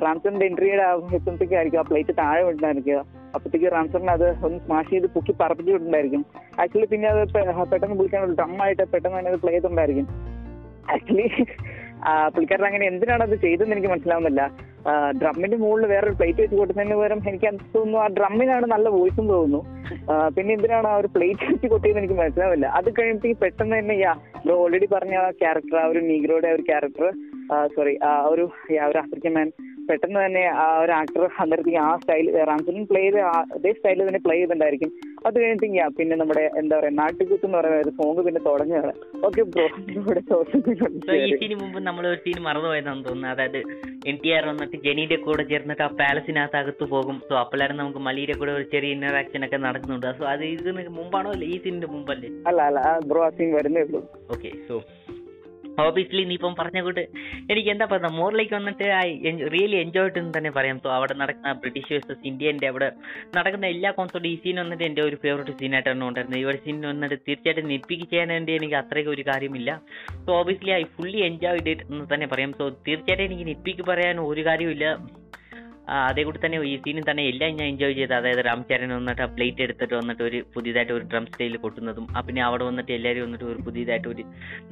S1: റാംസറിന്റെ എൻട്രിയുടെ എത്തുമ്പോഴത്തേക്കായിരിക്കും ആ പ്ലേറ്റ് താഴെ വീണ്ടായിരിക്കുക അപ്പത്തേക്ക് റാംസറിന് അത് ഒന്ന് സ്മാഷ് ചെയ്ത് പൊക്കി പറപ്പിച്ചിട്ടുണ്ടായിരിക്കും ആക്ച്വലി പിന്നെ അത് പെട്ടെന്ന് വിളിക്കാൻ ഒരു ഡ്രമ്മായിട്ട് പെട്ടെന്ന് തന്നെ അത് പ്ലേ ചെയ്തിട്ടുണ്ടായിരിക്കും ആക്ച്വലി പുള്ളിക്കാരൻ അങ്ങനെ എന്തിനാണ് അത് ചെയ്തതെന്ന് എനിക്ക് മനസ്സിലാവുന്നില്ല. ഡ്രമ്മിന്റെ മുകളിൽ വേറൊരു പ്ലേറ്റ് വെച്ച് കൊടുത്തതിന് പകരം എനിക്ക് അത് തോന്നുന്നു ആ ഡ്രമ്മിനാണ് നല്ല വോയിസും തോന്നുന്നു. പിന്നെ എന്തിനാണ് ആ ഒരു പ്ലേറ്റ് വെച്ച് കൊട്ടിയെന്ന് എനിക്ക് മനസ്സിലാവില്ല. അത് കഴിഞ്ഞിട്ട് പെട്ടെന്ന് തന്നെ യാ ബ്രോ ഓൾറെഡി പറഞ്ഞ ആ ക്യാരക്ടർ ആ ഒരു നീഗ്രോയുടെ ഒരു ക്യാരക്ടർ സോറി ആ ഒരു ഒരു ആഫ്രിക്കൻ മാൻ പെട്ടെന്ന് തന്നെ ആ ഒരു ആക്ടർ അന്നേരത്തേക്ക് ആ സ്റ്റൈൽ റാംസലിൻ പ്ലേ ചെയ്ത് അതേ സ്റ്റൈലിൽ തന്നെ പ്ലേ ചെയ്തിട്ടുണ്ടായിരിക്കും. അത് കഴിഞ്ഞിട്ട് ഞാൻ പിന്നെ നമ്മുടെ എന്താ പറയാ നാട്ടുകുത്ത് എന്ന് പറയുന്ന ഒരു സോങ് പിന്നെ തുടങ്ങിയാണ് ഓക്കെ ബ്രോ ഇവിടെ
S2: ഈ സീന് മുമ്പ് നമ്മൾ ഒരു സീൻ മറന്നുപോയതാണെന്ന് തോന്നുന്നു. അതായത് എൻ ടി ആർ വന്നിട്ട് ജെനിയുടെ കൂടെ ചേർന്നിട്ട് ആ പാലസിനകത്ത് അകത്ത് പോകും. സോ അപ്പോഴാണ് നമുക്ക് മലീരെ കൂടെ ഒരു ചെറിയ ഇന്ററാക്ഷൻ ഒക്കെ നടക്കുന്നുണ്ട്. സോ അത് ഇതിന് മുമ്പാണോ അല്ലേ? ഈ സീനിന്റെ മുമ്പല്ലേ?
S1: അല്ല അല്ല. ബ്രോ ആ സീൻ വരുന്നേ ഉള്ളൂ.
S2: ഓക്കെ സോ ഓബിയസ്ലി നീ ഇപ്പം പറഞ്ഞ കൂട്ട് എനിക്ക് എന്താ പറയുക മോറിലേക്ക് വന്നിട്ട് ഐ റിയലി എൻജോയ് എന്ന് തന്നെ പറയാം. സോ അവിടെ നടക്കുന്ന ബ്രിട്ടീഷ് വേഴ്സസ് ഇന്ത്യന്റെ അവിടെ നടക്കുന്ന എല്ലാ കോൺസോർട്ടും ഈ സീൻ വന്നിട്ട് എന്റെ ഒരു ഫേവറേറ്റ് സീനായിട്ടാണ് ഉണ്ടായിരുന്നത് ഈ ഒരു സീൻ വന്നിട്ട് തീർച്ചയായിട്ടും നെപ്പിക്ക് ചെയ്യാൻ വേണ്ടി എനിക്ക് അത്രയ്ക്ക് ഒരു കാര്യമില്ല. So obviously I fully enjoyed it എന്ന് തന്നെ പറയാം. സോ തീർച്ചയായിട്ടും എനിക്ക് നെപ്പിക്ക് പറയാൻ ഒരു കാര്യമില്ല അതേ കൂടി തന്നെ ഈ സീനിൽ തന്നെ എല്ലാം ഞാൻ എൻജോയ് ചെയ്ത് അതായത് രാംചരൻ വന്നിട്ട് ആ പ്ലേറ്റ് എടുത്തിട്ട് വന്നിട്ട് ഒരു പുതിയതായിട്ട് ഒരു ഡ്രം സ്റ്റൈൽ കൊട്ടുന്നതും ആ പിന്നെ അവിടെ വന്നിട്ട് എല്ലാവരും വന്നിട്ട് ഒരു പുതിയതായിട്ട് ഒരു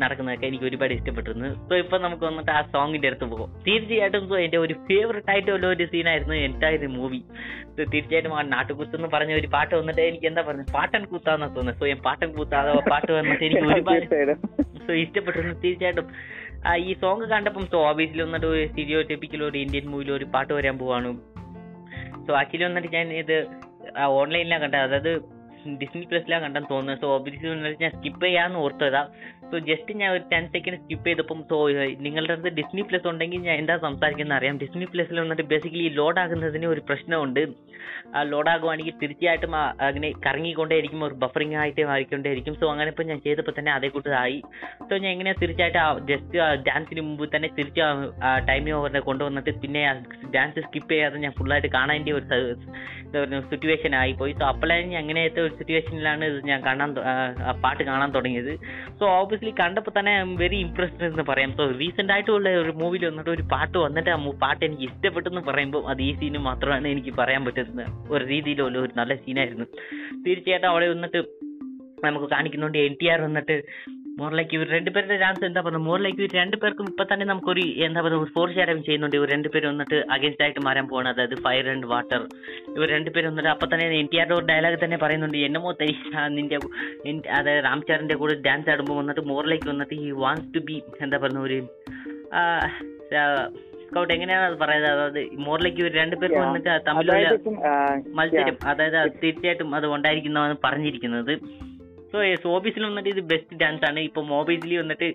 S2: നടക്കുന്നതൊക്കെ എനിക്ക് ഒരുപാട് ഇഷ്ടപ്പെട്ടിരുന്നു. സോ ഇപ്പൊ നമുക്ക് വന്നിട്ട് ആ സോങ്ങിന്റെ അടുത്ത് പോകും. തീർച്ചയായിട്ടും സോ എന്റെ ഒരു ഫേവററ്റ് ആയിട്ടുള്ള ഒരു സീനായിരുന്നു എന്റയർ മൂവി സോ തീർച്ചയായിട്ടും ആ നാട്ടുകുത്ത് എന്ന് പറഞ്ഞ ഒരു പാട്ട് വന്നിട്ട് എനിക്ക് എന്താ പറഞ്ഞത്? പാട്ടൻ കൂത്താന്നാ തോന്നുന്നത്. സോ ഞാൻ പാട്ടൻ കൂത്താതെ പാട്ട് വന്നിട്ട് എനിക്ക് ഒരുപാട് സോ ഇഷ്ടപ്പെട്ടിരുന്നു. തീർച്ചയായിട്ടും. ഈ സോങ് കണ്ടപ്പം സോ ഓബിയസ്ലി വന്നിട്ട് ഒരു സ്റ്റീരിയോ ടിപ്പിക്കൽ ഒരു ഇന്ത്യൻ മൂവിയിൽ ഒരു പാട്ട് വരാൻ പോവാണ്. സോ ആക്ച്വലി വന്നിട്ട് ഞാൻ ഇത് ഓൺലൈനിലാണ് കണ്ടത്. അതായത് ഡിസ്നി പ്ലസിലാണ് കണ്ടെന്ന് തോന്നുന്നത് സോ ഓബിയസ്ലി വന്നിട്ട് ഞാൻ സ്കിപ്പ് ചെയ്യാന്ന് ഓർത്തതാ. സോ ജസ്റ്റ് ഞാൻ ഒരു ടെൻ സെക്കൻഡ് സ്കിപ്പ് ചെയ്തപ്പം സോ നിങ്ങളുടെ അടുത്ത് ഡിസ്നി പ്ലസ് ഉണ്ടെങ്കിൽ ഞാൻ എന്താ സംസാരിക്കുന്നത് അറിയാം. ഡിസ്നി പ്ലസിൽ വന്നിട്ട് ബേസിക്കലി ലോഡ് ആകുന്നതിന് ഒരു പ്രശ്നമുണ്ട്. ആ ലോഡ് ആകുവാണെങ്കിൽ തീർച്ചയായിട്ടും അങ്ങനെ കറങ്ങിക്കൊണ്ടേയിരിക്കും ഒരു ബഫറിംഗ് ആയിട്ട് മാറിക്കൊണ്ടേയിരിക്കും. സോ അങ്ങനെ ഇപ്പം ഞാൻ ചെയ്തപ്പോൾ തന്നെ അതേ കൂട്ടതായി സോ ഞാൻ എങ്ങനെയാണ് തീർച്ചയായിട്ടും ജസ്റ്റ് ഡാൻസിന് മുമ്പ് തന്നെ തിരിച്ച് ടൈം ഓവറിനെ കൊണ്ടുവന്നിട്ട് പിന്നെ ഡാൻസ് സ്കിപ്പ് ചെയ്യാതെ ഞാൻ ഫുള്ളായിട്ട് കാണേണ്ട ഒരു സിറ്റുവേഷൻ ആയിപ്പോയി സോ അപ്പോഴാണ് ഞാൻ അങ്ങനെയത്തെ ഒരു സിറ്റുവേഷനിലാണ് ഇത് ഞാൻ കാണാൻ പാട്ട് കാണാൻ തുടങ്ങിയത്. സോ ഓബിയസ്ലി കണ്ടപ്പോൾ തന്നെ വെരി ഇംപ്രസ്ഡ് എന്ന് പറയാം. സോ റീസെന്റ് ആയിട്ടുള്ള ഒരു മൂവിയിൽ വന്നിട്ട് ഒരു പാട്ട് വന്നിട്ട് ആ പാട്ട് എനിക്ക് ഇഷ്ടപ്പെട്ടു എന്ന് പറയുമ്പോൾ അത് ഈ സീന് മാത്രമാണ് എനിക്ക് പറയാൻ പറ്റുന്നത്. ഒരു രീതിയിലുള്ള ഒരു നല്ല സീനായിരുന്നു തീർച്ചയായിട്ടും അവിടെ വന്നിട്ട് നമുക്ക് കാണിക്കുന്നുണ്ട്. എൻ ടി ആർ വന്നിട്ട് മോറിലേക്ക് ഇവർ രണ്ടുപേരുടെ ചാൻസ് എന്താ പറയുക ലൈക്ക് ഇവർ രണ്ടുപേർക്കും ഇപ്പൊ തന്നെ നമുക്കൊരു എന്താ പറയുക ഒരു ഫോർ ഷെയർ ചെയ്യുന്നുണ്ട് ഇവർ രണ്ടുപേരും വന്നിട്ട് അഗേൻസ്റ്റ് ആയിട്ട് മാറാൻ പോകണം അതായത് ഫയർ ആൻഡ് വാട്ടർ ഇവർ രണ്ടുപേരും വന്നിട്ട് അപ്പൊ തന്നെ എൻ ടി ആറിന്റെ ഒരു ഡയലോഗ് തന്നെ പറയുന്നുണ്ട്. എന്നമോ തൈ നിന്റെ അതായത് രാംചാറിന്റെ കൂടെ ഡാൻസ് ആടുമ്പോൾ വന്നിട്ട് മോറിലേക്ക് വന്നിട്ട് ഈ വാണ്ട്സ് ടു ബി എന്താ പറയുന്ന ഒരു സ്കൗട്ട് എങ്ങനെയാണ് അത് പറയുന്നത്? അതായത് മോറിലേക്ക് ഇവർ രണ്ടുപേർക്കും. വന്നിട്ട് തമ്മിലുള്ള മത്സരം അതായത് തീർച്ചയായിട്ടും അത് ഉണ്ടായിരിക്കുന്നതാണ് പറഞ്ഞിരിക്കുന്നത്. സോ ഓബീസിൽ വന്നിട്ട് ഇത് ബെസ്റ്റ് ഡാൻസ് ആണ്. ഇപ്പൊ മോബൈസിൽ വന്നിട്ട്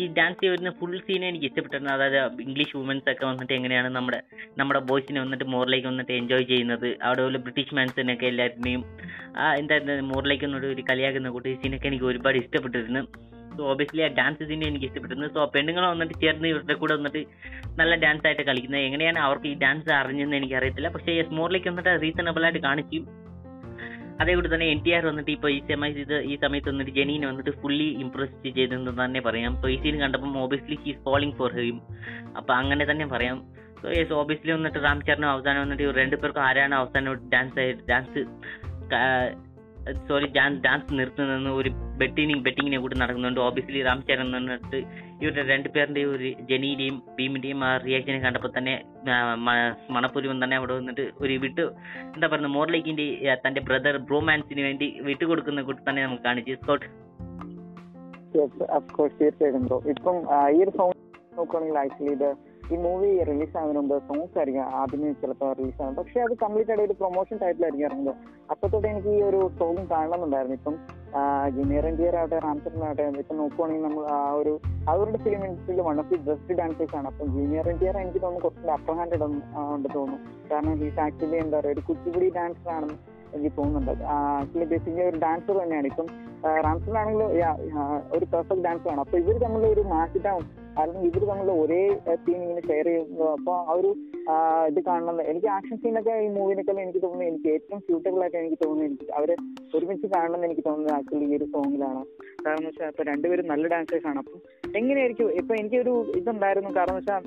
S2: ഈ ഡാൻസ് വരുന്ന ഫുൾ സീനെ എനിക്ക് ഇഷ്ടപ്പെട്ടിരുന്നു അതായത് ഇംഗ്ലീഷ് വുമൻസ് ഒക്കെ വന്നിട്ട് എങ്ങനെയാണ് നമ്മുടെ നമ്മുടെ ബോയ്സിനെ വന്നിട്ട് മോറിലേക്ക് വന്നിട്ട് എൻജോയ് ചെയ്യുന്നത്. അവിടെ ഉള്ള ബ്രിട്ടീഷ് മാൻസിനൊക്കെ എല്ലാവരുടെയും ആ എന്താ മോറിലേക്ക് വന്നിട്ട് ഒരു കളിയാക്കുന്ന കൂട്ടി സീനൊക്കെ എനിക്ക് ഒരുപാട് ഇഷ്ടപ്പെട്ടിരുന്നു സോ ഓബിയസ്ലി ആ ഡാൻസ് സീനെ എനിക്ക് ഇഷ്ടപ്പെട്ടിരുന്നു സോ പെണ്ണുങ്ങൾ വന്നിട്ട് ചേർന്ന് ഇവരുടെ കൂടെ വന്നിട്ട് നല്ല ഡാൻസ് ആയിട്ട് കളിക്കുന്നത്. എങ്ങനെയാണ് അവർക്ക് ഈ ഡാൻസ് അറിഞ്ഞെന്ന് എനിക്ക് അറിയത്തില്ല പക്ഷേ മോറിലേക്ക് വന്നിട്ട് റീസണബിൾ ആയിട്ട് കാണിച്ചു അതേ കൂടി തന്നെ എൻ ടി ആർ വന്നിട്ട് ഇപ്പോൾ ഈ സമയത്ത് ഇത് ഈ സമയത്ത് വന്നിട്ട് ജെനീനെ വന്നിട്ട് ഫുള്ളി ഇംപ്രസ് ചെയ്തെന്ന് തന്നെ പറയാം. സോ ഈ സീൻ കണ്ടപ്പോൾ obviously he's falling for him അപ്പോൾ അങ്ങനെ തന്നെ പറയാം. സോ യെസ് ഓബിയസ്ലി വന്നിട്ട് ചരണം അവസാനം വന്നിട്ട് രണ്ടു പേർക്കും ആരാണ് അവസാനം dance dance sorry dance dance നിർത്തുന്നതെന്ന് ഒരു ബെറ്റിനി ബെറ്റിങ്ങിനെ കൂടി നടക്കുന്നുണ്ട്. ഓബിയസ്ലി രാം ചരൺ വന്നിട്ട് ഇവരുടെ രണ്ടുപേരുടെയും ഒരു ജെനിയുടെയും ഭീമിന്റെയും ആ റിയാക്ഷനെ കണ്ടപ്പോൾ തന്നെ മണപ്പുരുവൻ തന്നെ അവിടെ വന്നിട്ട് ഒരു വിട്ട് എന്താ പറയുക മോർലേക്കിന്റെ തന്റെ ബ്രദർ ബ്രോമാൻസിന് വേണ്ടി വിട്ടുകൊടുക്കുന്ന കൂട്ടി തന്നെ നമുക്ക് കാണിച്ചു. സ്കോട്ട്.
S1: തീർച്ചയായിട്ടും ഇപ്പം ഈ ഒരു സോങ് നോക്കുകയാണെങ്കിൽ ആക്ച്വലി ഇത് ഈ മൂവി റിലീസ് ആകുന്നതിന് മുമ്പ് സോങ്സ് ആയിരിക്കും ആദ്യമേ ചിലപ്പോൾ റിലീസ് ആകുന്നത് പക്ഷെ അത് കംപ്ലീറ്റ് ആയിട്ട് ഒരു പ്രൊമോഷൻ ടൈപ്പിലായിരിക്കും ഇറങ്ങുന്നത്. അപ്പൊ തൊട്ട് എനിക്ക് ഈ ഒരു സോങ് കാണണമെന്നുണ്ടായിരുന്നു. ഇപ്പം ജൂനിയർ എൻ ജിയർ ആവട്ടെ റാംചറിനാവട്ടെ ഇപ്പം നോക്കുവാണെങ്കിൽ നമ്മൾ ആ ഒരു അവരുടെ ഫിലിം ഇൻഡസ്ട്രിയിൽ one of the best dancers ആണ്. അപ്പം ജൂനിയർ എൻ ജിയർ എനിക്ക് തോന്നുന്നു കുറച്ചുകൂടി അപ്പർ ഹാൻഡ് ഉണ്ട് തോന്നുന്നു. കാരണം ഹീസ് ആക്ച്വലി എന്താ പറയുക ഒരു കുച്ചിപ്പുടി ഡാൻസർ ആണെന്ന് എനിക്ക് തോന്നുന്നുണ്ട്. ആക്ച്വലി ബേസിക്കലി ഒരു ഡാൻസർ തന്നെയാണ്. ഇപ്പം റാംസറിനാണെങ്കിലും ഒരു പെർഫെക്റ്റ് ഡാൻസർ ആണ്. അപ്പൊ ഇവർ തമ്മിൽ ഒരു മാച്ച് അല്ലെങ്കിൽ ഇവർ തമ്മിൽ ഒരേ സീൻ ഇങ്ങനെ ഷെയർ ചെയ്യുന്നു അപ്പൊ ആ ഒരു ഇത് കാണണം. എനിക്ക് ആക്ഷൻ സീനൊക്കെ ഈ മൂവിനൊക്കെ എനിക്ക് തോന്നുന്നു എനിക്ക് ഏറ്റവും സ്യൂട്ടബിൾ ആയിട്ട് എനിക്ക് തോന്നുന്നു എനിക്ക് അവർ ഒരുമിച്ച് കാണണം എന്ന് എനിക്ക് തോന്നുന്നത് ആക്ച്വലി ഈ ഒരു സോങ്ങിലാണ് കാരണം വെച്ചാൽ ഇപ്പൊ രണ്ടുപേരും നല്ല ഡാൻസേഴ്സ് ആണ് അപ്പം എങ്ങനെയായിരിക്കും? ഇപ്പൊ എനിക്കൊരു ഇതുണ്ടായിരുന്നു. കാരണം വെച്ചാൽ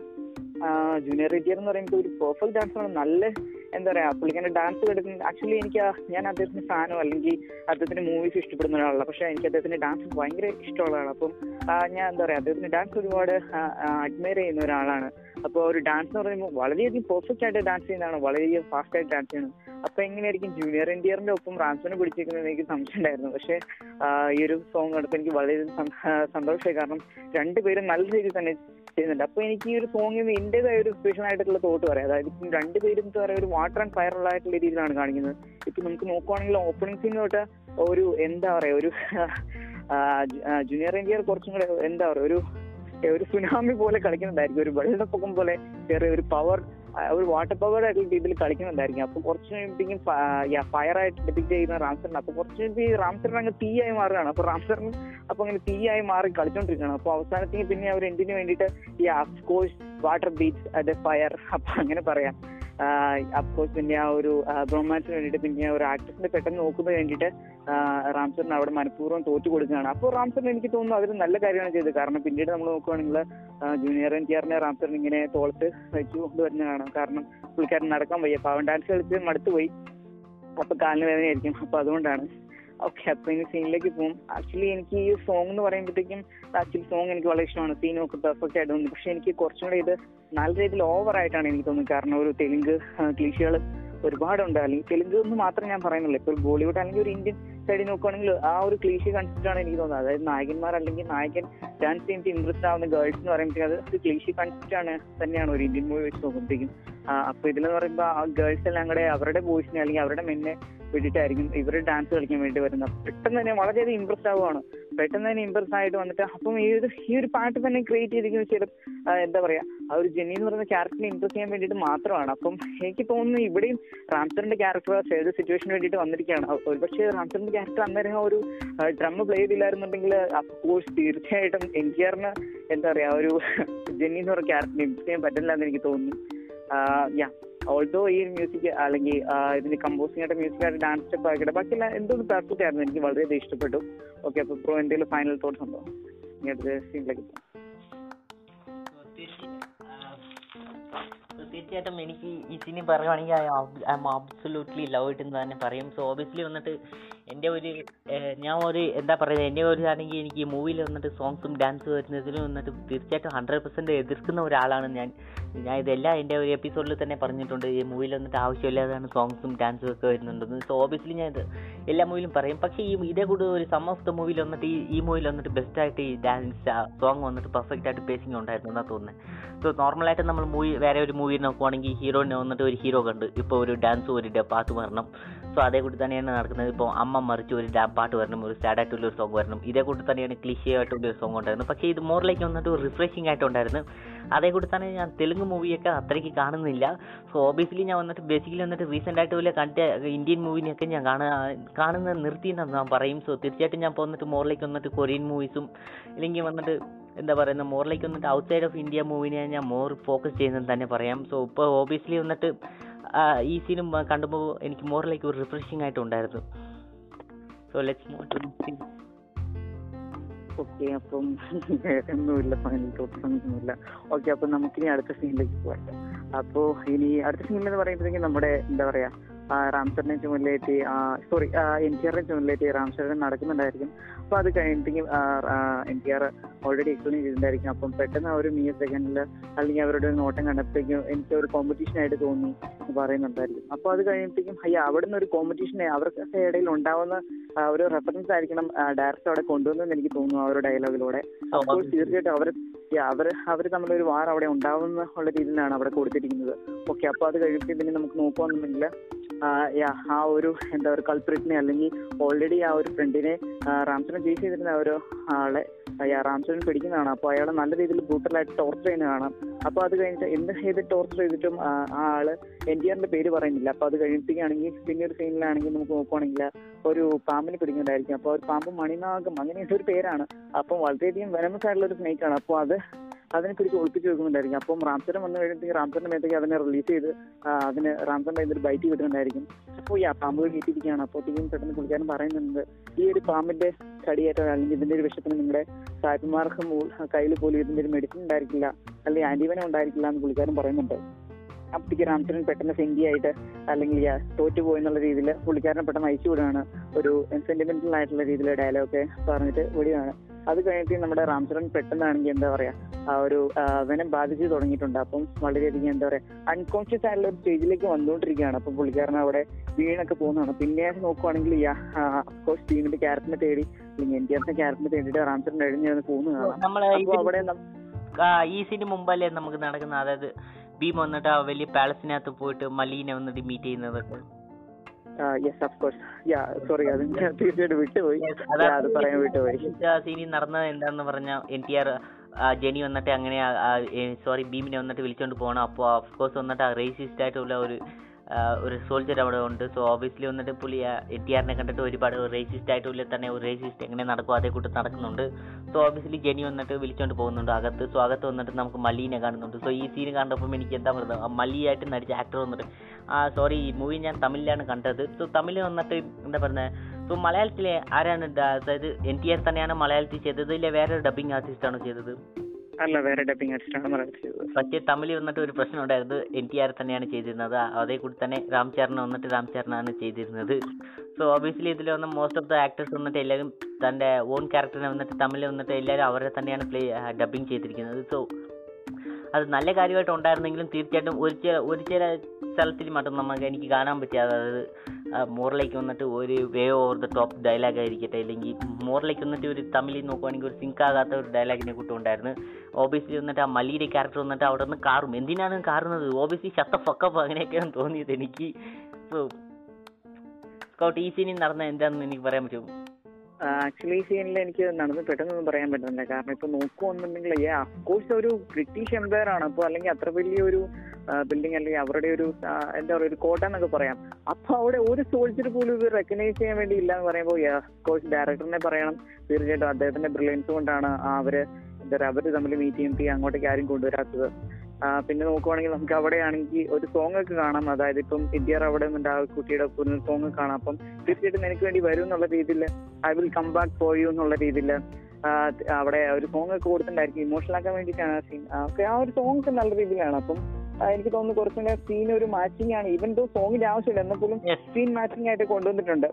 S1: ജൂനിയർ റിറ്റിയർ എന്ന് പറയുമ്പോൾ ഒരു പെർഫെക്റ്റ് ഡാൻസർ ആണ്. നല്ല എന്താ പറയാ പുള്ളിക്കാരുടെ ഡാൻസ് കളിക്കുന്ന ആക്ച്വലി എനിക്ക് ഞാൻ അദ്ദേഹത്തിന്റെ ഫാനോ അല്ലെങ്കിൽ അദ്ദേഹത്തിന്റെ മൂവീസ് ഇഷ്ടപ്പെടുന്ന ഒരാളല്ല. പക്ഷെ എനിക്ക് അദ്ദേഹത്തിന്റെ ഡാൻസ് ഭയങ്കര ഇഷ്ടമുള്ള ആളാണ് അപ്പം ഞാൻ എന്താ പറയാ അദ്ദേഹത്തിന്റെ ഡാൻസ് ഒരുപാട് അഡ്മയർ ചെയ്യുന്ന ഒരാളാണ്. അപ്പോൾ ഒരു ഡാൻസ് എന്ന് പറയുമ്പോൾ വളരെയധികം പെർഫെക്റ്റ് ആയിട്ട് ഡാൻസ് ചെയ്യുന്നതാണ് വളരെയധികം ഫാസ്റ്റ് ആയിട്ട് ഡാൻസ് ചെയ്യുന്നത് അപ്പൊ എങ്ങനെയായിരിക്കും ജൂനിയർ എൻ ടി ആറിന്റെ ഒപ്പം റാൻസിനെ പിടിച്ചിരിക്കുന്നത് എനിക്ക് സംശയം ഉണ്ടായിരുന്നു പക്ഷേ ഈ ഒരു സോങ് കണ്ടപ്പോൾ എനിക്ക് വളരെയധികം സന്തോഷമായി. കാരണം രണ്ടുപേരും നല്ല രീതിയിൽ തന്നെ ചെയ്യുന്നുണ്ട്. അപ്പൊ എനിക്ക് ഈ ഒരു സോങ്ങിൽ നിന്ന് എന്റേതായ ഒരു സ്പെഷ്യൽ ആയിട്ടുള്ള തോട്ട് പറയാം. അതായത് ഇപ്പം രണ്ടുപേരും എന്താ ഒരു വാട്ടർ ആൻഡ് ഫയർ ആയിട്ടുള്ള രീതിയിലാണ് കാണിക്കുന്നത്. ഇപ്പൊ നമുക്ക് നോക്കുവാണെങ്കിൽ ഓപ്പണിംഗ് സീൻ തൊട്ട് ഒരു എന്താ പറയാ ഒരു ജൂനിയർ ഇന്ത്യർ കുറച്ചും കൂടെ എന്താ പറയാ ഒരു ഒരു സുനാമി പോലെ കളിക്കുന്നുണ്ടായിരിക്കും. ഒരു വെള്ളപ്പൊക്കം പോലെ ചെറിയ ഒരു പവർ ഒരു വാട്ടർ പവർ ആയിട്ടുള്ള രീതിയിൽ കളിക്കുന്നുണ്ടായിരിക്കും. അപ്പൊ കുറച്ച് കഴിയുമ്പോഴത്തേക്കും ഫയർ ആയിട്ട് ഡിപ്പിക്ട് ചെയ്യുന്ന റാംസറിന്. അപ്പൊ കുറച്ച് കഴിയുമ്പോൾ ഈ റാംസറിന് അങ്ങ് തീയായി മാറുകയാണ്. അപ്പൊ റാംസറിന് അപ്പൊ അങ്ങനെ തീയായി മാറി കളിച്ചോണ്ടിരിക്കുകയാണ്. അപ്പൊ അവസാനത്തേക്ക് പിന്നെ അവർ എന്തിനു വേണ്ടിയിട്ട് ഈ അഫ്കോഴ്സ് വാട്ടർ ബീച്ച് അത് ഫയർ അപ്പൊ അങ്ങനെ പറയാം. അഫ്കോഴ്സ് പിന്നെ ആ ഒരു ബ്രോമാൻസിന് വേണ്ടിയിട്ട് പിന്നെ ഒരു ആക്ട്രസിനെ പെട്ടെന്ന് നോക്കുന്നതിന് വേണ്ടിയിട്ട് റാംസറിന് അവിടെ മനഃപൂർവം തോറ്റു കൊടുക്കുകയാണ്. അപ്പോൾ റാംസറിന് എനിക്ക് തോന്നുന്നു അതൊരു നല്ല കാര്യമാണ് ചെയ്തത്. കാരണം പിന്നീട് നമ്മൾ നോക്കുകയാണെങ്കിൽ ജൂനിയർ എൻ ടി ആറിനെ റാംസറിന് ഇങ്ങനെ തോളത്ത് വെച്ച് കൊണ്ടുവരുന്നതാണ് കാരണം പുള്ളിക്കാരൻ നടക്കാൻ വയ്യ. പാവൻ ഡാൻസ് കളിച്ച് മടുത്തു പോയി. അപ്പൊ കാലിന് വേദനയായിരിക്കും അപ്പൊ അതുകൊണ്ടാണ്. ഓക്കെ അപ്പൊ ഇനി സീനിലേക്ക് പോകും ആക്ച്വലി എനിക്ക് ഈ സോങ് എന്ന് പറയുമ്പോഴത്തേക്കും ആക്ച്വലി സോങ് എനിക്ക് വളരെ ഇഷ്ടമാണ്. സീനൊക്കെ പെർഫെക്റ്റ് ആയിട്ട് തോന്നുന്നു. പക്ഷെ എനിക്ക് കുറച്ചും കൂടെ ഇത് നല്ല രീതിയിൽ ഓവർ ആയിട്ടാണ് എനിക്ക് തോന്നുന്നത്. കാരണം ഒരു തെലുങ്ക് ക്ലീഷികൾ ഒരുപാടുണ്ട്. അല്ലെങ്കിൽ തെലുങ്ക് എന്ന് മാത്രം ഞാൻ പറയുന്നുള്ളൂ ഇപ്പോൾ ബോളിവുഡ് അല്ലെങ്കിൽ ഒരു ഇന്ത്യൻ സൈഡിൽ നോക്കുകയാണെങ്കിൽ ആ ഒരു ക്ലീഷ് കൺസെപ്റ്റ് ആണ് എനിക്ക് തോന്നുന്നത്. അതായത് നായകന്മാർ അല്ലെങ്കിൽ നായകൻ ഡാൻസ് ചെയ്യുമ്പോൾ ഇൻട്രസ്റ്റ് ആവുന്ന ഗേൾസ് എന്ന് പറയുമ്പോൾ അത് ഒരു ക്ലീഷി കൺസെപ്റ്റ് ആണ് തന്നെയാണ് ഒരു ഇന്ത്യൻ മൂവി വെച്ച് നോക്കുമ്പോഴത്തേക്കും. അപ്പൊ ഇതിലെന്ന് പറയുമ്പോൾ ആ ഗേൾസ് എല്ലാം കൂടെ അവരുടെ ബോയ്സിനെ അല്ലെങ്കിൽ അവരുടെ മെന്നെ വേണ്ടിയിട്ടായിരിക്കും ഇവർ ഡാൻസ് കളിക്കാൻ വേണ്ടി വരുന്നത്. പെട്ടെന്ന് തന്നെ വളരെയധികം ഇമ്പ്രസ് ആവുകയാണ് പെട്ടെന്ന് തന്നെ ഇമ്പ്രസ് ആയിട്ട് വന്നിട്ട് അപ്പം ഈ ഒരു ഈ ഒരു പാട്ട് തന്നെ ക്രിയേറ്റ് ചെയ്തിരിക്കുന്ന ചില എന്താ പറയാ ആ ഒരു ജെന്നി എന്ന് പറയുന്ന ക്യാരക്ടറിനെ ഇമ്പ്രസ് ചെയ്യാൻ വേണ്ടിയിട്ട് മാത്രമാണ്. അപ്പം എനിക്ക് തോന്നുന്നു ഇവിടെയും റാംസറിന്റെ ക്യാരക്ടർ ഏത് സിറ്റുവേഷന് വേണ്ടിയിട്ട് വന്നിരിക്കുകയാണ്. ഒരുപക്ഷെ റാംസറിന്റെ ക്യാരക്ടർ അന്നേരം ഒരു ഡ്രം പ്ലേ ചെയ്തില്ലായിരുന്നുണ്ടെങ്കിൽ അഫ്കോഴ്സ് തീർച്ചയായിട്ടും എൻ ടി ആറിന് എന്താ പറയാ ഒരു ജെന്നി എന്ന് പറഞ്ഞ ക്യാരക്ടറിനെ മിക്സ് ചെയ്യാൻ പറ്റില്ല എന്ന് എനിക്ക് തോന്നുന്നു യാ ഓൾഡോ ഈ മ്യൂസിക് അല്ലെങ്കിൽ ഇതിന്റെ കമ്പോസിംഗ് ആയിട്ട് മ്യൂസിക് ആയിട്ട് ഡാൻസ് സ്റ്റെപ്പ് ആയിക്കട്ടെ ബാക്കിയെല്ലാം എന്തോ പെർഫെക്റ്റ് ആയിരുന്നു എനിക്ക് വളരെയധികം ഇഷ്ടപ്പെട്ടു ഓക്കെ അപ്പൊ പ്രോ എന്തെങ്കിലും ഫൈനൽ തോട്ട്സ് ഉണ്ടോ ഇനി അടുത്ത സീനിലേക്ക്
S2: തീർച്ചയായിട്ടും എനിക്ക് സിനി പറയുവാണെങ്കിൽ ഐ എം അബ്സൊല്യൂട്ട്ലി ലവ് ഇട്ട് എന്ന് തന്നെ പറയും. സോ ഓബിയസ്ലി വന്നിട്ട് എന്റെ ഒരു ഞാൻ ഒരു എന്താ പറയുക എന്റെ ഒരു ആണെങ്കിൽ എനിക്ക് ഈ മൂവിയിൽ വന്നിട്ട് സോങ്സും ഡാൻസും വരുന്നതിലും വന്നിട്ട് തീർച്ചയായിട്ടും ഹൺഡ്രഡ് പെർസെന്റ് എതിർക്കുന്ന ഒരാളാണ് ഞാൻ. ഞാൻ ഇതെല്ലാം എന്റെ ഒരു എപ്പിസോഡിൽ തന്നെ പറഞ്ഞിട്ടുണ്ട്. ഈ മൂവിയിൽ വന്നിട്ട് ആവശ്യമില്ലാതാണ് സോങ്സും ഡാൻസും ഒക്കെ വരുന്നുണ്ടെന്ന് സോ ഓബിയസ്ലി ഞാൻ ഇത് എല്ലാ മൂവിയിലും പറയും. പക്ഷേ ഈ ഇതേ കൂടെ ഒരു സം ഓഫ് ദ മൂവിയിൽ വന്നിട്ട് ഈ ഈ മൂവിയിൽ വന്നിട്ട് ബെസ്റ്റ് ആയിട്ട് ഈ ഡാൻസ് സോങ് വന്നിട്ട് പെർഫെക്റ്റ് ആയിട്ട് പേസിങ് ഉണ്ടായിരുന്നു എന്നാണ് തോന്നുന്നത് സോ നോർമലായിട്ട് നമ്മൾ മൂവി വേറെ ഒരു നോക്കുവാണെങ്കിൽ ഹീറോയിനെ വന്നിട്ട് ഒരു ഹീറോ കണ്ട്. ഇപ്പോൾ ഒരു ഡാൻസ് ഒരു പാട്ട് വരണം. സോ അതേ കൂടി തന്നെയാണ് നടക്കുന്നത്. ഇപ്പോൾ അമ്മ മറിച്ച് ഒരു പാട്ട് വരണം ഒരു സാഡ് ആയിട്ടുള്ള ഒരു സോങ് വരണം. ഇതേ കൂടി തന്നെയാണ് ക്ലിഷേ ആയിട്ടുള്ള ഒരു സോങ് ഉണ്ടായിരുന്നു പക്ഷേ ഇത് മോറിലേക്ക് വന്നിട്ട് റിഫ്രഷിംഗ് ആയിട്ടുണ്ടായിരുന്നു അതേ കൂടി തന്നെ ഞാൻ തെലുങ്ക് മൂവിയൊക്കെ അത്രയ്ക്ക് കാണുന്നില്ല. സോ ഓബിയസ്ലി ഞാൻ വന്നിട്ട് ബേസിക്കലി വന്നിട്ട് റീസെന്റ് ആയിട്ട് വലിയ കണ്ട ഇന്ത്യൻ മൂവിനെയൊക്കെ ഞാൻ കാണാ കാണുന്നത് നിർത്തിയെന്ന് ഞാൻ പറയും. സോ തീർച്ചയായിട്ടും ഞാൻ വന്നിട്ട് മോറിലേക്ക് വന്നിട്ട് കൊറിയൻ മൂവീസും ഇല്ലെങ്കിൽ വന്നിട്ട് എന്താ പറയുന്നത് മോറിലേക്ക് വന്നിട്ട് ഔട്ട്സൈഡ് ഓഫ് ഇന്ത്യ മൂവിനെ ഞാൻ മോർ ഫോക്കസ് ചെയ്യുന്നത് തന്നെ പറയാം. സോ ഇപ്പോൾ ഓബിയസ്ലി വന്നിട്ട് ഈ സീനും കണ്ടുമ്പോൾ എനിക്ക് മോറിലേക്ക് ഒരു റിഫ്രഷിംഗ് ആയിട്ടുണ്ടായിരുന്നു so let's move to
S1: okay അപ്പം ഒന്നുമില്ല ഫൈനൽ തോട്ട്സ് ഒന്നുമില്ല. ഓക്കെ അപ്പം നമുക്കിനി അടുത്ത സീനിലേക്ക് പോകാം അപ്പോൾ ഇനി അടുത്ത സീനിൽ എന്ന് പറയുമ്പോഴത്തേക്കും നമ്മുടെ എന്താ പറയാ ആ, റാംസറിനെ ചുമലിലേറ്റി സോറി എൻ ടി ആറിനെ ചുമലിലേറ്റി റാംസറിനെ നടക്കുന്നുണ്ടായിരിക്കും. അപ്പൊ അത് കഴിഞ്ഞിട്ട് N T R already explain ചെയ്തിട്ടുണ്ടായിരിക്കും. അപ്പം പെട്ടെന്ന് ആ ഒരു മിയ സെക്കൻഡിൽ അല്ലെങ്കിൽ അവരുടെ ഒരു നോട്ടം കണ്ടപ്പോഴേക്കും എനിക്ക് ഒരു കോമ്പറ്റീഷൻ ആയിട്ട് തോന്നി എന്ന് പറയുന്നുണ്ടായിരിക്കും. അപ്പൊ അത് കഴിയുമ്പോഴത്തേക്കും അയ്യ അവിടെ നിന്ന് ഒരു കോമ്പറ്റീഷൻ അവർക്ക് ഇടയിൽ ഉണ്ടാവുന്ന ഒരു റെഫറൻസ് ആയിരിക്കണം ഡയറക്ടർ അവിടെ കൊണ്ടുവന്നെന്ന് എനിക്ക് തോന്നുന്നു ആ ഒരു ഡയലോഗിലൂടെ അപ്പോൾ തീർച്ചയായിട്ടും അവർ അവർ അവർ തമ്മിലൊരു വാർ അവിടെ ഉണ്ടാവുന്ന ഉള്ള രീതിയിലാണ് അവിടെ കൊടുത്തിരിക്കുന്നത്. ഓക്കെ അപ്പൊ അത് കഴിയുമ്പോൾ പിന്നെ നമുക്ക് നോക്കുകയാണെന്നുണ്ടെങ്കിൽ ആ ഒരു എന്താ പറയുക കൾപ്രിറ്റിനെ അല്ലെങ്കിൽ ഓൾറെഡി ആ ഒരു ഫ്രണ്ടിനെ റാംസനെ ചേസ് ചെയ്തിരുന്ന ഒരു ആളെ റാംസനെ പിടിക്കുന്നതാണ്. അപ്പോൾ അയാളെ നല്ല രീതിയിൽ ബ്രൂട്ടലായിട്ട് ടോർച്ചർ ചെയ്യുന്ന കാണാം അപ്പോൾ അത് കഴിഞ്ഞിട്ട് എന്ത് ചെയ്ത് ടോർച്ചർ ചെയ്തിട്ടും ആ ആൾ എൻ ടി ആറിന്റെ പേര് പറയുന്നില്ല. അപ്പൊ അത് കഴിഞ്ഞിട്ടാണെങ്കിൽ പിന്നെ ഒരു സീനിലാണെങ്കിൽ നമുക്ക് നോക്കുവാണെങ്കിൽ ഒരു പാമ്പിനെ പിടിക്കുന്നുണ്ടായിരിക്കും അപ്പൊ ഒരു പാമ്പ് മണിനാഗം അങ്ങനെ ഒരു പേരാണ്. അപ്പം വളരെയധികം വെനമസ് ആയിട്ടുള്ള ഒരു സ്നേക്കാണ് അപ്പോൾ അത് അതിനെ പിടിച്ച് ഒളിപ്പിച്ച് വെക്കുന്നുണ്ടായിരിക്കും. അപ്പം റാംസരം വന്നു കഴിയുമ്പോഴത്തേക്ക് റാംസറിന്റെ മേത്തേക്ക് അതിനെ റിലീസ് ചെയ്ത് അതിന് റാംസറിന്റെ ഇതൊരു ബൈറ്റ് കിട്ടുന്നുണ്ടായിരിക്കും. അപ്പോൾ ഈ ആ പാമ്പ് കയറ്റിയിരിക്കുകയാണ് അപ്പോഴത്തേക്കും പെട്ടെന്ന് പുള്ളിക്കാരൻ പറയുന്നുണ്ട് ഈ ഒരു പാമ്പിന്റെ കടിയേറ്റ അല്ലെങ്കിൽ ഇതിന്റെ ഒരു വിഷത്തിന് നിങ്ങളുടെ സായിപ്പന്മാർക്ക് കയ്യിൽ പോലും ഇതിന്റെ ഒരു മെഡിസിൻ ഉണ്ടായിരിക്കില്ല അല്ലെങ്കിൽ ആന്റിവനം ഉണ്ടായിരിക്കില്ല എന്ന് പുള്ളിക്കാരൻ പറയുന്നുണ്ട്. അപ്പോഴത്തേക്ക് രാംചരൻ പെട്ടെന്ന് സെങ്കി ആയിട്ട് അല്ലെങ്കിൽ തോറ്റു പോയി എന്നുള്ള രീതിയിൽ പുള്ളിക്കാരനെ പെട്ടെന്ന് അയച്ചു വിടുകയാണ്. ഒരു സെന്റിമെന്റൽ ആയിട്ടുള്ള രീതിയിൽ ഡയലോഗ് പറഞ്ഞിട്ട് വിടുകയാണ്. അത് കഴിഞ്ഞിട്ട് നമ്മുടെ റാംചരൺ പെട്ടെന്നാണെങ്കിൽ എന്താ പറയാ ആ ഒരു അവനെ ബാധിച്ചു തുടങ്ങിയിട്ടുണ്ട്. അപ്പം വളരെയധികം എന്താ പറയാ അൺകോൺഷ്യസ് ആയിട്ടുള്ള ഒരു സ്റ്റേജിലേക്ക് വന്നുകൊണ്ടിരിക്കുകയാണ്. അപ്പം പുള്ളിക്കാരൻ അവിടെ വീണൊക്കെ പോകുന്നതാണ്. പിന്നെ നോക്കുവാണെങ്കിൽ അഫ്കോഴ്സ് ടീമിന്റെ ക്യാരക്ടറിനെ തേടി അല്ലെങ്കിൽ എൻ ആറിന്റെ ക്യാരക്ടറിനെ തേടിയിട്ട് റാംചരൺ എഴുതി പോകുന്നതാണ്.
S2: നമ്മൾ
S1: അപ്പൊ
S2: ഇതിന്
S1: അവിടെ
S2: ഈ സീന് മുമ്പല്ലേ നമുക്ക് നടക്കുന്ന അതായത് ഭീം വന്നിട്ട് ആ വലിയ പാലസിനകത്ത് പോയിട്ട് മലീനെ വന്നിട്ട് മീറ്റ് ചെയ്യുന്നതൊക്കെ
S1: yes of course yeah sorry അത് തീർച്ചയായിട്ടും വിട്ടുപോയി. അത് പറയാൻ വിട്ടുപോയി.
S2: സീനിൽ നടന്നത് എന്താന്ന് പറഞ്ഞ എൻ ടി ആർ ജെനി വന്നിട്ട് അങ്ങനെ സോറി ഭീമിനെ വന്നിട്ട് വിളിച്ചോണ്ട് പോകണം അപ്പോൾ ഓഫ്കോഴ്സ് വന്നിട്ട് റേസിസ്റ്റ് ആയിട്ടുള്ള ഒരു ഒരു സോൾജർ അവിടെ ഉണ്ട്. സോ ഓബിയസ്ലി വന്നിട്ട് പുള്ളി എ ടി ആറിനെ കണ്ടിട്ട് ഒരുപാട് റേസിസ്റ്റ് ആയിട്ടുള്ള തന്നെ ഒരു റേസിസ്റ്റ് എങ്ങനെ നടക്കും അതേ നടക്കുന്നുണ്ട്. സോ ഓബിയസ്ലി ജെനി വന്നിട്ട് വിളിച്ചോണ്ട് പോകുന്നുണ്ട് അകത്ത്. സോ അകത്ത് വന്നിട്ട് നമുക്ക് മല്ലീനെ കാണുന്നുണ്ട്. സോ ഈ സീൻ കണ്ടപ്പോൾ എനിക്ക് എന്താ ആ മല്ലിയായിട്ട് നടിച്ച ആക്ടർ വന്നിട്ട് ആ സോറി ഈ മൂവി ഞാൻ തമിഴിലാണ് കണ്ടത്. സോ തമിഴിൽ വന്നിട്ട് എന്താ പറയുന്നത്? സോ മലയാളത്തിലെ ആരാണ് അതായത് എൻ ടി ആർ തന്നെയാണ് മലയാളത്തിൽ ചെയ്തത്? ഇല്ല വേറെ ഡബിങ് ആർട്ടിസ്റ്റ് ആണോ ചെയ്തത്?
S1: അല്ല വേറെ ഡബിംഗ് ആർട്ടിസ്റ്റാണ് മലയാളത്തിൽ ചെയ്തത്
S2: പക്ഷേ തമിഴിൽ വന്നിട്ട് ഒരു പ്രശ്നം ഉണ്ടായിരുന്നു. എൻ ടി ആർ തന്നെയാണ് ചെയ്തിരുന്നത്. അതേ കൂടി തന്നെ രാം ചരൺ വന്നിട്ട് രാം ചരണാണ് ചെയ്തിരുന്നത്. സോ ഒബിയസ്ലി ഇതിൽ വന്ന മോസ്റ്റ് ഓഫ് ദ ആക്ടേഴ്സ് വന്നിട്ട് എല്ലാവരും തന്റെ ഓൺ ക്യാരക്ടറിനെ വന്നിട്ട് തമിഴിൽ വന്നിട്ട് എല്ലാവരും അവരെ തന്നെയാണ് പ്ലേ ഡബിങ് ചെയ്തിരിക്കുന്നത്. സോ അത് നല്ല കാര്യമായിട്ട് ഉണ്ടായിരുന്നെങ്കിലും തീർച്ചയായിട്ടും ഒരു ചില ഒരു ചില സ്ഥലത്തിൽ മാത്രം നമുക്ക് എനിക്ക് കാണാൻ പറ്റിയ അതായത് മോറിലേക്ക് വന്നിട്ട് ഒരു way over the top dialogue ആയിരിക്കട്ടെ അല്ലെങ്കിൽ മോറിലേക്ക് വന്നിട്ട് ഒരു തമിഴിൽ നോക്കുവാണെങ്കിൽ ഒരു സിങ്ക് ആകാത്ത ഒരു ഡയലോഗിനെ കൂട്ടുണ്ടായിരുന്നു ഓബിയസ്ലി വന്നിട്ട് ആ മല്ലിയുടെ ക്യാരക്ടർ വന്നിട്ട് അവിടെ നിന്ന് കാറും. എന്തിനാണ് കാറുന്നത്? ഓബിയസ്ലി ശത്ത ഫക്കപ്പ് അങ്ങനെയൊക്കെയാണ് തോന്നിയത് എനിക്ക്. സ്കൗട്ട് ഈ സീനിൽ നടന്ന എന്താണെന്ന് എനിക്ക് പറയാൻ പറ്റുമോ?
S1: ആക്ച്വലി സീനിൽ എനിക്ക് നടന്ന് പെട്ടെന്നൊന്നും പറയാൻ പറ്റുന്നില്ല. കാരണം ഇപ്പൊ നോക്കുവാണെന്നുണ്ടെങ്കിൽ അഫ്കോഴ്സ് ഒരു ബ്രിട്ടീഷ് എംപയർ ആണ്. അപ്പൊ അല്ലെങ്കിൽ അത്ര വലിയൊരു ബിൽഡിംഗ് അല്ലെങ്കിൽ അവരുടെ ഒരു എന്താ പറയുക ഒരു കോട്ട എന്നൊക്കെ പറയാം. അപ്പൊ അവിടെ ഒരു സോൾജർ പോലും ഇത് റെക്കഗ്നൈസ് ചെയ്യാൻ വേണ്ടി ഇല്ല എന്ന് പറയുമ്പോൾ അഫ്കോഴ്സ് ഡയറക്ടറിനെ പറയണം. തീർച്ചയായിട്ടും അദ്ദേഹത്തിന്റെ ബ്രില്യൻസ് കൊണ്ടാണ് അവർ എന്താ പറയുക അവർ തമ്മിൽ മീറ്റ് ചെയ്യുമ്പോൾ അങ്ങോട്ടേക്ക് ആരും കൊണ്ടുവരാത്തത്. പിന്നെ നോക്കുവാണെങ്കിൽ നമുക്ക് അവിടെയാണെങ്കിൽ ഒരു സോങ് ഒക്കെ കാണാം. അതായത് ഇപ്പം ഇന്ത്യ അവിടെ നിന്നിട്ട് ആ കുട്ടിയുടെ ഒരു സോങ് കാണാം. അപ്പം തീർച്ചയായിട്ടും നിനക്ക് വേണ്ടി വരും എന്നുള്ള രീതിയിൽ I will come back for you എന്നുള്ള രീതിയിൽ അവിടെ ഒരു സോങ് ഒക്കെ കൊടുത്തിട്ടുണ്ടായിരിക്കും. ഇമോഷണൽ ആക്കാൻ വേണ്ടിയിട്ടാണ് ആ സീൻ ആ ഒരു സോങ് ഒക്കെ നല്ല രീതിയിലാണ്. അപ്പം എനിക്ക് തോന്നുന്നു കുറച്ചുകൂടെ സീൻ ഒരു മാച്ചിങ് ആണ്. ഈവൻ ദോ സോങ്ങിന്റെ ആവശ്യമില്ല എന്നാൽ പോലും. സീൻ മാച്ചിങ് ആയിട്ട് കൊണ്ടുവന്നിട്ടുണ്ട്.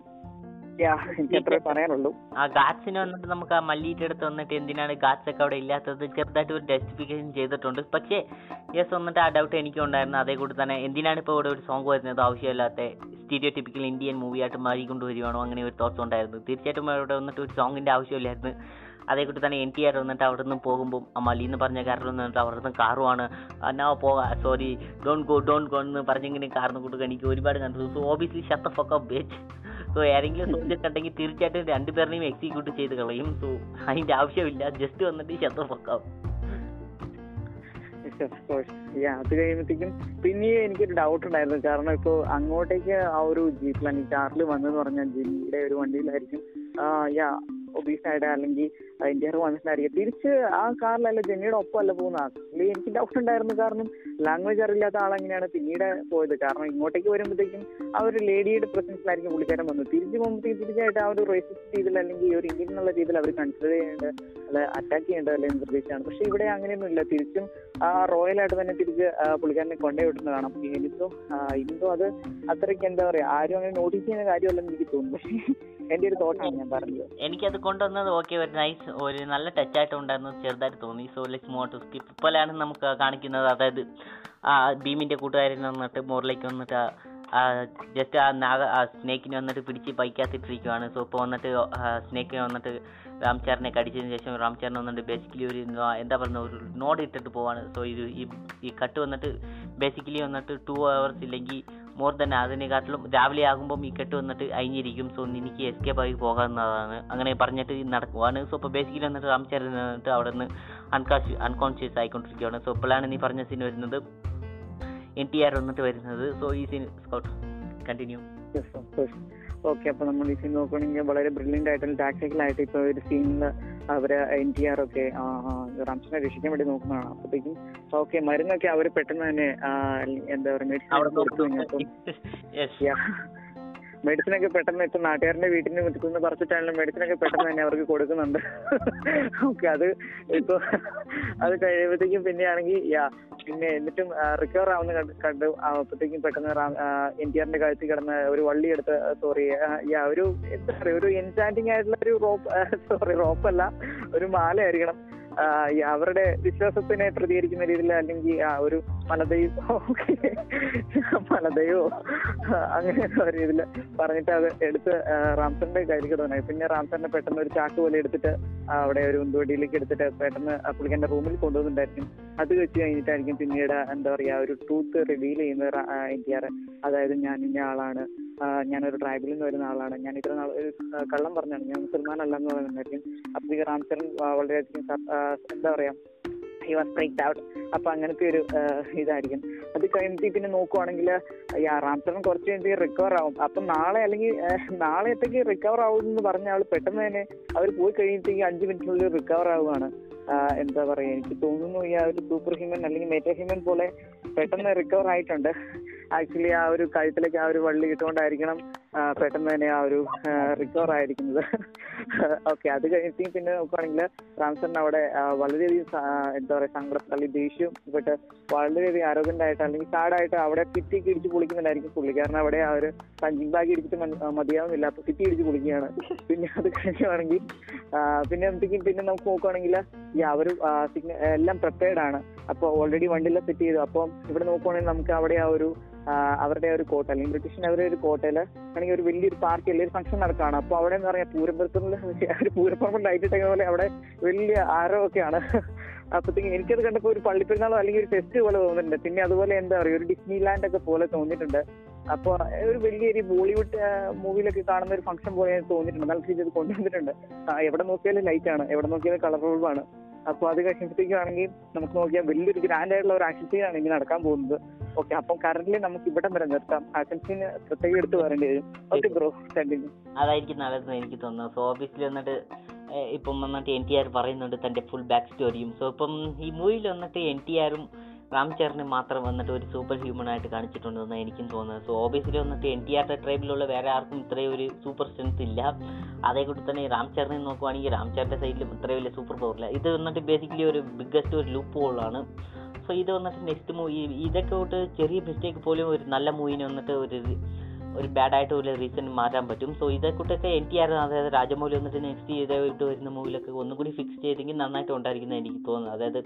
S1: യാ എനിക്ക് അത്രേ പറയാനുള്ളൂ.
S2: ആ ഗാറ്റ്സിന് വന്നിട്ട് നമുക്ക് ആ മല്ലിയുടെ അടുത്ത് വന്നിട്ട് എന്തിനാണ് ഗാറ്റ്സ് ഒക്കെ അവിടെ ഇല്ലാത്തത്? ചെറുതായിട്ട് ഒരു ജസ്റ്റിഫിക്കേഷൻ ചെയ്തിട്ടുണ്ട്. പക്ഷേ യെസ് വന്നിട്ട് ആ ഡൗട്ട് എനിക്കും ഉണ്ടായിരുന്നു അതേ കൂടി തന്നെ എന്തിനാണ് ഇപ്പോൾ ഇവിടെ ഒരു സോങ് വരുന്നത്? ആവശ്യമില്ലാത്ത സ്റ്റീരിയോ ടിപ്പിക്കൽ ഇന്ത്യൻ മൂവി ആയിട്ട് മാറിക്കൊണ്ട് വരുവാണോ അങ്ങനെ ഒരു തോട്ട്സ് ഉണ്ടായിരുന്നു. തീർച്ചയായിട്ടും അവിടെ വന്നിട്ട് ഒരു സോങ്ങിന്റെ ആവശ്യമില്ലായിരുന്നു. അതേ കൂടി തന്നെ എൻ ടി ആർ വന്നിട്ട് അവിടെ നിന്ന് പോകുമ്പോൾ ആ മലി എന്ന് പറഞ്ഞ കാറിൽ വന്നിട്ട് അവിടെ നിന്ന് കാറുമാണ് എന്നാ പോകാ sorry don't go don't go എന്ന് പറഞ്ഞിങ്ങനെ കാറിന് കൊടുക്കുക എനിക്ക് ഒരുപാട് കണ്ടു so obviously shut fuck bitch so ആരെങ്കിലും സബ്ജക്റ്റ് ഉണ്ടെങ്കിൽ തീർച്ചയായിട്ടും രണ്ടുപേരുടെയും എക്സിക്യൂട്ട് ചെയ്ത് കളയും. സോ അതിന്റെ ആവശ്യമില്ല. ജസ്റ്റ് വന്നിട്ട്
S1: course. Yeah, അത് കഴിയുമ്പോഴത്തേക്കും പിന്നെ എനിക്കൊരു ഡൗട്ട് ഉണ്ടായിരുന്നു. കാരണം ഇപ്പോൾ അങ്ങോട്ടേക്ക് ആ ഒരു ജീപ്പിലാണ് കാറിൽ വന്നെന്ന് പറഞ്ഞാൽ ജിമ്മിയുടെ ഒരു വണ്ടിയിലായിരിക്കും. യാ ഒബീസ് ആയിട്ട് അല്ലെങ്കിൽ ഇന്ത്യയിൽ വന്നിട്ടുണ്ടായിരിക്കും. തിരിച്ച് ആ കാറിലല്ല ജെന്നിയുടെ ഒപ്പം അല്ല പോകുന്ന ആക്ച്വലി എനിക്ക് ഡൗട്ട് ഉണ്ടായിരുന്നു. കാരണം ലാംഗ്വേജ് അറിയില്ലാത്ത ആളെങ്ങനെയാണ് പിന്നീട് പോയത്? കാരണം ഇങ്ങോട്ടേക്ക് വരുമ്പോഴത്തേക്കും ആ ഒരു ലേഡിയുടെ പ്രസൻസിലായിരിക്കും പുള്ളിക്കാരൻ വന്നു തിരിച്ചു പോകുമ്പോഴത്തേക്കും തിരിച്ചായിട്ട് ആ ഒരു റേസിസ്റ്റ് രീതിയിൽ അല്ലെങ്കിൽ ഒരു ഇന്ത്യൻ എന്നുള്ള രീതിയിൽ അവർ കൺസിഡർ ചെയ്യേണ്ടത് അല്ല അറ്റാക്ക് ചെയ്യേണ്ടത് അല്ലെങ്കിൽ നിർദ്ദേശിച്ചാണ്. പക്ഷെ ഇവിടെ അങ്ങനെയൊന്നും ഇല്ല. തിരിച്ചും ആ റോയൽ റോയലായിട്ട് തന്നെ തിരിച്ച് പുള്ളിക്കാരനെ കൊണ്ടേ കാണാം എനിക്കും ഇന്നും അത് അത്രയ്ക്ക് എന്താ പറയാ ആരും അങ്ങനെ നോട്ടീസ് ചെയ്യുന്ന കാര്യമല്ലെന്ന് എനിക്ക് തോന്നുന്നു. എന്റെ ഒരു തോട്ടാണ് ഞാൻ പറഞ്ഞത്.
S2: എനിക്കത് കൊണ്ടുവന്നത് ഓക്കെ ഒരു നൈസ് ഒരു നല്ല ടച്ചായിട്ട് ഉണ്ടായിരുന്നു ചെറുതായിട്ട് തോന്നി. So let's more to skip പോലെയാണ് നമുക്ക് കാണിക്കുന്നത് അതായത് ആ ഭീമിന്റെ കൂട്ടുകാരൻ വന്നിട്ട് മോറിലേക്ക് വന്നിട്ട് ജസ്റ്റ് ആ നാഗ സ്നേക്കിനെ വന്നിട്ട് പിടിച്ച് ബൈക്കകത്തിട്ടിരിക്കുവാണ് സോ ഇപ്പോൾ വന്നിട്ട് സ്നേക്കിനെ വന്നിട്ട് രാംചാറിനെ കടിച്ചതിന് ശേഷം രാംചാറിനെ വന്നിട്ട് ബേസിക്കലി ഒരു എന്താ പറയുക ഒരു നോഡ് ഇട്ടിട്ട് പോവാണ്. സോ ഇത് ഈ ഈ കട്ട് വന്നിട്ട് ബേസിക്കലി വന്നിട്ട് ടു അവേഴ്സ് ഇല്ലെങ്കിൽ മോർ ദൻ അതിനെക്കാട്ടിലും രാവിലെ ആകുമ്പം ഈ കെട്ട് വന്നിട്ട് അഴിഞ്ഞിരിക്കും സോ എനിക്ക് എസ്കേപ്പ് ആയി പോകാവുന്നതാണ്. അങ്ങനെ പറഞ്ഞിട്ട് നടക്കുവാണ്. സോ ഇപ്പോൾ ബേസിക്കലി വന്നിട്ട് രാംചാരൻ വന്നിട്ട് അവിടെ നിന്ന് അൺകോൺഷ്യ അൺകോൺഷ്യസ് ആയിക്കൊണ്ടിരിക്കുകയാണ് സോ ഇപ്പോഴാണ് നീ പറഞ്ഞ സീൻ വരുന്നത്. എൻ ടി ആർ വന്നിട്ട് വരുന്നത്. സോ ഈ സീൻ സ്കൗട്ട് കണ്ടിന്യൂ
S1: ഓക്കെ അപ്പൊ നമ്മൾ ഈ സീൻ നോക്കുകയാണെങ്കിൽ വളരെ ബ്രില്യന്റ് ആയിട്ടുള്ള ടാക്ടിക്കലായിട്ട് ഇപ്പൊ ഒരു സീനിൽ അവർ എൻ ടി ആർ ഒക്കെ റംസിനെ രക്ഷിക്കാൻ വേണ്ടി നോക്കുന്നതാണ്. അപ്പോഴത്തേക്കും ഓക്കെ മരുന്നൊക്കെ അവർ പെട്ടെന്ന് തന്നെ എന്താ പറയുക മെഡിസിൻ. ഒക്കെ പെട്ടെന്ന് ഇപ്പൊ നാട്ടുകാരന്റെ വീട്ടിന് മുറ്റത്തുനിന്ന് പറിച്ചിട്ടാണെങ്കിലും മെഡിസിൻ ഒക്കെ പെട്ടെന്ന് തന്നെ അവർക്ക് കൊടുക്കുന്നുണ്ട്. ഓക്കെ അത് ഇപ്പൊ അത് കഴിയുമ്പോഴത്തേക്കും പിന്നെയാണെങ്കിൽ യാ പിന്നെ എന്നിട്ടും റിക്കവർ ആവുന്ന കണ്ട് അപ്പോഴത്തേക്കും പെട്ടെന്ന് എൻ ടി ആറിന്റെ കഴുത്തിൽ കിടന്ന ഒരു വള്ളി എടുത്ത് സോറി യാ ഒരു എന്താ പറയുക ഒരു എൻചാന്റിങ് ആയിട്ടുള്ള ഒരു റോപ്പ് സോറി റോപ്പല്ല ഒരു മാല ആയിരിക്കണം അവരുടെ വിശ്വാസത്തിനെ പ്രതികരിക്കുന്ന രീതിയിൽ അല്ലെങ്കിൽ ആ ഒരു മലദൈവോ മലദൈവോ അങ്ങനെ ഒരു ഇതിൽ പറഞ്ഞിട്ട് അത് എടുത്ത് റാംസറിന്റെ കയ്യിൽ കിടന്നായി പിന്നെ റാംസറിനെ പെട്ടെന്ന് ഒരു ചാക്ക് പോലെ എടുത്തിട്ട് അവിടെ ഒരു ഉന്തുവടിയിലേക്ക് എടുത്തിട്ട് പെട്ടെന്ന് പുള്ളിക്കാരന്റെ റൂമിൽ കൊണ്ടുവന്നിട്ടുണ്ടായിരിക്കും. അത് വെച്ച് കഴിഞ്ഞിട്ടായിരിക്കും പിന്നീട് എന്താ പറയാ ഒരു ട്രൂത്ത് റിവീൽ ചെയ്യുന്ന എൻ ടി അതായത് ഞാൻ ഇന്ന ആളാണ്. ഞാനൊരു ട്രൈബിൽ നിന്ന് വരുന്ന ആളാണ്. ഞാൻ ഇത്ര നാൾ ഒരു കള്ളം പറഞ്ഞാണ്. ഞാൻ മുസൽമാൻ അല്ല എന്ന് പറയുന്നുണ്ടായിരിക്കും റാംചരൺ ആ, വളരെയധികം എന്താ പറയാ ഹി വാസ് ബ്രേക്ക് ഔട്ട് അപ്പൊ അങ്ങനത്തെ ഒരു ഇതായിരിക്കും. അത് കഴിഞ്ഞിട്ട് പിന്നെ നോക്കുവാണെങ്കിൽ റാംചരൺ കുറച്ച് കഴിഞ്ഞ് റിക്കവർ ആവും. അപ്പൊ നാളെ അല്ലെങ്കിൽ നാളെ നാളെത്തേക്ക് റിക്കവർ ആവും എന്ന് പറഞ്ഞ ആൾ പെട്ടെന്ന് തന്നെ അവർ പോയി കഴിയുമ്പോഴത്തേക്ക് അഞ്ച് മിനിറ്റിനുള്ളിൽ റിക്കവർ ആവുകയാണ് എന്താ പറയാ എനിക്ക് തോന്നുന്നു ഈ ആ ഒരു സൂപ്പർ ഹ്യൂമൻ അല്ലെങ്കിൽ മെറ്റാ ഹ്യൂമൻ പോലെ പെട്ടെന്ന് റിക്കവർ ആയിട്ടുണ്ട്. ആക്ച്വലി ആ ഒരു കഴുത്തിലേക്ക് ആ ഒരു വള്ളി ഇട്ടുകൊണ്ടായിരിക്കണം പെട്ടെന്ന് തന്നെ ആ ഒരു റിക്കവർ ആയിരിക്കുന്നത്. ഓക്കെ അത് കഴിഞ്ഞിട്ട് പിന്നെ നോക്കുവാണെങ്കിൽ റാംസറിന് അവിടെ വളരെയധികം എന്താ പറയുക സങ്കടം അല്ലെങ്കിൽ ദേഷ്യം പെട്ട് വളരെയധികം ആരോഗ്യന്റ് ആയിട്ട് അല്ലെങ്കിൽ സാഡായിട്ട് അവിടെ പിറ്റി കിടിച്ച് പൊളിക്കുന്നുണ്ടായിരിക്കും പുള്ളി. കാരണം അവിടെ ആ ഒരു പഞ്ചിങ് ബാഗ് ഇടിച്ചിട്ട് മതിയാവുന്നില്ല. അപ്പൊ പിറ്റി ഇടിച്ച് പൊളിക്കുകയാണ്. പിന്നെ അത് കഴിഞ്ഞുവാണെങ്കിൽ ആ, പിന്നെ എന്തെങ്കിലും പിന്നെ നമുക്ക് നോക്കുവാണെങ്കിൽ ഈ അവർ എല്ലാം പ്രിപ്പയർഡ് ആണ്. അപ്പോൾ ഓൾറെഡി വണ്ടിയെല്ലാം സെറ്റ് ചെയ്തു. അപ്പം ഇവിടെ നോക്കുവാണെങ്കിൽ നമുക്ക് അവിടെ ആ ഒരു അവരുടെ ഒരു കോട്ട അല്ലെങ്കിൽ ബ്രിട്ടീഷിന്റെ അവരുടെ ഒരു കോട്ടയിൽ ആണെങ്കിൽ ഒരു വലിയൊരു പാർട്ടി അല്ലെങ്കിൽ ഫംഗ്ഷൻ നടക്കുകയാണ്. അപ്പൊ അവിടെ എന്ന് പറയാ പൂരപ്പുറത്തുള്ള ഒരു പൂരപ്പുറം ലൈറ്റ് പോലെ അവിടെ വലിയ ആരവൊക്കെയാണ് അപ്പത്തേക്കും എനിക്കത് കണ്ടപ്പോ ഒരു പള്ളിപ്പെരുന്നാളോ അല്ലെങ്കിൽ ഒരു ഫെസ്റ്റ് പോലെ തോന്നുന്നുണ്ട്. പിന്നെ അതുപോലെ എന്താ പറയുക ഒരു ഡിസ്നി ലാൻഡ് ഒക്കെ പോലെ തോന്നിയിട്ടുണ്ട്. അപ്പൊ ഒരു വലിയൊരു ബോളിവുഡ് മൂവിയിലൊക്കെ കാണുന്ന ഒരു ഫംഗ്ഷൻ പോലെ തോന്നിയിട്ടുണ്ട്. നല്ല രീതിയിൽ കൊണ്ടുവന്നിട്ടുണ്ട്. എവിടെ നോക്കിയാലും ലൈറ്റ് ആണ്. എവിടെ നോക്കിയാലും കളർഫുൾ ആണ്. അപ്പൊ അത് കഴിയുമ്പോഴത്തേക്കാണെങ്കിൽ നമുക്ക് നോക്കിയാൽ വലിയൊരു ഗ്രാൻഡ് ആയിട്ടുള്ള ഒരു ആക്ഷൻ സീൻ ആണ് ഇനി നടക്കാൻ പോകുന്നത്. ഓക്കെ അപ്പം കറന്റ് നമുക്ക് ഇവിടെ വരെ നിർത്താം. ആക്ഷൻ സീൻ പ്രത്യേകം എടുത്ത് വരേണ്ടി വരും. ഓക്കെ ബ്രോ കണ്ടിന്യൂ
S2: അതായിരിക്കും നല്ലതെന്ന് എനിക്ക് തോന്നുന്നു. സോ ഓബിയസ്ലി വന്നിട്ട് ഇപ്പം വന്നിട്ട് എൻ ടി ആർ പറയുന്നുണ്ട് തന്റെ ഫുൾ ബാക്ക് സ്റ്റോറിയും സോ ഇപ്പം ഈ മൂവിയിൽ വന്നിട്ട് എൻ ടി ആറും റാം ചരണിനെ മാത്രം വന്നിട്ട് ഒരു സൂപ്പർ ഹ്യൂമൻ ആയിട്ട് കാണിച്ചിട്ടുണ്ടെന്ന് എനിക്കും തോന്നുന്നത്. സോ ഓബിയസ്ലി വന്നിട്ട് എൻ ടി ആറിന്റെ ട്രൈബിലുള്ള വേറെ ആർക്കും ഇത്രയും ഒരു സൂപ്പർ സ്ട്രെങ്ത് ഇല്ല. അതേക്കൂടി തന്നെ റാം ചരണിനെ നോക്കുവാണെങ്കിൽ റാം ചരണിന്റെ സൈഡിലും ഇത്ര വലിയ സൂപ്പർ പവർ ഇല്ല. ഇത് വന്നിട്ട് ബേസിക്കലി ഒരു ബിഗ്ഗസ്റ്റ് ഒരു ലൂപ്പ് ഹോളാണ് സോ ഇത് വന്നിട്ട് നെക്സ്റ്റ് മൂവി ഇതൊക്കെ തൊട്ട് ചെറിയ മിസ്റ്റേക്ക് പോലും ഒരു നല്ല മൂവിനെ വന്നിട്ട് ഒരു ഒരു ബാഡ് ആയിട്ട് ഒരു റീസൺ മാറ്റാൻ പറ്റും. സോ ഇതേ കൂട്ടൊക്കെ ആർ അതായത് രാജമൗലി വന്നിട്ട് നെക്സ്റ്റ് ചെയ്തിട്ട് വരുന്ന മൂവിലൊക്കെ ഒന്നും കൂടി ഫിക്സ് ചെയ്തെങ്കിൽ നന്നായിട്ട് ഉണ്ടായിരിക്കുന്ന എനിക്ക് തോന്നുന്നത് അതായത്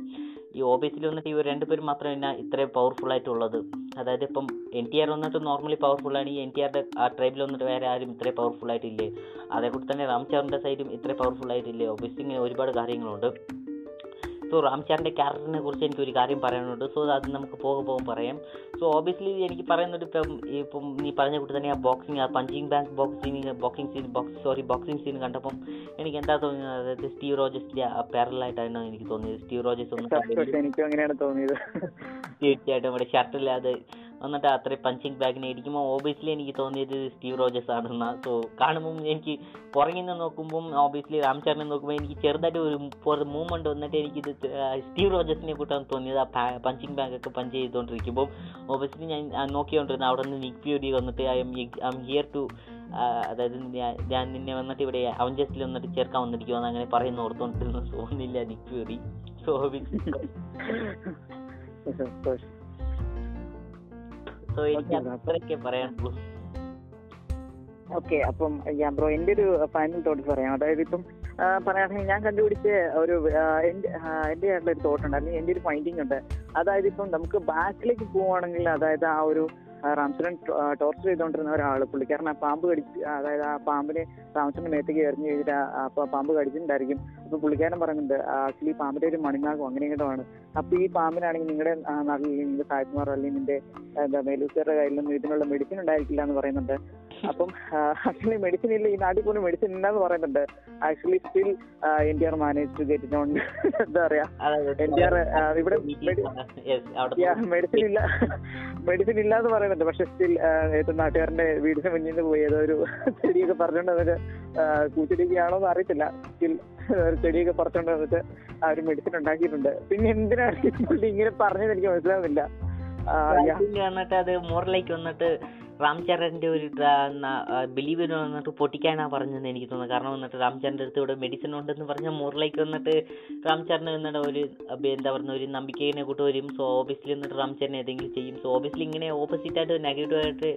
S2: ഈ ഓബിയസ്ലി വന്നിട്ട് ഇവർ രണ്ടുപേരും മാത്രം എന്നാ ഇത്രയും പവർഫുൾ ആയിട്ടുള്ളത്. അതായത് ഇപ്പം എൻ ടി ആർ വന്നിട്ട് നോർമലി പവർഫുൾ ആണ്. ഈ എൻ ടി ആറിന്റെ ആ ട്രൈബിൽ വന്നിട്ട് വേറെ ആരും ഇത്രയും പവർഫുൾ ആയിട്ടില്ലേ? അതേക്കൂടി തന്നെ റാംചാറിന്റെ സൈഡും ഇത്രയും പവർഫുൾ ആയിട്ടില്ലേ? ഓബിയസ്ലി ഇങ്ങനെ ഒരുപാട് കാര്യങ്ങളുണ്ട്. സോ റാംചാറിന്റെ ക്യാരക്ടറിനെ കുറിച്ച് എനിക്ക് ഒരു കാര്യം പറയാനുണ്ട്. സോ അത് നമുക്ക് പോകെ പോകാൻ പറയാം. സോ ഓബിയസ്ലി എനിക്ക് പറയുന്നത് ഇപ്പം ഇപ്പം നീ പറഞ്ഞ കൂട്ടി തന്നെ ആ ബോക്സിങ് ആ punching bank boxing boxing scene box sorry boxing scene കണ്ടപ്പം എനിക്ക് എന്താ തോന്നിയത്? അതായത് സ്റ്റീവ് റോജസിന്റെ പാരലായിട്ടാണ് എനിക്ക് തോന്നിയത്? സ്റ്റീവ് റോജസ് ഒന്ന്
S1: എനിക്കും അങ്ങനെയാണ് തോന്നിയത്.
S2: തീർച്ചയായിട്ടും ഇവിടെ ഷർട്ടില്ലാതെ വന്നിട്ട് അത്രയും പഞ്ചിങ് ബാഗിനെ ഇരിക്കുമ്പോൾ ഓബിയസ്ലി എനിക്ക് തോന്നിയത് സ്റ്റീവ് റോജേഴ്സ് ആണെന്ന്. സോ കാണുമ്പം എനിക്ക് പുറകിൽ നിന്ന് നോക്കുമ്പം ഓബിയസ്ലി രാംചരനെ നോക്കുമ്പോൾ എനിക്ക് ചെറുതായിട്ട് ഒരു മൂവ്മെന്റ് വന്നിട്ട് എനിക്കിത് സ്റ്റീവ് റോജേഴ്സിനെ കൂട്ടാണ് തോന്നിയത് ആ പഞ്ചിങ് ബാഗ് ഒക്കെ പഞ്ച് ചെയ്തുകൊണ്ടിരിക്കുമ്പോൾ ഓബിയസ്ലി ഞാൻ നോക്കിക്കൊണ്ടിരുന്ന അവിടെ നിന്ന് നിക് പ്യൂരി വന്നിട്ട് I M I'm here to അതായത് ഞാൻ- നിന്നെ വന്നിട്ട് ഇവിടെ അവഞ്ചസ്റ്റിൽ വന്നിട്ട് ചേർക്കാൻ വന്നിരിക്കുമെന്ന് അങ്ങനെ പറയുന്ന ഓർത്തുകൊണ്ടിരുന്ന സോ ഒന്നില്ല Nick Fury so obviously so എനിക്ക് അത്രയൊക്കെ പറയാനുള്ളൂ
S1: ഓക്കെ അപ്പം ഞാൻ ബ്രോ എന്റെ ഒരു ഫൈനൽ തോട്ട് പറയാം. അതായത് ഇപ്പം പറയുകയാണെങ്കിൽ ഞാൻ കണ്ടുപിടിച്ച ഒരു എന്റെ എന്റെ ആയിട്ടുള്ള ഒരു തോട്ടുണ്ട് അല്ലെങ്കിൽ എന്റെ ഒരു ഫൈൻഡിങ് ഉണ്ട്. അതായത് ഇപ്പം നമുക്ക് ബാക്കിലേക്ക് പോവുകയാണെങ്കിൽ അതായത് ആ ഒരു ആ, റാംചരൻ ടോർച്ചർ ചെയ്തുകൊണ്ടിരുന്ന ഒരാൾ പുള്ളിക്കാരൻ ആ പാമ്പ് കടിച്ച് അതായത് ആ പാമ്പിനെ റാംചരന്റെ മേത്തേക്ക് എറിഞ്ഞു കഴിഞ്ഞിട്ട് ആ പാമ്പ് കടിച്ചിട്ടുണ്ടായിരിക്കും. അപ്പൊ പുള്ളിക്കാരൻ പറയുന്നുണ്ട് ആക്ച്വലി പാമ്പിന്റെ ഒരു മണിനാകും അങ്ങനെ ഇങ്ങോട്ടാണ് അപ്പൊ ഈ പാമ്പിനാണെങ്കിൽ നിങ്ങളുടെ നാട്ടിൽ നിങ്ങളുടെ സായിപ്പ്മാർ അല്ലെങ്കിൽ നിന്റെ എന്താ മേലൂസുകാരുടെ കയ്യിലൊന്നും ഇതിനുള്ള മെഡിസിൻ ഉണ്ടായിരിക്കില്ല എന്ന് പറയുന്നുണ്ട്. അപ്പം ആക്ച്വലി മെഡിസിൻ ഇല്ല. ഈ നാട്ടിൽ പോലും മെഡിസിൻ ഇല്ലെന്ന് പറയുന്നുണ്ട്. Actually still N T R manage to get on എന്താ പറയാ? എൻ ടി ആർ ഇവിടെ മെഡിസിൻ ഇല്ല മെഡിസിൻ ഇല്ല. എന്ന് പറയുന്നുണ്ട്. പക്ഷെ സ്റ്റിൽ ഏത് നാട്ടുകാരന്റെ വീടിന് മുന്നിൽ നിന്ന് പോയി. ഏതോ ഒരു ചെടിയൊക്കെ പറഞ്ഞുകൊണ്ട് വന്നിട്ട് കൂട്ടിരിക്കുകയാണോ എന്ന് അറിയത്തില്ല. സ്റ്റിൽ ഒരു ചെടിയൊക്കെ പറിച്ചുകൊണ്ട് വന്നിട്ട് ആ ഒരു മെഡിസിൻ ഉണ്ടാക്കിയിട്ടുണ്ട്. പിന്നെ എന്തിനാണ് ഇങ്ങനെ പറഞ്ഞത് എനിക്ക് മനസ്സിലാവുന്നില്ല.
S2: അത് മോറിലേക്ക് വന്നിട്ട് റാം ചരണിന്റെ ഒരു ബിലീവ് വന്നിട്ട് പൊട്ടിക്കാനാ പറഞ്ഞതെന്ന് എനിക്ക് തോന്നുന്നു. കാരണം വന്നിട്ട് റാം ചരണിന്റെ അടുത്ത് ഇവിടെ മെഡിസിൻ ഉണ്ടെന്ന് പറഞ്ഞ മോറിലേക്ക് വന്നിട്ട് റാം വന്നിട്ട് ഒരു എന്താ പറയുക ഒരു നമ്പിക്കേനെ കൂട്ട് വരും. സോ ഓബിയസ്ലി എന്നിട്ട് റാം ചരൺ ഏതെങ്കിലും ചെയ്യും. സോ ഓബിയസ്ലി ഇങ്ങനെ ഓപ്പോസിറ്റ് ആയിട്ട് നെഗറ്റീവ് ആയിട്ട്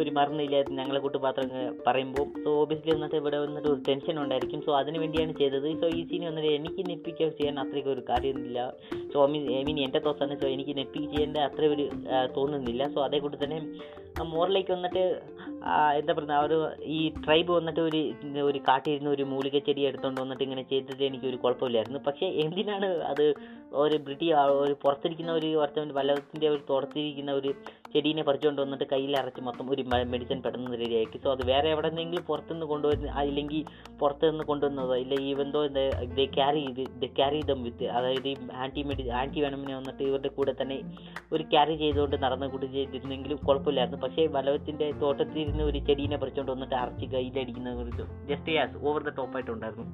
S2: ഒരു മറന്നില്ല ഞങ്ങളെ കൂട്ട് മാത്രം പറയുമ്പോൾ സോ ഓബിയസ്ലി വന്നിട്ട് ഇവിടെ വന്നിട്ട് ഒരു ടെൻഷൻ ഉണ്ടായിരിക്കും. സോ അതിന് വേണ്ടിയാണ് ചെയ്തത്. സോ ഈ സീൻ വന്നിട്ട് എനിക്ക് നെറ്റ്പിക്ക് ചെയ്യാൻ അത്രയ്ക്ക് ഒരു കാര്യമൊന്നുമില്ല so I mean I mean എന്റെ തോസാണ് സോ എനിക്ക് നെറ്റ്പിക്ക് ചെയ്യേണ്ട അത്ര ഒരു തോന്നുന്നില്ല. സോ അതേ കൂടി തന്നെ മോറിലേക്ക് വന്നിട്ട് എന്താ പറയുക ഒരു ഈ ട്രൈബ് വന്നിട്ട് ഒരു ഒരു കാട്ടിരുന്ന് ഒരു മൂലിക ചെടി എടുത്തുകൊണ്ട് വന്നിട്ട് ഇങ്ങനെ ചെയ്തിട്ട് എനിക്ക് ഒരു കുഴപ്പമില്ലായിരുന്നു. പക്ഷേ എന്തിനാണ് അത് ഒരു ബ്രിട്ടീഷ് ഒരു പുറത്തിരിക്കുന്ന ഒരു ഒരുത്തൻ വല്ലഭത്തിന്റെ ഒരു തുറത്തിരിക്കുന്ന ഒരു ചെടീനെ പറിച്ചുകൊണ്ട് വന്നിട്ട് കയ്യിൽ അരച്ച് മൊത്തം ഒരു മെഡിസിൻ പെട്ടെന്ന് റെഡിയാക്കി സോ അത് വേറെ എവിടെ നിന്നെങ്കിലും പുറത്തുനിന്ന് കൊണ്ടുവരുന്ന അല്ലെങ്കിൽ പുറത്തുനിന്ന് കൊണ്ടുവന്നതോ ഇല്ല even though carry the carry them with അതായത് ഈ ആന്റി മെഡി ആന്റി വെനമിനെ വന്നിട്ട് ഇവരുടെ കൂടെ തന്നെ ഒരു ക്യാരി ചെയ്തുകൊണ്ട് നടന്ന് കൂടി ചെയ്തിരുന്നെങ്കിലും കുഴപ്പമില്ലായിരുന്നു. പക്ഷേ വലവത്തിന്റെ തോട്ടത്തിലിരുന്ന് ഒരു ചെടീനെ പറിച്ചുകൊണ്ട് വന്നിട്ട് അരച്ച് കയ്യിലടിക്കുന്ന ഒരു ജസ്റ്റ് ഓവർ ദ ടോപ്പായിട്ടുണ്ടായിരുന്നു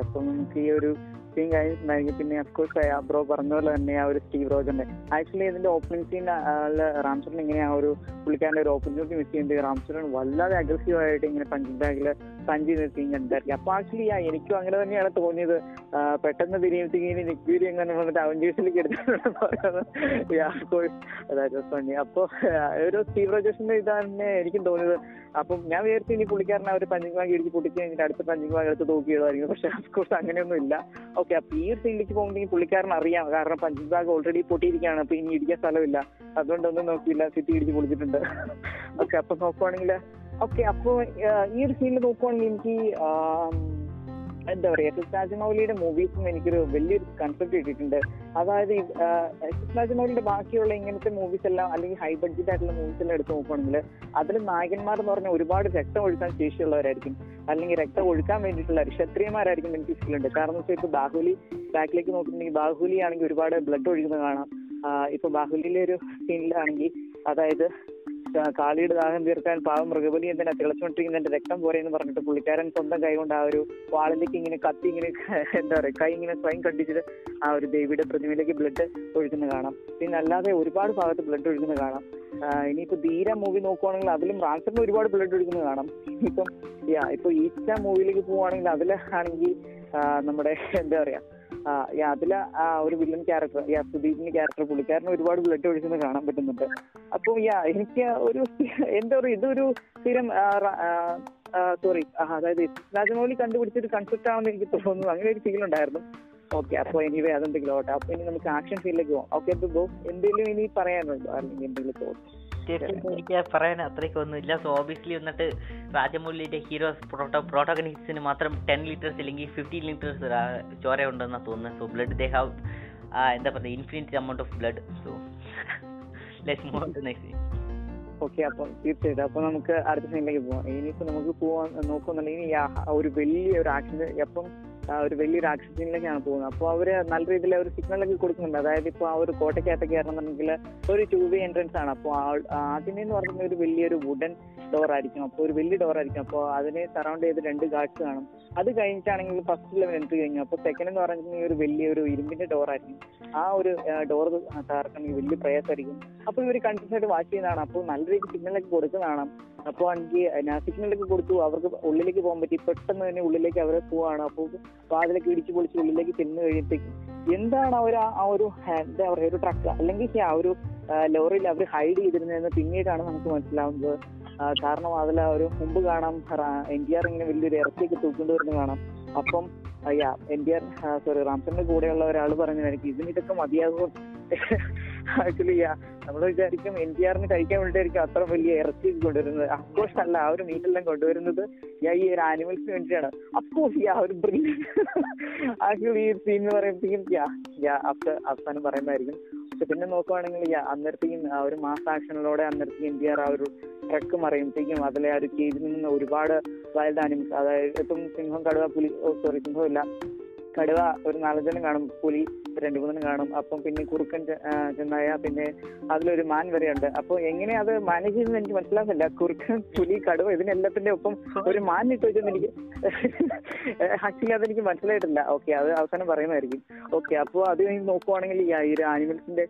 S1: അപ്പൊ നമുക്ക് ഈ ഒരു സീൻ കഴിഞ്ഞിട്ടുണ്ടായിരിക്കും പിന്നെ അഫ്കോഴ്സ് ബ്രോ പറഞ്ഞ പോലെ തന്നെ ആ ഒരു സ്റ്റീവ് റോജറിന്റെ ആക്ച്വലി ഇതിന്റെ ഓപ്പണിംഗ് സീൻ റാംസറിന് ഇങ്ങനെ ആ ഒരു പുള്ളിക്കാരന്റെ ഒരു ഓപ്പർച്യൂണിറ്റി മിസ് ചെയ്യുന്നത് റാംചരൺ വല്ലാതെ അഗ്രസീവ് ആയിട്ട് ഇങ്ങനെ പഞ്ചിങ് ബാഗിൽ പഞ്ച് ചെയ്ത സീൻ കണ്ടായിരിക്കും അപ്പൊ ആക്ച്വലി എനിക്കും അങ്ങനെ തന്നെയാണ് തോന്നിയത്. പെട്ടെന്ന് തിരിയുമ്പോഴത്തേക്കും നിക്യൂരി എങ്ങനെ അവഞ്ചേഴ്സിലേക്ക് എടുത്തിട്ടുണ്ടെന്ന് അതായത് ഫണ്ണി അപ്പൊ ഒരു സ്റ്റീവ് റോജേഴ്സിന്റെ ഇതാണ് എനിക്കും തോന്നിയത്. അപ്പം ഞാൻ വിചാരിച്ചു ഇനി പുള്ളിക്കാരനെ അവർ പഞ്ചിങ് ബാഗ് ഇടിച്ച് പൊട്ടിച്ച് കഴിഞ്ഞിട്ട് അടുത്ത പഞ്ചിങ് ബാഗ് എടുത്ത് തൂക്കിയതായിരിക്കും പക്ഷെ അഫ്കോഴ്സ് അങ്ങനെയൊന്നും ഇല്ല. ഓക്കെ അപ്പൊ ഈ ഒരു സീനിലേക്ക് പോകുമ്പോൾ പുള്ളിക്കാരൻ അറിയാം. കാരണം പഞ്ചിങ് ബാഗ് ഓൾറെഡി പൊട്ടിയിരിക്കുകയാണ്. അപ്പൊ ഇനി ഇടിക്കാൻ സ്ഥലമില്ല. അതുകൊണ്ടൊന്നും നോക്കിയില്ല. സിറ്റി ഇടിച്ച് പൊളിച്ചിട്ടുണ്ട്. ഓക്കെ അപ്പൊ നോക്കുവാണെങ്കിൽ ഓക്കെ അപ്പോ ഈ ഒരു ഫീൽഡ് നോക്കുവാണെങ്കിൽ എനിക്ക് എന്താ പറയാ രാജമൗലിയുടെ മൂവീസും എനിക്കൊരു വലിയൊരു കൺസെപ്റ്റ് കിട്ടിയിട്ടുണ്ട്. അതായത് രാജമൗലിയുടെ ബാക്കിയുള്ള ഇങ്ങനത്തെ മൂവീസ് എല്ലാം അല്ലെങ്കിൽ ഹൈ ബഡ്ജറ്റ് ആയിട്ടുള്ള മൂവീസ് എല്ലാം എടുത്ത് നോക്കുവാണെങ്കിൽ അതിൽ നായകന്മാർ എന്ന് പറഞ്ഞാൽ ഒരുപാട് രക്തം ഒഴുക്കാൻ ശേഷിയുള്ളവരായിരിക്കും. അല്ലെങ്കിൽ രക്തം ഒഴുക്കാൻ വേണ്ടിയിട്ടുള്ള ക്ഷത്രിയന്മാരായിരിക്കും എനിക്ക് ഫീൽ ഉണ്ട്. കാരണം വെച്ചാൽ ഇപ്പൊ ബാഹുലി ബാക്കിലേക്ക് നോക്കിയിട്ടുണ്ടെങ്കിൽ ബാഹുലി ആണെങ്കിൽ ഒരുപാട് ബ്ലഡ് ഒഴുകുന്നത് കാണാം. ഇപ്പൊ ബാഹുലിയിലെ ഒരു സീനിലാണെങ്കിൽ അതായത് കാളിയുടെ ദാഹം തീർക്കാൻ പാവം മൃഗബലി എന്തിനാ തിളച്ചുകൊണ്ടിരിക്കുന്നതിന്റെ രക്തം പോരെ എന്ന് പറഞ്ഞിട്ട് പുള്ളിക്കാരൻ സ്വന്തം കൈ കൊണ്ട് ആ ഒരു വാളിലേക്ക് ഇങ്ങനെ കത്തി ഇങ്ങനെ എന്താ പറയാ കൈ ഇങ്ങനെ സ്വയം കണ്ടിച്ചിട്ട് ആ ഒരു ദേവിയുടെ പ്രതിമയിലേക്ക് ബ്ലഡ് ഒഴുകുന്ന കാണാം. പിന്നെ അല്ലാതെ ഒരുപാട് ഭാഗത്ത് ബ്ലഡ് ഒഴുകുന്ന കാണാം. ഇനിയിപ്പോ ധീര മൂവി നോക്കുവാണെങ്കിൽ അതിലും റാൻസറിന് ഒരുപാട് ബ്ലഡ് ഒഴുക്കുന്നത് കാണാം. ഇപ്പം യാ ഇപ്പൊ ഈസ്റ്റ മൂവിയിലേക്ക് പോവുകയാണെങ്കിൽ അതിലാണെങ്കിൽ നമ്മുടെ എന്താ പറയാ അതിലെ ആ ഒരു വില്ലൻ ക്യാരക്ടർ യാ സുദീപിന്റെ ക്യാരക്ടർ പുള്ളിക്കാരന് ഒരുപാട് ബ്ലഡ് ഒഴിക്കുന്നത് കാണാൻ പറ്റുന്നുണ്ട്. അപ്പൊ യാ എനിക്ക് ഒരു എന്താ പറയുക ഇതൊരു സ്ഥിരം സോറി അതായത് രാജമൗലി കണ്ടുപിടിച്ച ഒരു കൺസെപ്റ്റ് ആണെന്ന് എനിക്ക് തോന്നുന്നു. അങ്ങനെ ഒരു ഫീൽ ഉണ്ടായിരുന്നു. ഓക്കെ അപ്പൊ എനിവേ അതെന്തെങ്കിലും ആവട്ടെ. അപ്പൊ ഇനി നമുക്ക് ആക്ഷൻ ഫീലിലേക്ക് പോകാം ഓക്കെ എന്തെങ്കിലും ഇനി പറയാനുണ്ടോ? അല്ലെങ്കിൽ എന്തെങ്കിലും തോന്നുന്നു
S2: തീർച്ചയായിട്ടും എനിക്ക് പറയാൻ അത്രയ്ക്കൊന്നുമില്ല. സോ ഓബിയസ്ലി വന്നിട്ട് രാജമൗലിയുടെ ഹീറോസ് പ്രോട്ടോ പ്രോട്ടോഗണിസ്റ്റിന് മാത്രം ടെൻ ലിറ്റേഴ്സ് അല്ലെങ്കിൽ ഫിഫ്റ്റീൻ ലിറ്റേഴ്സ് ചോര ഉണ്ടെന്നാണ് തോന്നുന്നത് സോ ബ്ലഡ് ദേ ഹാവ് എന്താ പറയുക infinite amount of blood so let's move to next
S1: okay അപ്പം തീർച്ചയായിട്ടും. അപ്പൊ നമുക്ക് അടുത്ത സീനിലേക്ക് പോവാം. ഇനിയിപ്പോ നമുക്ക് പോവാൻ നോക്കുന്നുണ്ടെങ്കിൽ ഒരു വലിയ ഒരു ആക്ഷൻ അപ്പം ഒരു വലിയ രാക്ഷസിനിലേക്കാണ് സീനിലേക്കാണ് പോകുന്നത്. അപ്പോൾ അവർ നല്ല രീതിയിൽ ഒരു സിഗ്നലൊക്കെ കൊടുക്കുന്നുണ്ട്. അതായത് ഇപ്പൊ ആ ഒരു കോട്ടയ്ക്കകത്തൊക്കെ ഇറങ്ങുന്നുണ്ടെങ്കിൽ ഒരു ടൂ വേ എൻട്രൻസ് ആണ്. അപ്പോൾ ആദ്യമേ എന്ന് പറഞ്ഞ ഒരു വലിയൊരു വുഡൻ ഡോർ ആയിരിക്കും. അപ്പോൾ ഒരു വലിയ ഡോർ ആയിരിക്കും. അപ്പോൾ അതിനെ സറൗണ്ട് ചെയ്ത് രണ്ട് ഗാർഡ്സ് കാണും. അത് കഴിഞ്ഞിട്ടാണെങ്കിൽ ഫസ്റ്റ് ലെവൽ എൻട്രി കഴിഞ്ഞു. അപ്പോൾ സെക്കൻഡ് എന്ന് പറഞ്ഞിട്ടുണ്ടെങ്കിൽ ഒരു വലിയ ഒരു ഇരുമ്പിന്റെ ഡോർ ആയിരിക്കും. ആ ഒരു ഡോർ തകർക്കണമെങ്കിൽ വലിയ പ്രയാസമായിരിക്കും. അപ്പോൾ ഇവർ കണ്ടിന്യൂസ് ആയിട്ട് വാച്ച് ചെയ്യുന്നതാണ്. അപ്പോൾ നല്ല രീതിയിൽ സിഗ്നലൊക്കെ കൊടുക്കുന്നതാണ്. അപ്പോൾ ഞാൻ സിഗ്നലൊക്കെ കൊടുത്തു. അവർക്ക് ഉള്ളിലേക്ക് പോകാൻ പറ്റി. പെട്ടെന്ന് തന്നെ ഉള്ളിലേക്ക് അവർ പോവാണ്. അപ്പോൾ വാതിലൊക്കെ ഇടിച്ച് പൊളിച്ച് ഉള്ളിലേക്ക് ചെന്ന് കഴിയുമ്പോഴത്തേക്കും എന്താണ് അവർ ആ ഒരു എന്താ പറയുക ഒരു ട്രക്ക് അല്ലെങ്കിൽ ആ ഒരു ലോറിയിൽ അവർ ഹൈഡ് ചെയ്തിരുന്നതെന്ന് പിന്നീടാണ് നമുക്ക് മനസ്സിലാവുന്നത്. കാരണം അതിൽ ഒരു മുമ്പ് കാണാം എൻ ടി ആർ ഇങ്ങനെ വലിയൊരു ഇറച്ചിയൊക്കെ തൂക്കൊണ്ട് വരുന്നത് കാണാം. അപ്പം എൻ ടി ആർ സോറി റാംസന്റെ കൂടെയുള്ള ഒരാൾ പറഞ്ഞതായിരിക്കും ഇതിന് ഇതൊക്കെ മതിയാകും ആക്ച്വലി നമ്മൾ വിചാരിക്കും എൻ ടി ആറിന് കഴിക്കാൻ വേണ്ടിയായിരിക്കും അത്ര വലിയ ഇറച്ചി കൊണ്ടുവരുന്നത്. അഫ്കോഴ്സ് അല്ല ആ ഒരു മീറ്റ് എല്ലാം കൊണ്ടുവരുന്നത് യാ ഈ ഒരു ആനിമൽസിന് വേണ്ടിയിട്ടാണ്. അഫ്കോഴ്സ് യാ ഒരു ആക്ച്വലി ഈ സീൻ എന്ന് പറയുമ്പോഴത്തേക്കും യാ യാ അഫ്റ്റർ അവസാനം പറയുന്നതായിരിക്കും. പക്ഷെ പിന്നെ നോക്കുവാണെങ്കിൽ യാ അന്നേരത്തേക്കും ആ ഒരു മാസ് ആക്ഷനിലൂടെ അന്നേരത്തേക്കും എൻ ടി ആർ ആ ഒരു ട്രക്ക് മറിയുമ്പോഴത്തേക്കും അതിലെ ആ ഒരു കേജിൽ നിന്ന് ഒരുപാട് വൈൽഡ് ആനിമൽസ് അതായത് ഇപ്പം സിംഹം കടുവ പുലി സോറി സിംഹമില്ല കടുവ ഒരു നാലഞ്ചെണ്ണം കാണും പുലി രണ്ടു മൂന്നും കാണും. അപ്പം പിന്നെ കുറുക്കൻ ചെന്നായ പിന്നെ അതിലൊരു മാൻ വരെ ഉണ്ട് അപ്പൊ എങ്ങനെ അത് മാനേജ് ചെയ്യുന്നത് എനിക്ക് മനസ്സിലാകുന്നില്ല കുറുക്കൻ പുലി കടുവ ഇതിനെല്ലാത്തിന്റെ ഒപ്പം ഒരു മാൻ ഇട്ട് വെച്ചെന്ന് എനിക്ക് ആക്ച്വലി അതെനിക്ക് മനസ്സിലായിട്ടില്ല. ഓക്കെ അത് അവസാനം പറയുന്നതായിരിക്കും. ഓക്കെ അപ്പോൾ അത് നോക്കുവാണെങ്കിൽ ഈ ഒരു ആനിമൽസിന്റെ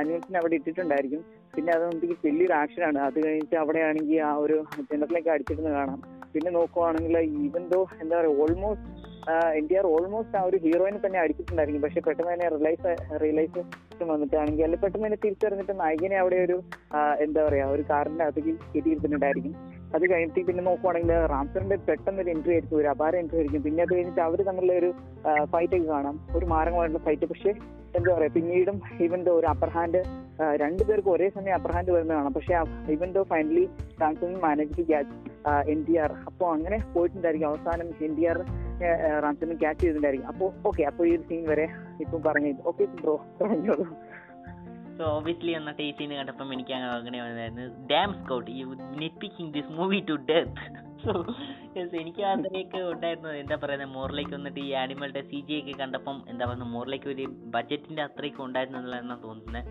S1: അനിമൽസിന് അവിടെ ഇട്ടിട്ടുണ്ടായിരിക്കും. പിന്നെ അത് നമുക്ക് വലിയൊരു ആക്ഷനാണ് അത് കഴിഞ്ഞിട്ട് അവിടെ ആണെങ്കിൽ ആ ഒരു ജനത്തിലേക്ക് അടിച്ചിരുന്ന് കാണാം. പിന്നെ നോക്കുവാണെങ്കിൽ ഈവൻ ദോ എന്താ പറയുക almost N T R almost ആ ഒരു ഹീറോയിനെ തന്നെ അടിച്ചിട്ടുണ്ടായിരിക്കും. പക്ഷെ പെട്ടെന്ന് തന്നെ റിലൈസ് റിയലൈസ് വന്നിട്ടാണെങ്കിൽ അല്ലെങ്കിൽ പെട്ടെന്ന് തന്നെ തിരിച്ചറിഞ്ഞിട്ട് നായികനെ അവിടെ ഒരു എന്താ പറയാ ഒരു കാറിന്റെ അകത്തേക്ക് കയറ്റിയിരുത്തിട്ടുണ്ടായിരിക്കും അത് കഴിഞ്ഞിട്ട് പിന്നെ നോക്കുവാണെങ്കിൽ റാംസറിന്റെ പെട്ടെന്ന് ഒരു എൻട്രി ആയിരിക്കും ഒരു അപാര എൻട്രി ആയിരിക്കും. പിന്നെ അത് കഴിഞ്ഞിട്ട് അവർ തമ്മിലുള്ള ഒരു ഫൈറ്റ് ഒക്കെ കാണാം. ഒരു മാരകമായിട്ടുള്ള ഫൈറ്റ് പക്ഷേ എന്താ പറയാ പിന്നീടും ഇവന്റെ ഒരു അപ്പർ ഹാൻഡ് രണ്ടുപേർക്കും ഒരേ സമയം അപ്പർ ഹാൻഡ് വരുന്നത് കാണാം. പക്ഷെ even though finally റാംസറിന് manage to catch N T R അപ്പോൾ അങ്ങനെ പോയിട്ടുണ്ടായിരിക്കും. അവസാനം എൻ ടി ആർ റാംസറിന് ക്യാച്ച് ചെയ്തിട്ടുണ്ടായിരിക്കും. അപ്പോൾ ഓക്കെ അപ്പോൾ ഈ ഒരു സീൻ വരെ ഇപ്പം പറഞ്ഞു ഓക്കെ ബ്രോ പറഞ്ഞോളൂ.
S2: സോ ഓബിയസ്ലി എന്ന ടേസ്റ്റിന് കണ്ടപ്പം എനിക്ക് അങ്ങനെ അങ്ങനെ വന്നായിരുന്നു. Damn scout you nitpicking this movie to death so എനിക്ക് അതിലേക്ക് ഉണ്ടായിരുന്നു. എന്താ പറയുന്നത് മോറിലേക്ക് വന്നിട്ട് ഈ ആനിമലിന്റെ സി ജി ഒക്കെ കണ്ടപ്പം എന്താ പറയുക മോറിലേക്ക് ഒരു ബഡ്ജറ്റിന്റെ അത്രയ്ക്ക് ഉണ്ടായിരുന്നു എന്നുള്ളതാണ് തോന്നുന്നത്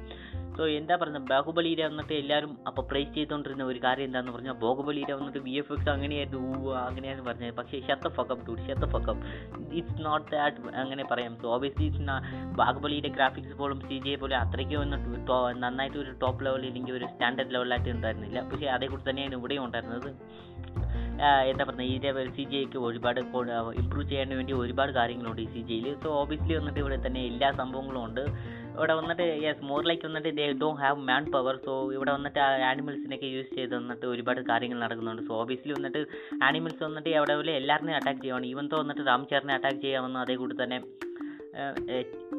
S2: സോ എന്താ പറയുന്നത്? ബാഹുബലിയിൽ വന്നിട്ട് എല്ലാവരും അപ്പോൾ പ്രൈസ് ചെയ്തുകൊണ്ടിരുന്ന ഒരു കാര്യം എന്താന്ന് പറഞ്ഞാൽ ബാഹുബലിയിൽ വന്നിട്ട് വി എഫ് എക്സ് അങ്ങനെയായിരുന്നു ഊ അങ്ങനെയായിരുന്നു പറഞ്ഞത്. പക്ഷേ shut the fuck up to shut the fuck up it's not that അങ്ങനെ പറയാം. സോ ഓബിയസ്ലി ഇറ്റ്സ് ബാഹുബലിയുടെ ഗ്രാഫിക്സ് പോലും സി ജി പോലും അത്രയ്ക്ക് വന്നിട്ട് നന്നായിട്ട് ഒരു ടോപ്പ് ലെവൽ അല്ലെങ്കിൽ ഒരു സ്റ്റാൻഡേർഡ് ലെവലായിട്ട് ഉണ്ടായിരുന്നില്ല. പക്ഷേ അതേക്കുറിച്ച് തന്നെയാണ് ഇവിടെയും ഉണ്ടായിരുന്നത്. എന്താ പറയുക ഈ സി ജി ഐക്ക് ഒരുപാട് ഇമ്പ്രൂവ് ചെയ്യാൻ വേണ്ടി ഒരുപാട് കാര്യങ്ങളുണ്ട് ഈ സി ജിയിൽ സോ ഓബിയസ്ലി വന്നിട്ട് ഇവിടെ തന്നെ എല്ലാ സംഭവങ്ങളും ഉണ്ട്. ഇവിടെ വന്നിട്ട് യെസ് മോർ ലൈക്ക് വന്നിട്ട് they do have man power so ഇവിടെ വന്നിട്ട് ആനിമൽസിനൊക്കെ യൂസ് ചെയ്ത് വന്നിട്ട് ഒരുപാട് കാര്യങ്ങൾ നടക്കുന്നുണ്ട്. സോ ഓബിയസ്ലി വന്നിട്ട് ആനിമൽസ് വന്നിട്ട് അവിടെ പോലെ എല്ലാവരെയും അറ്റാക്ക് ചെയ്യുവാണ്. ഈവൻ തോ വന്നിട്ട് രാംചാറിനെ അറ്റാക്ക് ചെയ്യാമെന്ന് അതേ കൂടി തന്നെ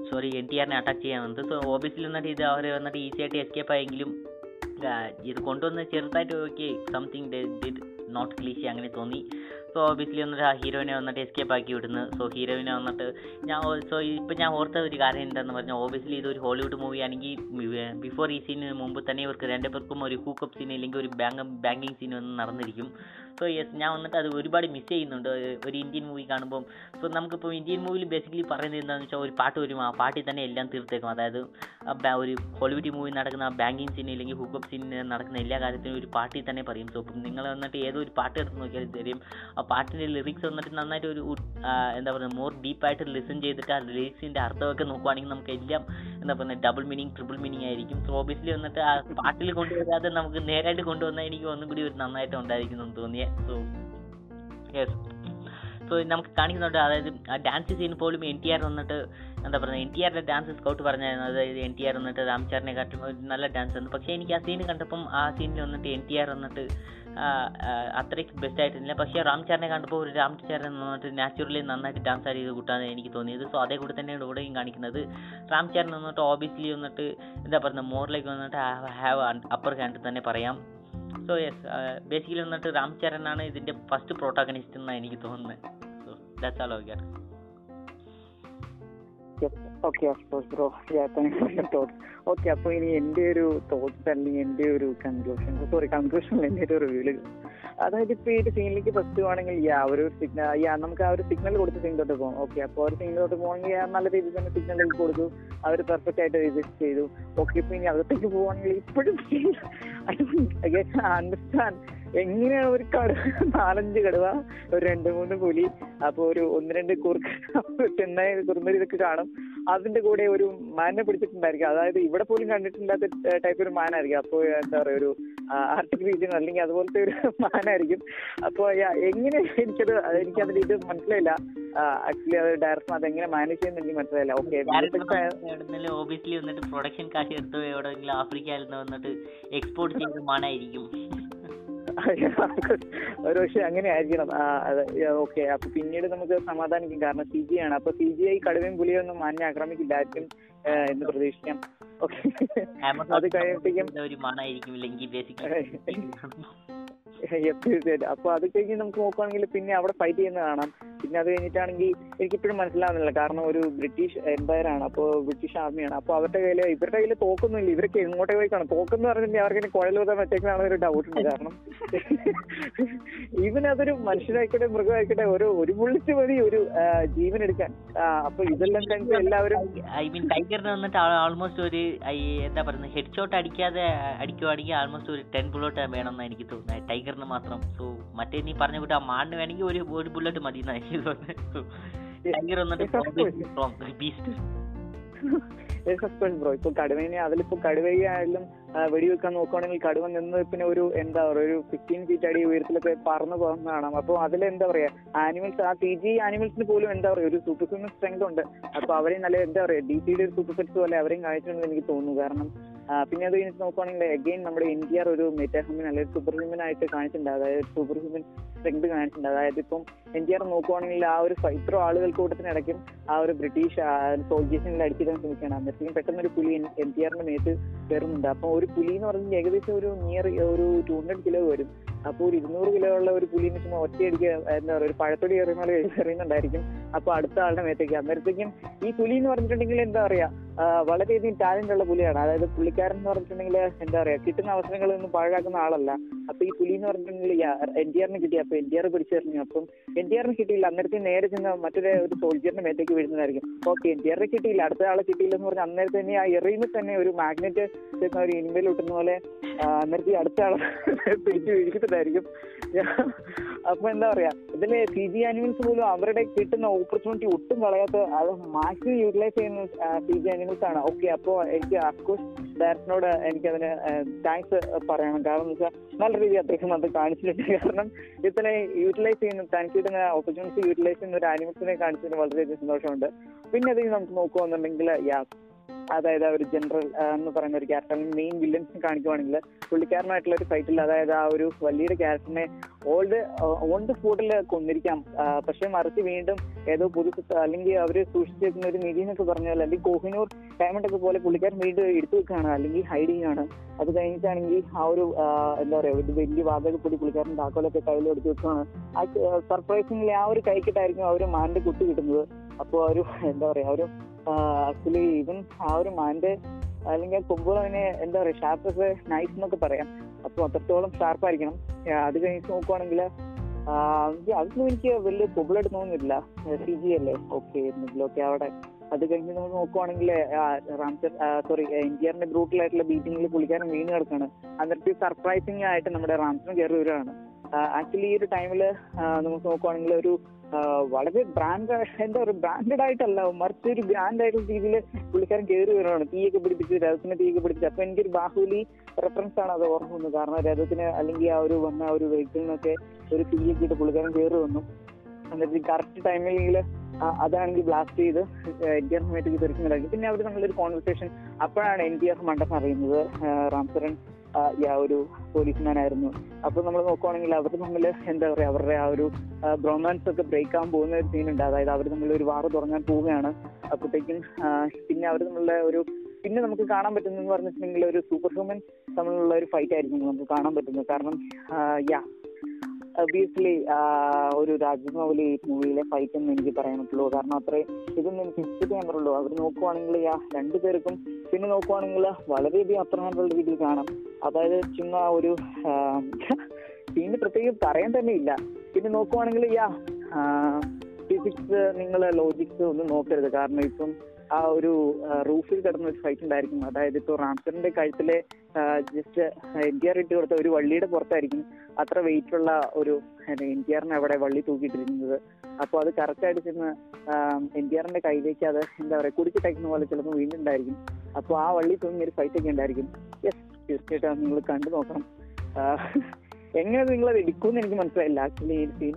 S2: സോറി എൻ ടി ആറിനെ അറ്റാക്ക് ചെയ്യാമെന്നത് സോ ഓബിയസ്ലി വന്നിട്ട് ഇത് അവർ വന്നിട്ട് ഈസി ആയിട്ട് എസ്കേപ്പ് ആയെങ്കിലും ഇത് കൊണ്ടുവന്ന് ചെറുതായിട്ട് okay something did not cliché അങ്ങനെ തോന്നി. സോ ഓബിയസ്ലി വന്നിട്ട് ആ ഹീറോയിനെ വന്നിട്ട് എസ്കേപ്പ് ആക്കി വിടുന്നു. സോ ഹീറോയിനെ വന്നിട്ട് ഞാൻ സോ ഇപ്പം ഞാൻ ഓർത്ത ഒരു കാര്യം എന്താണെന്ന് പറഞ്ഞാൽ ഓബിയസ്ലി ഇതൊരു ഹോളിവുഡ് മൂവി ആണെങ്കിൽ ബിഫോർ ഈ സീനിന് മുമ്പ് തന്നെ ഇവർക്ക് രണ്ടുപേർക്കും ഒരു ഹൂക്കപ്പ് സീൻ അല്ലെങ്കിൽ ഒരു ബാങ്ക് ബാങ്കിങ് സീൻ ഒന്നും നടന്നിരിക്കും. സോ യെസ് ഞാൻ വന്നിട്ട് അത് ഒരുപാട് മിസ് ചെയ്യുന്നുണ്ട്. ഒരു ഇന്ത്യൻ മൂവി കാണുമ്പം. സോ നമുക്കിപ്പോൾ ഇന്ത്യൻ മൂവിയിൽ ബേസിക്കലി പറയുന്നത് എന്താണെന്ന് വെച്ചാൽ ഒരു പാട്ട് വരും. ആ പാട്ടിൽ തന്നെ എല്ലാം തീർത്തേക്കും. അതായത് ഒരു ഹോളിവുഡ് മൂവി നടക്കുന്ന ബാങ്കിങ് സീൻ അല്ലെങ്കിൽ ഹുക്കപ്പ് സീൻ നടക്കുന്ന എല്ലാ കാര്യത്തിനും ഒരു പാട്ടിൽ തന്നെ പറയും. സോ നിങ്ങൾ വന്നിട്ട് ഏതോ ഒരു പാട്ട് എടുത്ത് നോക്കിയാൽ തരും ആ പാട്ടിന്റെ ലിറിക്സ് വന്നിട്ട് നന്നായിട്ട് ഒരു എന്താ പറയുക മോർ ഡീപ്പായിട്ട് ലിസൺ ചെയ്തിട്ട് ആ ലിറിക്സിന്റെ അർത്ഥമൊക്കെ നോക്കുവാണെങ്കിൽ നമുക്ക് എല്ലാം എന്താ പറയുക ഡബിൾ മീനിങ് ട്രിപ്പിൾ മീനിങ് ആയിരിക്കും. സോ ഓബിയസ്ലി വന്നിട്ട് ആ പാട്ടിൽ കൊണ്ടുവരാതെ നമുക്ക് നേരായിട്ട് കൊണ്ടുവന്നാൽ എനിക്ക് ഒന്നും കൂടി ഒരു നന്നായിട്ട് ഉണ്ടായിരിക്കും എന്ന് തോന്നിയ. സോ യെസ് സോ നമുക്ക് കാണിക്കുന്നുണ്ട് അതായത് ആ ഡാൻസ് സീൻ പോലും എൻ ടി ആർ വന്നിട്ട് എന്താ പറയുക എൻ ടി ആറിന്റെ ഡാൻസ് സ്കൗട്ട് പറഞ്ഞായിരുന്നു. അതായത് എൻ ടി ആർ വന്നിട്ട് രാംചാറിനെ കാട്ടും നല്ല ഡാൻസ് ആണ് പക്ഷേ എനിക്ക് ആ സീൻ കണ്ടപ്പം ആ സീനിൽ വന്നിട്ട് എൻ ടി ആർ വന്നിട്ട് അത്രയ്ക്ക് ബെസ്റ്റ് ആയിട്ടില്ല. പക്ഷേ രാംചാറിനെ കണ്ടപ്പോൾ ഒരു രാംചാരൻ നന്നായിട്ട് നാച്ചുറലി നന്നായിട്ട് ഡാൻസ് ചെയ്ത് കൂട്ടാണ് എനിക്ക് തോന്നിയത് സോ അതേ കൂടെ തന്നെയാണ് ഇവിടെയും കാണിക്കുന്നത്. രാംചാരൻ വന്നിട്ട് ഓബിയസ്ലി വന്നിട്ട് എന്താ പറയുന്നത് മോറിലേക്ക് വന്നിട്ട് ഹാവ് അപ്പർ ഹാൻഡ് തന്നെ പറയാം. സോ യെസ് ബേസിക്കലി വന്നിട്ട് രാം ചരണാണ് ഇതിന്റെ ഫസ്റ്റ് പ്രോട്ടാഗണിസ്റ്റ് എന്നാണ് എനിക്ക് തോന്നുന്നത് so that's all okay
S1: okay of course bro thoughts okay അപ്പോൾ ഇനി എന്റെ ഒരു തോട്ട്സ് അല്ലെങ്കിൽ എന്റെ ഒരു കൺക്ലൂഷൻ സോറി കൺക്ലൂഷൻ എന്റെ ഒരു റിവ്യൂൽ അതായത് ഇപ്പോൾ ഈ സീനിലേക്ക് ഫസ്റ്റ് ആണെങ്കിൽ യാ ഒരു സിഗ്നൽ യാ നമുക്ക് ആ ഒരു സിഗ്നൽ കൊടുത്ത് സീൻ തൊട്ട് പോകാം ഓക്കെ അപ്പോൾ ഒരു സീൻ തൊട്ട് പോകണമെങ്കിൽ നല്ല രീതിയിൽ തന്നെ സിഗ്നൽ കൊടുത്തു. അവർ പെർഫെക്റ്റ് ആയിട്ട് വിസിറ്റ് ചെയ്തു. ഓക്കെ ഇപ്പോൾ ഇനി അകത്തേക്ക് പോവുകയാണെങ്കിൽ ഇപ്പോഴും അണ്ടർസ്റ്റാൻഡ് എങ്ങനെയാണ് ഒരു കടുവ നാലഞ്ച് കടുവ ഒരു രണ്ട് മൂന്ന് പുലി അപ്പൊ ഒരു ഒന്ന് രണ്ട് കുറുക്ക് ചെന്നായി കുറുന്നരി ഇതൊക്കെ കാണും. അതിന്റെ കൂടെ ഒരു മാനിനെ പിടിച്ചിട്ടുണ്ടായിരിക്കും. അതായത് ഇവിടെ പോലും കണ്ടിട്ടില്ലാത്ത ടൈപ്പ് ഒരു മാനായിരിക്കും. അപ്പോൾ എന്താ പറയുക ഒരു ആർട്ടിക് റീജിയൻ അല്ലെങ്കിൽ അതുപോലത്തെ ഒരു മാനായിരിക്കും. അപ്പോൾ എങ്ങനെ എനിക്കത് എനിക്ക് അതിന്റെ ഇത് മനസ്സിലായില്ല. ആക്ച്വലി അത് ഡയറക്ടർ അത് എങ്ങനെ മാനേജ് ചെയ്യുന്ന എനിക്ക് മനസ്സിലായില്ല. ഓക്കെ
S2: ഓബിയസ്ലി വന്നിട്ട് പ്രൊഡക്ഷൻ കാശ് എടുത്ത് എവിടെയെങ്കിലും ആഫ്രിക്കയിൽ നിന്ന് വന്നിട്ട് എക്സ്പോർട്ട് ചെയ്ത് മണായിരിക്കും
S1: ഒരു പക്ഷെ അങ്ങനെ ആയിരിക്കണം ഓക്കെ. അപ്പൊ പിന്നീട് നമുക്ക് സമാധാനിക്കും. കാരണം സി ജി ആണ് അപ്പൊ സി ജി ഐ കടുവയും പുലിയും ഒന്നും മാന്യ ആക്രമിക്കില്ലായിരിക്കും എന്ന് പ്രതീക്ഷിക്കാം. ഓക്കെ. അത് കഴിയുമ്പോഴത്തേക്കും അപ്പൊ അത് കഴിഞ്ഞ് നമുക്ക് നോക്കുവാണെങ്കിൽ പിന്നെ അവിടെ ഫൈറ്റ് ചെയ്യുന്ന കാണാം. പിന്നെ അത് കഴിഞ്ഞിട്ടാണെങ്കിൽ എനിക്കിപ്പോഴും മനസ്സിലാവുന്നില്ല. കാരണം ഒരു ബ്രിട്ടീഷ് എംപയർ ആണ്. അപ്പോൾ ബ്രിട്ടീഷ് ആർമിയാണ് അപ്പോൾ അവരുടെ കയ്യിൽ ഇവരുടെ കയ്യിൽ തോക്കൊന്നുമില്ല. ഇവരൊക്കെ എങ്ങോട്ടേ പോയി കാണും? തോക്കെന്ന് പറഞ്ഞിട്ടുണ്ടെങ്കിൽ അവർക്ക് കുഴൽ വിതാൻ വെച്ചേക്കാണ് ഒരു ഡൗട്ട് ഉണ്ട്. കാരണം ഈവൻ അതൊരു മനുഷ്യരായിക്കോട്ടെ മൃഗമായിക്കോട്ടെ ഒരു ഒരു ബുള്ളറ്റ് മതി ഒരു ജീവൻ എടുക്കാൻ അപ്പൊ ഇതെല്ലാം കണ്ട് എല്ലാവരും
S2: ഐ മീൻ ടൈഗറിന് വന്നിട്ട് ആൾമോസ്റ്റ് ഒരു എന്താ പറയുന്നത് ഹെഡ് ഷോട്ട് അടിക്കാതെ അടിക്കുവാണെങ്കിൽ ആൾമോസ്റ്റ് ഒരു ടെൻ ബുള്ളറ്റ് വേണമെന്നാണ് എനിക്ക് തോന്നുന്നത്. ടൈഗറിന് മാത്രം. സോ മറ്റേ നീ പറഞ്ഞ കൂട്ടി ആ മാണ്ട് വേണമെങ്കിൽ ഒരു ഒരു ബുള്ളറ്റ് മതി എനിക്ക് തോന്നുന്നത്. ടൈഗർ. വന്നിട്ട് ബീസ്റ്റ്
S1: ബ്രോ ഇപ്പൊ കടുവേനെ അതിലിപ്പോ കടുവയായാലും വെടിവെക്കാൻ നോക്കുവാണെങ്കിൽ കടുവ നിന്ന് പിന്നെ ഒരു എന്താ പറയുക ഒരു ഫിഫ്റ്റീൻ ഫീറ്റ് അടി ഉയരത്തിലൊക്കെ പറന്നു പോകുന്ന കാണാം. അപ്പൊ അതിൽ എന്താ പറയാ ആനിമൽസ് ആ ടി ജി ആനിമൽസിന് പോലും എന്താ പറയാ ഒരു സൂപ്പർ ഹ്യൂമൻ സ്ട്രെങ്ത് ഉണ്ട്. അപ്പൊ അവരെയും നല്ല എന്താ പറയാ ഡി സിയുടെ ഒരു സൂപ്പർ സെറ്റ്സ് പോലെ അവരെയും കാണിച്ചിട്ടുണ്ടെന്ന് എനിക്ക് തോന്നുന്നു. കാരണം പിന്നെ അത് കഴിഞ്ഞിട്ട് നോക്കുവാണെങ്കിൽ അഗെയിൻ നമ്മുടെ ഇന്ത്യ ഒരു മെറ്റാ ഹ്യൂമൻ അല്ലെങ്കിൽ സൂപ്പർ ഹ്യൂമൻ ആയിട്ട് കാണിച്ചിട്ടുണ്ട്. അതായത് സൂപ്പർ ഹ്യൂമൻ സ്ട്രെങ്ത് കാണിച്ചിട്ടുണ്ട്. അതായത് ഇപ്പം ഇന്ത്യ നോക്കുവാണെങ്കിൽ ആ ഒരു ഇത്ര ആളുകൾ കൂട്ടത്തിനിടയ്ക്കും ആ ഒരു ബ്രിട്ടീഷ് സോൾജേഴ്സിനെ അടിച്ചിടാൻ ശ്രമിക്കുകയാണ്. അന്നേരത്തേക്കും പെട്ടെന്ന് ഒരു പുലി എൻ ടി ആറിന്റെ മേത്ത് കയറുന്നുണ്ട് അപ്പൊ ഒരു പുലി എന്ന് പറഞ്ഞാൽ ഏകദേശം ഒരു നിയർ ഒരു ടു ഹൺഡ്രഡ് കിലോ വരും. അപ്പൊ ഒരു ഇരുന്നൂറ് കിലോ ഉള്ള ഒരു പുലി എന്ന് ഒറ്റയടിക്ക് എന്താ പറയുക ഒരു പഴത്തൊടി എറിയുന്ന എറിയുന്നുണ്ടായിരിക്കും അപ്പൊ അടുത്ത ആളുടെ മേത്തേക്ക്. അന്നേരത്തേക്കും ഈ പുലി എന്ന് പറഞ്ഞിട്ടുണ്ടെങ്കിൽ എന്താ പറയാ വളരെയധികം ടാലന്റ് ഉള്ള പുലിയാണ്. അതായത് പുള്ളിക്കാരൻ എന്ന് പറഞ്ഞിട്ടുണ്ടെങ്കിൽ എന്താ പറയാ കിട്ടുന്ന അവസരങ്ങളൊന്നും പാഴാക്കുന്ന ആളല്ല. അപ്പൊ ഈ പുലി എന്ന് പറഞ്ഞിട്ടുണ്ടെങ്കിൽ എൻ ഡി ആറിന് കിട്ടി. അപ്പൊ എൻ ഡി ആർ പിടിച്ചെറിഞ്ഞു അപ്പം എൻ ഡി ആറിന് കിട്ടിയില്ല. അന്നേരത്തെ നേരെ ചെന്ന് മറ്റൊരു ഒരു സോൾജിയറിന്റെ മേത്തേക്ക് വീഴുന്നതായിരിക്കും. ഓക്കെ എൻ ഡി ആറിന് കിട്ടിയില്ല. അടുത്ത ആളെ കിട്ടിയില്ല എന്ന് അന്നേരത്തെ തന്നെ ആ എറിയുമ്പോൾ തന്നെ ഒരു മാഗ്നറ്റ് ഒരു ഇൻവെൽ കിട്ടുന്ന പോലെ അന്നേരത്തെ അടുത്ത ആളെ പിടിച്ച് വീഴ്ത്തിട്ടായിരിക്കും അപ്പൊ എന്താ പറയാ ഇതിൽ സി ജി ആനിമൽസ് പോലും അവരുടെ കിട്ടുന്ന ഓപ്പർച്യൂണിറ്റി ഒട്ടും കളയാത്ത അത് മാക്സിമം യൂട്ടിലൈസ് ചെയ്യുന്ന സി ജി ആനിമൽസ് ആണ്. ഓക്കെ അപ്പോ എനിക്ക് അഫ്കോഴ്സ് ഡയറക്ടറിനോട് എനിക്ക് അതിന് താങ്ക്സ് പറയണം. കാരണം വെച്ചാൽ നല്ല രീതിയിൽ അദ്ദേഹം അത് കാണിച്ചിട്ടുണ്ട്. കാരണം ഇത്ര യൂട്ടിലൈസ് ചെയ്യുന്ന തനിക്ക് കിട്ടുന്ന ഓപ്പർച്യൂണിറ്റി യൂട്ടിലൈസ് ചെയ്യുന്ന ഒരു ആനിമൽസിനെ കാണിച്ചതിന് വളരെയധികം സന്തോഷമുണ്ട്. പിന്നെ അത് നമുക്ക് നോക്കുകയാണെന്നുണ്ടെങ്കിൽ യാ അതായത് ആ ഒരു ജനറൽ എന്ന് പറയുന്ന ഒരു ക്യാരക്ടർ മെയിൻ വില്ലൻസിനെ കാണിക്കുവാണെങ്കിൽ പുള്ളിക്കാരനായിട്ടുള്ള ഒരു ഫൈറ്റിൽ അതായത് ആ ഒരു വലിയൊരു ക്യാരക്ടറിനെ ഓൾഡ് ഓൺ ദ സ്പോട്ടിൽ കൊന്നിരിക്കാം. പക്ഷേ മറിച്ച് വീണ്ടും ഏതോ പുതു അല്ലെങ്കിൽ അവർ സൂക്ഷിച്ചു വെക്കുന്ന ഒരു നിധി എന്നൊക്കെ പറഞ്ഞാൽ അല്ലെങ്കിൽ കോഹിനൂർ ഡയമണ്ട് ഒക്കെ പോലെ പുള്ളിക്കാരൻ വീണ്ടും എടുത്തു വെക്കുകയാണ് അല്ലെങ്കിൽ ഹൈഡ് ചെയ്യുകയാണ്. അത് കഴിഞ്ഞിട്ടാണെങ്കിൽ ആ ഒരു എന്താ പറയാ ഒരു വലിയ വാതക പൊടി പുള്ളിക്കാരൻ താക്കോലൊക്കെ കയ്യിൽ എടുത്തു വെക്കുകയാണ്. ആ സർപ്രൈസിംഗ്ലി ആ ഒരു കൈക്കിട്ടായിരിക്കും ഒരു മാന്റെ കുട്ടി കിട്ടുന്നത്. അപ്പോൾ ഒരു എന്താ പറയാ ഒരു ആക്ച്വലി ഈവൻ ആ ഒരു മാന്റെ അല്ലെങ്കിൽ കൊമ്പുകൾ എന്താ പറയുക ഷാർപ്പസ് നൈസ് എന്നൊക്കെ പറയാം. അപ്പൊ അത്രത്തോളം ഷാർപ്പായിരിക്കണം അത് കഴിഞ്ഞിട്ട് നോക്കുവാണെങ്കിൽ അതൊന്നും എനിക്ക് വലിയ കൊമ്പിളായിട്ട് തോന്നുന്നില്ല സി ജി അല്ലേ? ഓക്കെ ഓക്കെ അവിടെ അത് കഴിഞ്ഞ് നമ്മൾ നോക്കുവാണെങ്കിൽ റാംസർ സോറി ഇന്ത്യറിന്റെ ബ്രൂട്ടലായിട്ടുള്ള ബീറ്റിംഗിൽ പുള്ളിക്കാരൻ വീണ് കിടക്കാണ്. അന്നിട്ട് സർപ്രൈസിംഗ് ആയിട്ട് നമ്മുടെ റാംസൺ കയറി വരികയാണ്. ആക്ച്വലി ഈ ഒരു ടൈമിൽ നമുക്ക് നോക്കുവാണെങ്കിൽ ഒരു വളരെ ബ്രാൻഡ് എന്താ പറയുക ബ്രാൻഡഡ് ആയിട്ടല്ല മറിച്ച് ഒരു ബ്രാൻഡ് ആയിട്ടുള്ള രീതിയിൽ പുള്ളിക്കാരൻ കയറി വരുവാണ് തീയൊക്കെ പിടിപ്പിച്ച് രഥത്തിന് തീയൊക്കെ പിടിപ്പിച്ച്. അപ്പൊ എനിക്കൊരു ബാഹുലി റെഫറൻസ് ആണ് അത് ഓർമ്മ കാരണം രഥത്തിന് അല്ലെങ്കിൽ ആ ഒരു വന്ന ഒരു വെഹിക്കിളിനൊക്കെ ഒരു തീയൊക്കെ ഇട്ട് പുള്ളിക്കാരൻ കയറി വന്നു. എന്നിട്ട് കറക്റ്റ് ടൈമിൽ അതാണെങ്കിൽ ബ്ലാസ്റ്റ് ചെയ്ത് എൻ ടി ആർ തെറിക്കുന്നുണ്ടായിരുന്നു പിന്നെ അവർ നമ്മളൊരു കോൺവെർസേഷൻ അപ്പോഴാണ് എൻ ടി ആർ മണ്ടെന്ന് അറിയുന്നത് റാംസരൻ ഒരു പോലീസ്മാൻ ആയിരുന്നു അപ്പൊ നമ്മൾ നോക്കുവാണെങ്കിൽ അവർ തമ്മിൽ എന്താ പറയാ അവരുടെ ആ ഒരു ബ്രോമാൻസ് ഒക്കെ ബ്രേക്ക് ആകാൻ പോകുന്ന ഒരു ഉണ്ട്. അതായത് അവർ തമ്മിൽ ഒരു വാർ തുടങ്ങാൻ പോവുകയാണ്. അപ്പോഴത്തേക്കും പിന്നെ അവർ തമ്മിലുള്ള ഒരു പിന്നെ നമുക്ക് കാണാൻ പറ്റുന്നതെന്ന് പറഞ്ഞിട്ടുണ്ടെങ്കിൽ ഒരു സൂപ്പർ ഹ്യൂമൻ തമ്മിലുള്ള ഒരു ഫൈറ്റ് ആയിരിക്കും നമുക്ക് കാണാൻ പറ്റുന്നത്. കാരണം യാ ഒബിയസ്ലി ഒരു രാജ്മൗലി മൂവിയിലെ ഫൈറ്റ് എന്ന് എനിക്ക് പറയാൻ പറ്റുള്ളൂ കാരണം അത്രയും ഇതൊന്നും എനിക്ക് എക്സ്പെക്ട് ചെയ്യാൻ പറ്റുള്ളൂ. അവർ നോക്കുവാണെങ്കിൽ യാ രണ്ടുപേർക്കും പിന്നെ നോക്കുവാണെങ്കിൽ വളരെയധികം അപ്രധാനമുള്ള രീതിയിൽ കാണാം. അതായത് ചുമ്മാ ഒരു ടീമിന് പ്രത്യേകം പറയാൻ തന്നെ ഇല്ല. പിന്നെ നോക്കുവാണെങ്കിൽ യാ ഫിസിക്സ് നിങ്ങൾ ലോജിക്സ് ഒന്നും നോക്കരുത്. കാരണം ഇപ്പം ആ ഒരു റൂഫിൽ കിടന്ന ഒരു ഫൈറ്റ് ഉണ്ടായിരിക്കും അതായത് ഇപ്പോൾ റാംസറിന്റെ കഴുത്തിലെ ജസ്റ്റ് എൻ ടി ആർ ഇട്ട് കൊടുത്ത ഒരു വള്ളിയുടെ പുറത്തായിരിക്കും അത്ര വെയിറ്റ് ഉള്ള ഒരു എൻ ടി ആറിനെ അവിടെ വള്ളി തൂക്കിയിട്ടിരിക്കുന്നത് അപ്പോൾ അത് കറക്റ്റ് ആയിട്ട് ചെന്ന് എൻ ടി ആറിന്റെ കയ്യിലേക്ക് അത് എന്താ പറയുക കുടിച്ചിട്ടേക്കുന്ന പോലെ ചിലപ്പോൾ വീണ്ടുണ്ടായിരിക്കും അപ്പോൾ ആ വള്ളി തൂങ്ങി ഒരു ഫൈറ്റ് ഒക്കെ ഉണ്ടായിരിക്കും. യെസ് തീർച്ചയായിട്ടും നിങ്ങൾ കണ്ടു നോക്കണം. എങ്ങനെ നിങ്ങൾ അത് എടുക്കുമെന്ന് എനിക്ക് മനസ്സിലായില്ല. ആക്ച്വലി ഈ സീൻ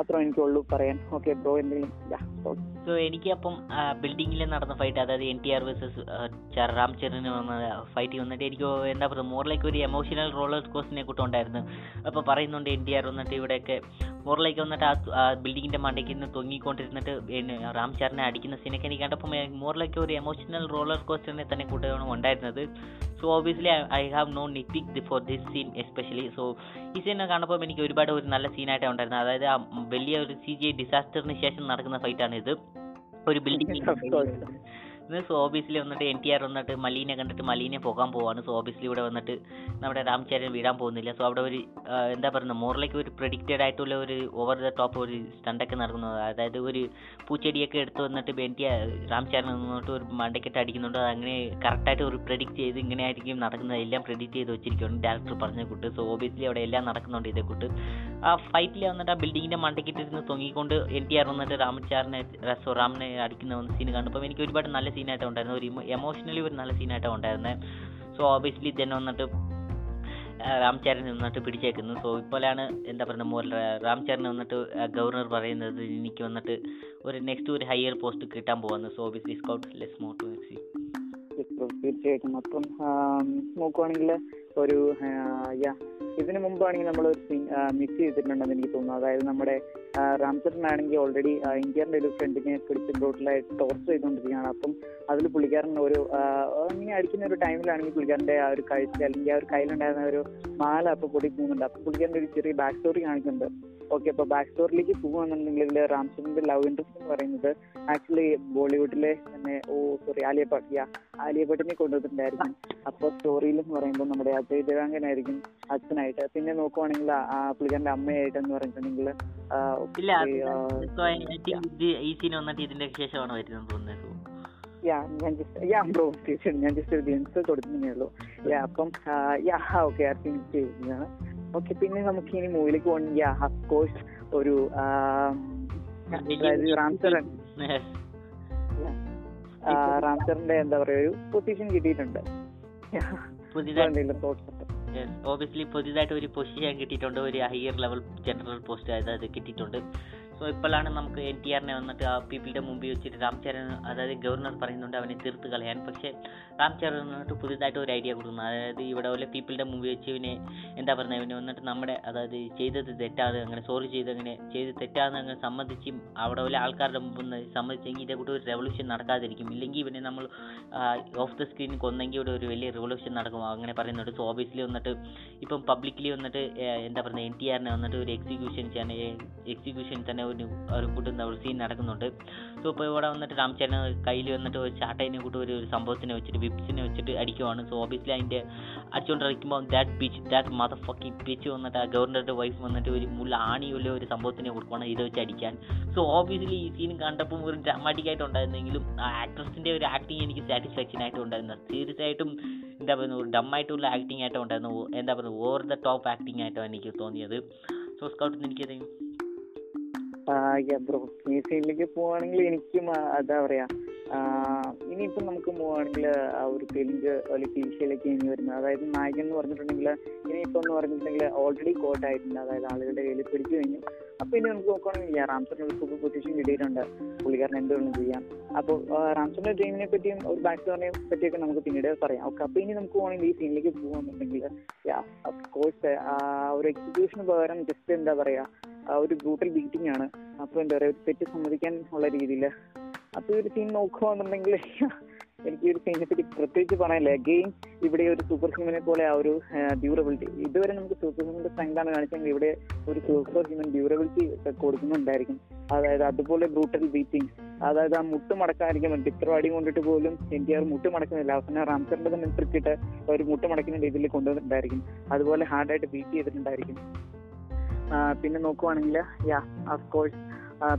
S1: അത്ര എനിക്കുള്ളൂ പറയാൻ. ബ്രോ
S2: സോ എനിക്ക് അപ്പം ബിൽഡിങ്ങിൽ നടന്ന ഫൈറ്റ് അതായത് N T R versus Ram ചരണിന് വന്ന ഫൈറ്റ് വന്നിട്ട് എനിക്ക് എന്താ പറയുക മോറിലേക്ക് ഒരു എമോഷണൽ റോളർ കോസ്റ്റിനെ കൂട്ടം ഉണ്ടായിരുന്നു അപ്പോൾ പറയുന്നുണ്ട് എൻ ടി ആർ വന്നിട്ട് ഇവിടെയൊക്കെ മോറിലേക്ക് വന്നിട്ട് ആ ബിൽഡിങ്ങിന്റെ മണ്ടയ്ക്ക് നിന്ന് തൊങ്ങിക്കൊണ്ടിരുന്നിട്ട് റാം അടിക്കുന്ന സീനൊക്കെ എനിക്ക് കണ്ടപ്പോൾ മോറിലേക്ക് ഒരു എമോഷണൽ റോളർ കോസ്റ്ററിനെ തന്നെ കൂട്ടുകയാണ് ഉണ്ടായിരുന്നത്. So obviously I have no nitpick for this scene especially so ഈ സീനെ കാണുമ്പോൾ എനിക്ക് ഒരുപാട് ഒരു നല്ല സീനായിട്ടാണ് ഉണ്ടായിരുന്നത്. അതായത് ആ വലിയ ഒരു സി ജി ഡിസാസ്റ്ററിന് ശേഷം നടക്കുന്ന ഫൈറ്റാണ് ഇത് ഒരു ബിൽഡിംഗ് സോ സോബീസിൽ വന്നിട്ട് എൻ ടി ആർ വന്നിട്ട് മലീനെ കണ്ടിട്ട് മലീനെ പോകാൻ പോവാണ്. സോ ഓബിയസ്ലി ഇവിടെ വന്നിട്ട് നമ്മുടെ രാംചരൻ വീടാൻ പോകുന്നില്ല. സോ അവിടെ ഒരു എന്താ പറയുന്നത് മോറിലേക്ക് ഒരു പ്രിഡിക്റ്റഡ് ആയിട്ടുള്ള ഒരു ഓവർ ദ ടോപ്പ് ഒരു സ്റ്റണ്ടൊക്കെ നടക്കുന്നത്. അതായത് ഒരു പൂച്ചെടിയൊക്കെ എടുത്ത് വന്നിട്ട് എൻ ടി ആർ രാംചരൻ വന്നിട്ട് ഒരു മണ്ടയ്ക്കിട്ട് അടിക്കുന്നുണ്ട്. അത് അങ്ങനെ കറക്റ്റായിട്ട് ഒരു പ്രെഡിക്റ്റ് ചെയ്ത് ഇങ്ങനെ ആയിരിക്കും നടക്കുന്നത്. എല്ലാം പ്രെഡിക്റ്റ് ചെയ്ത് വെച്ചിരിക്കുകയാണ് ഡയറക്ടർ പറഞ്ഞ കൂട്ട്. സോ ഓബിയസ്ലി അവിടെ എല്ലാം നടക്കുന്നുണ്ട് ഇതേ കൂട്ട്. ആ ഫൈറ്റിൽ വന്നിട്ട് ആ ബിൽഡിങ്ങിന്റെ മണ്ടയ്ക്കിട്ടിരുന്ന് തൊങ്ങിക്കൊണ്ട് എൻ ടി ആർ വന്നിട്ട് രാമചാറിനെ സോ റാമിനെ അടിക്കുന്ന സീൻ കണ്ടപ്പോൾ എനിക്ക് ഒരുപാട് നല്ല സീനായിട്ട് ഉണ്ടായിരുന്നത് ഒരു എമോഷണലി ഒരു നല്ല സീനായിട്ട് ഉണ്ടായിരുന്നത് സോ ഓബിയസ്ലി തന്നെ വന്നിട്ട് രാംചരൻ വന്നിട്ട് പിടിച്ചേക്കുന്നു. സോ ഇപ്പോഴാണ് എന്താ പറയുക മോർ രാംചരൻ വന്നിട്ട് ഗവർണർ പറയുന്നത് എനിക്ക് വന്നിട്ട് ഒരു നെക്സ്റ്റ് ഒരു ഹയർ പോസ്റ്റ് കിട്ടാൻ പോകുന്നു so obviously scout less more to.
S1: തീർച്ചയായിട്ടും. അപ്പം നോക്കുവാണെങ്കിൽ ഒരു ഇതിനു മുമ്പാണെങ്കിൽ നമ്മൾ മിസ് ചെയ്തിട്ടുണ്ടെന്ന് എനിക്ക് തോന്നുന്നു. അതായത് നമ്മുടെ രാംചരനാണെങ്കിൽ ഓൾറെഡി ഇന്ത്യയുടെ ഒരു ഫ്രണ്ടിനെ പിടിച്ച് ബ്രോട്ടിലായിട്ട് ടോർച്ചർ ചെയ്തുകൊണ്ടിരിക്കുകയാണ്. അപ്പം അതിൽ പുള്ളിക്കാരൻ ഒരു ഇങ്ങനെ അടിക്കുന്ന ഒരു ടൈമിലാണെങ്കിൽ പുള്ളിക്കാരന്റെ ആ ഒരു കാഴ്ച അല്ലെങ്കിൽ ആ ഒരു കയ്യിലുണ്ടായിരുന്ന ഒരു മാല അപ്പോൾ പൊടി പോകുന്നുണ്ട്. അപ്പം പുള്ളിക്കാരന്റെ ഒരു ചെറിയ ബാക്ക് സ്റ്റോറി കാണിക്കുന്നുണ്ട്. ഓക്കെ അപ്പോൾ ബാക്ക് സ്റ്റോറിലേക്ക് പോകുകയാണെന്നുണ്ടെങ്കിൽ രാംചരന്റെ ലവ് ഇൻട്രസ്റ്റ് എന്ന് പറയുന്നത് ആക്ച്വലി ബോളിവുഡിലെ തന്നെ ഓ സോറി ആലിയ ഭട്ട് ആലിയ ഭട്ടിനെ കൊണ്ടുവന്നിട്ടുണ്ടായിരുന്നു. അപ്പോൾ സ്റ്റോറിയിൽ എന്ന് പറയുമ്പോൾ നമ്മുടെ അജയ് ദേവാങ്കനായിരിക്കും അച്ഛനായിട്ട്. പിന്നെ നോക്കുവാണെങ്കിൽ ആ- പുള്ളിക്കാരന്റെ അമ്മയായിട്ട് എന്ന് പറഞ്ഞിട്ടുണ്ടെങ്കിൽ
S2: ഈ സീൻ വന്നിട്ട് ഇതിന്റെ ശേഷമാണ് വരുന്നത് തോന്നുന്നത്
S1: യാ ഞാൻ ജസ്റ്റ് യാ ബ്രോ തീർച്ചയായിട്ടും ഞാൻ ജസ്റ്റ് ഒരു ഗ്ലിംസ് കൊടുക്കുന്നേ ഉള്ളൂ. യാ അപ്പം യാ ഓക്കെ ആ സീൻ ചെയ്യുന്നതാണ് ഓക്കെ പിന്നെ നമുക്ക് ഇനി മൂവിലേക്ക് പോകണമെങ്കിൽ യാ ഓഫ് കോഴ്സ് ഒരു. റാംചരന്റെ എന്താ പറയാ ഒരു പൊസിഷൻ കിട്ടിയിട്ടുണ്ട്.
S2: പുതിയതായിട്ട് ഓബിയസ്ലി പുതിയതായിട്ട് ഒരു പൊസിഷൻ കിട്ടിയിട്ടുണ്ട്. ഒരു ഹയർ ലെവൽ ജനറൽ പോസ്റ്റ് അതായത് കിട്ടിയിട്ടുണ്ട്. സോ ഇപ്പോഴാണ് നമുക്ക് എൻ ടി ആറിനെ വന്നിട്ട് ആ പീപ്പിളുടെ മുമ്പിൽ വെച്ചിട്ട് രാംചരൺ അതായത് ഗവർണർ പറയുന്നുണ്ട് അവനെ തീർത്ത് കളയാൻ. പക്ഷേ രാംചരൺ വന്നിട്ട് പുതിയതായിട്ട് ഒരു ഐഡിയ കൊടുക്കുന്നു. അതായത് ഇവിടെ പോലെ പീപ്പിളുടെ മുമ്പിൽ വെച്ച് ഇവനെ എന്താ പറയുന്നത് ഇവനെ വന്നിട്ട് നമ്മുടെ അതായത് ചെയ്തത് തെറ്റാതെ അങ്ങനെ സോറി ചെയ്ത് അങ്ങനെ ചെയ്ത് തെറ്റാതെ അങ്ങനെ സമ്മതിച്ച് അവിടെ പോലെ ആൾക്കാരുടെ മുമ്പിൽ സമ്മതിച്ചെങ്കിൽ ഇതേ കൂടെ ഒരു റെവല്യൂഷൻ നടക്കാതിരിക്കും. ഇല്ലെങ്കിൽ ഇവനെ നമ്മൾ ഓഫ് ദ സ്ക്രീൻ കൊന്നെങ്കിൽ ഇവിടെ ഒരു വലിയ റെവല്യൂഷൻ നടക്കും. അങ്ങനെ പറയുന്നുണ്ട്. സോ ഓബിയസ്ലി വന്നിട്ട് ഇപ്പം പബ്ലിക്കലി വന്നിട്ട് എന്താ പറയുന്നത് എൻ ടി ആറിനെ വന്നിട്ട് ഒരു എക്സിക്യൂഷൻ എക്സിക്യൂഷൻ തന്നെ ഒരു ഒരു കൂട്ടുന്ന ഒരു സീൻ നടക്കുന്നുണ്ട്. സോ ഇപ്പോൾ ഇവിടെ വന്നിട്ട് രാംചരൻ കയ്യിൽ വന്നിട്ട് ഒരു ചാട്ടയിനെ കൂട്ടി ഒരു ഒരു സംഭവത്തിനെ വെച്ചിട്ട് വിപ്സിനെ വെച്ചിട്ട് അടിക്കുവാണ്. സോ ഓബിയസ്ലി അതിന്റെ അടിച്ചുകൊണ്ടിരിക്കുമ്പോൾ that bitch that mother fucking bitch വന്നിട്ട് ആ ഗവർണറുടെ വൈഫ് വന്നിട്ട് ഒരു മുള്ള ആണിയുള്ള ഒരു സംഭവത്തിനെ കൊടുക്കുവാണ് ഇത് വെച്ച് അടിക്കാൻ. സോ ഓബിയസ്ലി ഈ സീൻ കണ്ടപ്പോൾ ഒരു ഡ്രാമാറ്റിക് ആയിട്ട് ഉണ്ടായിരുന്നെങ്കിലും ആ ആക്ട്രസിന്റെ ഒരു ആക്ടിങ് എനിക്ക് സാറ്റിസ്ഫാക്ഷൻ ആയിട്ട് ഉണ്ടായിരുന്നു. സീരിയസ് ആയിട്ടും എന്താ പറയുക ഒരു ഡമ്മായിട്ടുള്ള ആക്ടിങ് ആയിട്ട് ഉണ്ടായിരുന്നു. എന്താ പറയുക ഓവർ ദ ടോപ്പ് ആക്ടിങ് ആയിട്ടാണ് എനിക്ക് തോന്നിയത്. സോ സ്കൗട്ടിന് എനിക്ക്
S1: ബ്രോ. ഈ സൈഡിലേക്ക് പോവാണെങ്കിൽ എനിക്കും അതാ പറയാ ഇനിയിപ്പം നമുക്ക് പോവാണെങ്കിൽ ആ ഒരു തെലുങ്ക് അല്ലെങ്കിൽ ഫീൽഡിലേക്ക് ഇനി വരുന്നത്. അതായത് നായകൻ എന്ന് പറഞ്ഞിട്ടുണ്ടെങ്കിൽ ഇനിയിപ്പം എന്ന് പറഞ്ഞിട്ടുണ്ടെങ്കിൽ ഓൾറെഡി കോട്ട് ആയിട്ടുണ്ട്. അതായത് ആളുകളുടെ കയ്യിൽ പിടിച്ചു കഴിഞ്ഞു. അപ്പൊ ഇനി നമുക്ക് നോക്കുകയാണെങ്കിൽ റാംസറിന് ഒരു സൂപ്പർ പൊസിഷൻ കിട്ടിയിട്ടുണ്ട്. പുള്ളിക്കാരൻ എന്ത് ചെയ്യാം. അപ്പോൾ റാംസറിന്റെ ഡ്രീമിനെ പറ്റിയും ഒരു സ്റ്റോറിനെ പറ്റിയൊക്കെ നമുക്ക് പിന്നീട് പറയാം. ഓക്കെ അപ്പൊ ഇനി നമുക്ക് പോകണമെങ്കിൽ ഈ സീനിലേക്ക് പോകുകയാണെന്നുണ്ടെങ്കിൽ കോഴ്സ് ഒരു എക്സിക്യൂഷന് പകരം ജസ്റ്റ് എന്താ പറയാ ഒരു ബ്രൂട്ടൽ ബീറ്റിംഗ് ആണ്. അപ്പൊ എന്താ പറയാ തെറ്റ് സമ്മതിക്കാൻ ഉള്ള രീതിയിൽ അപ്പൊ ഒരു സീൻ നോക്കുകയാണെന്നുണ്ടെങ്കിൽ എനിക്ക് ഈ ഒരു സീനിനെ പറ്റി പ്രത്യേകിച്ച് പറയാനില്ല. അഗെയിൻ ഇവിടെ ഒരു സൂപ്പർ ഹ്യൂമനെ പോലെ ആ ഒരു ഡ്യൂറബിലിറ്റി ഇതുവരെ നമുക്ക് സൂപ്പർ ഹ്യൂമന്റെ സ്ട്രെങ്താണ് കാണിച്ചെങ്കിൽ ഇവിടെ ഒരു സൂപ്പർ ഹ്യൂമൻ ഡ്യൂറബിലിറ്റി കൊടുക്കുന്നുണ്ടായിരിക്കും. അതായത് അതുപോലെ ബ്രൂട്ടൽ ബീറ്റിംഗ് അതായത് ആ മുട്ട് മടക്കാതിരിക്കും ഡിത്രവാടി കൊണ്ടിട്ട് പോലും എൻ ടി ആർ മുട്ട് മടക്കുന്നില്ല. അവസാനം റാംസറിന്റെ തന്നെ ട്രിക്കിട്ട് ഒരു മുട്ട് മടക്കുന്ന രീതിയിൽ കൊണ്ടുവന്നിട്ടുണ്ടായിരിക്കും. അതുപോലെ ഹാർഡായിട്ട് ബീറ്റ് ചെയ്തിട്ടുണ്ടായിരിക്കും. പിന്നെ നോക്കുവാണെങ്കിൽ യാ ഓഫ് കോഴ്സ്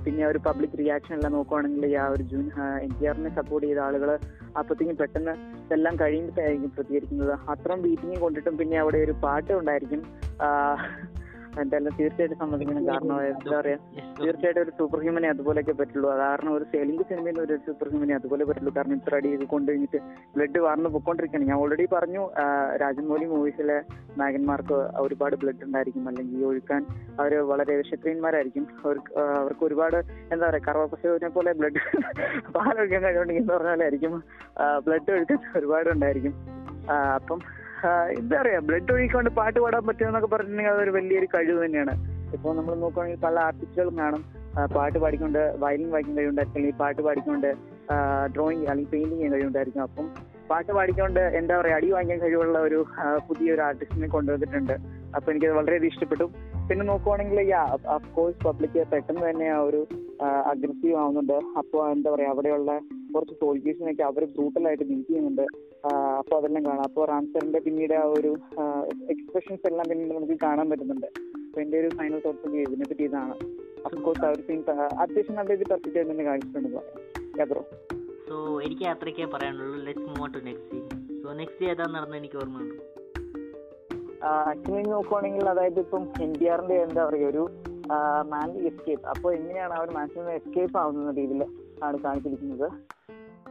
S1: പിന്നെ ഒരു പബ്ലിക് റിയാക്ഷൻ എല്ലാം നോക്കുവാണെങ്കിൽ ആ ഒരു ജൂൻ എൻ ടി ആറിനെ സപ്പോർട്ട് ചെയ്ത ആളുകൾ അപ്പത്തേക്കും പെട്ടെന്ന് ഇതെല്ലാം കഴിയുമ്പോഴായിരിക്കും പ്രതികരിക്കുന്നത്. അത്രയും ബീറ്റിംഗ് കൊണ്ടിട്ടും പിന്നെ അവിടെ ഒരു പാട്ട് ഉണ്ടായിരിക്കും. എന്തായാലും തീർച്ചയായിട്ടും സമ്മതിക്കണം. കാരണം എന്താ പറയാ തീർച്ചയായിട്ടും ഒരു സൂപ്പർ ഹ്യൂമനെ അതുപോലെയൊക്കെ പറ്റുള്ളൂ. കാരണം ഒരു തെലുങ്ക് സിനിമയിൽ ഒരു സൂപ്പർ ഹ്യൂമനെ അതുപോലെ പറ്റുള്ളൂ. കാരണം ഇത്ര അടി ഇത് കൊണ്ട് കഴിഞ്ഞിട്ട് ബ്ലഡ് വാർന്ന് പൊക്കോണ്ടിരിക്കുകയാണ് ഞാൻ ഓൾറെഡി പറഞ്ഞു രാജമൗലി മൂവീസിലെ നായകന്മാർക്ക് ഒരുപാട് ബ്ലഡ് ഉണ്ടായിരിക്കും. അല്ലെങ്കിൽ ഒഴുക്കാൻ അവർ വളരെ ക്ഷത്രിയന്മാരായിരിക്കും അവർക്ക് അവർക്ക് ഒരുപാട് എന്താ പറയാ കർവപ്പശുവിനെ പോലെ ബ്ലഡ് പാലൊഴിക്കാൻ കഴിവുണ്ടെങ്കിൽ എന്ന് പറഞ്ഞാലായിരിക്കും ബ്ലഡ് ഒഴുക്കാൻ ഒരുപാട് ഉണ്ടായിരിക്കും അപ്പം എന്താ പറയാ ബ്ലഡ് ഒഴിക്കൊണ്ട് പാട്ട് പാടാൻ പറ്റുമെന്നൊക്കെ പറഞ്ഞിട്ടുണ്ടെങ്കിൽ അതൊരു വലിയൊരു കഴിവ് തന്നെയാണ്. ഇപ്പോൾ നമ്മൾ നോക്കുകയാണെങ്കിൽ പല ആർട്ടിസ്റ്റുകളും കാണും. പാട്ട് പാടിക്കൊണ്ട് വയലിൻ വായിക്കാൻ കഴിവുണ്ടായിരിക്കും അല്ലെങ്കിൽ പാട്ട് പാടിക്കൊണ്ട് ഡ്രോയിങ് അല്ലെങ്കിൽ പെയിന്റിങ് ചെയ്യാൻ കഴിവുണ്ടായിരിക്കും. അപ്പം പാട്ട് പാടിക്കൊണ്ട് എന്താ പറയാ അടി വാങ്ങിക്കാൻ കഴിവുള്ള ഒരു പുതിയൊരു ആർട്ടിസ്റ്റിനെ കൊണ്ടുവന്നിട്ടുണ്ട്. അപ്പൊ എനിക്കത് വളരെയധികം ഇഷ്ടപ്പെട്ടു. പിന്നെ നോക്കുവാണെങ്കിൽ ഓഫ് കോഴ്സ് പബ്ലിക് പെട്ടെന്ന് തന്നെ ആ ഒരു അഗ്രസീവ് ആവുന്നുണ്ട്. അപ്പോൾ എന്താ പറയാ അവിടെയുള്ള കുറച്ച് സോൾജേഴ്സിനൊക്കെ അവർ ബ്രൂട്ടലായിട്ട് ബീറ്റ് ചെയ്യുന്നുണ്ട്. അപ്പൊ അതെല്ലാം കാണാം. അപ്പൊ റാംസറിന്റെ പിന്നീട് ആ ഒരു എക്സ്പ്രഷൻസ് എല്ലാം പിന്നീട് നമുക്ക് കാണാൻ പറ്റുന്നുണ്ട്. അപ്പോൾ എന്റെ ഒരു ഫൈനൽ തോട്ട്സ് ഇതിനെ പറ്റി ഇതാണ്. അഫ്കോഴ്സ് ഒരു സീൻ അത്യാവശ്യം നല്ല രീതിയിൽ പെർഫെക്റ്റ് ആയിട്ട് തന്നെ കാണിച്ചിട്ടുണ്ട്
S2: സോ എനിക്ക് അത്രയ്ക്കേ പറയാനുള്ളൂ. Let's move to next scene so next ഏതാന്ന് നടന്നത് എനിക്ക് ഓർമ്മയുണ്ട്.
S1: ആക്ച്വലി നോക്കുവാണെങ്കിൽ അതായത് ഇപ്പം എൻ ടി ആറിന്റെ എന്താ പറയുക ഒരു മാൻ എസ്കേപ്പ് അപ്പോൾ എങ്ങനെയാണ് അവർ മാക്സിമം എസ്കേപ്പ് ആവുന്ന രീതിയിൽ ആണ് കാണിച്ചിരിക്കുന്നത്.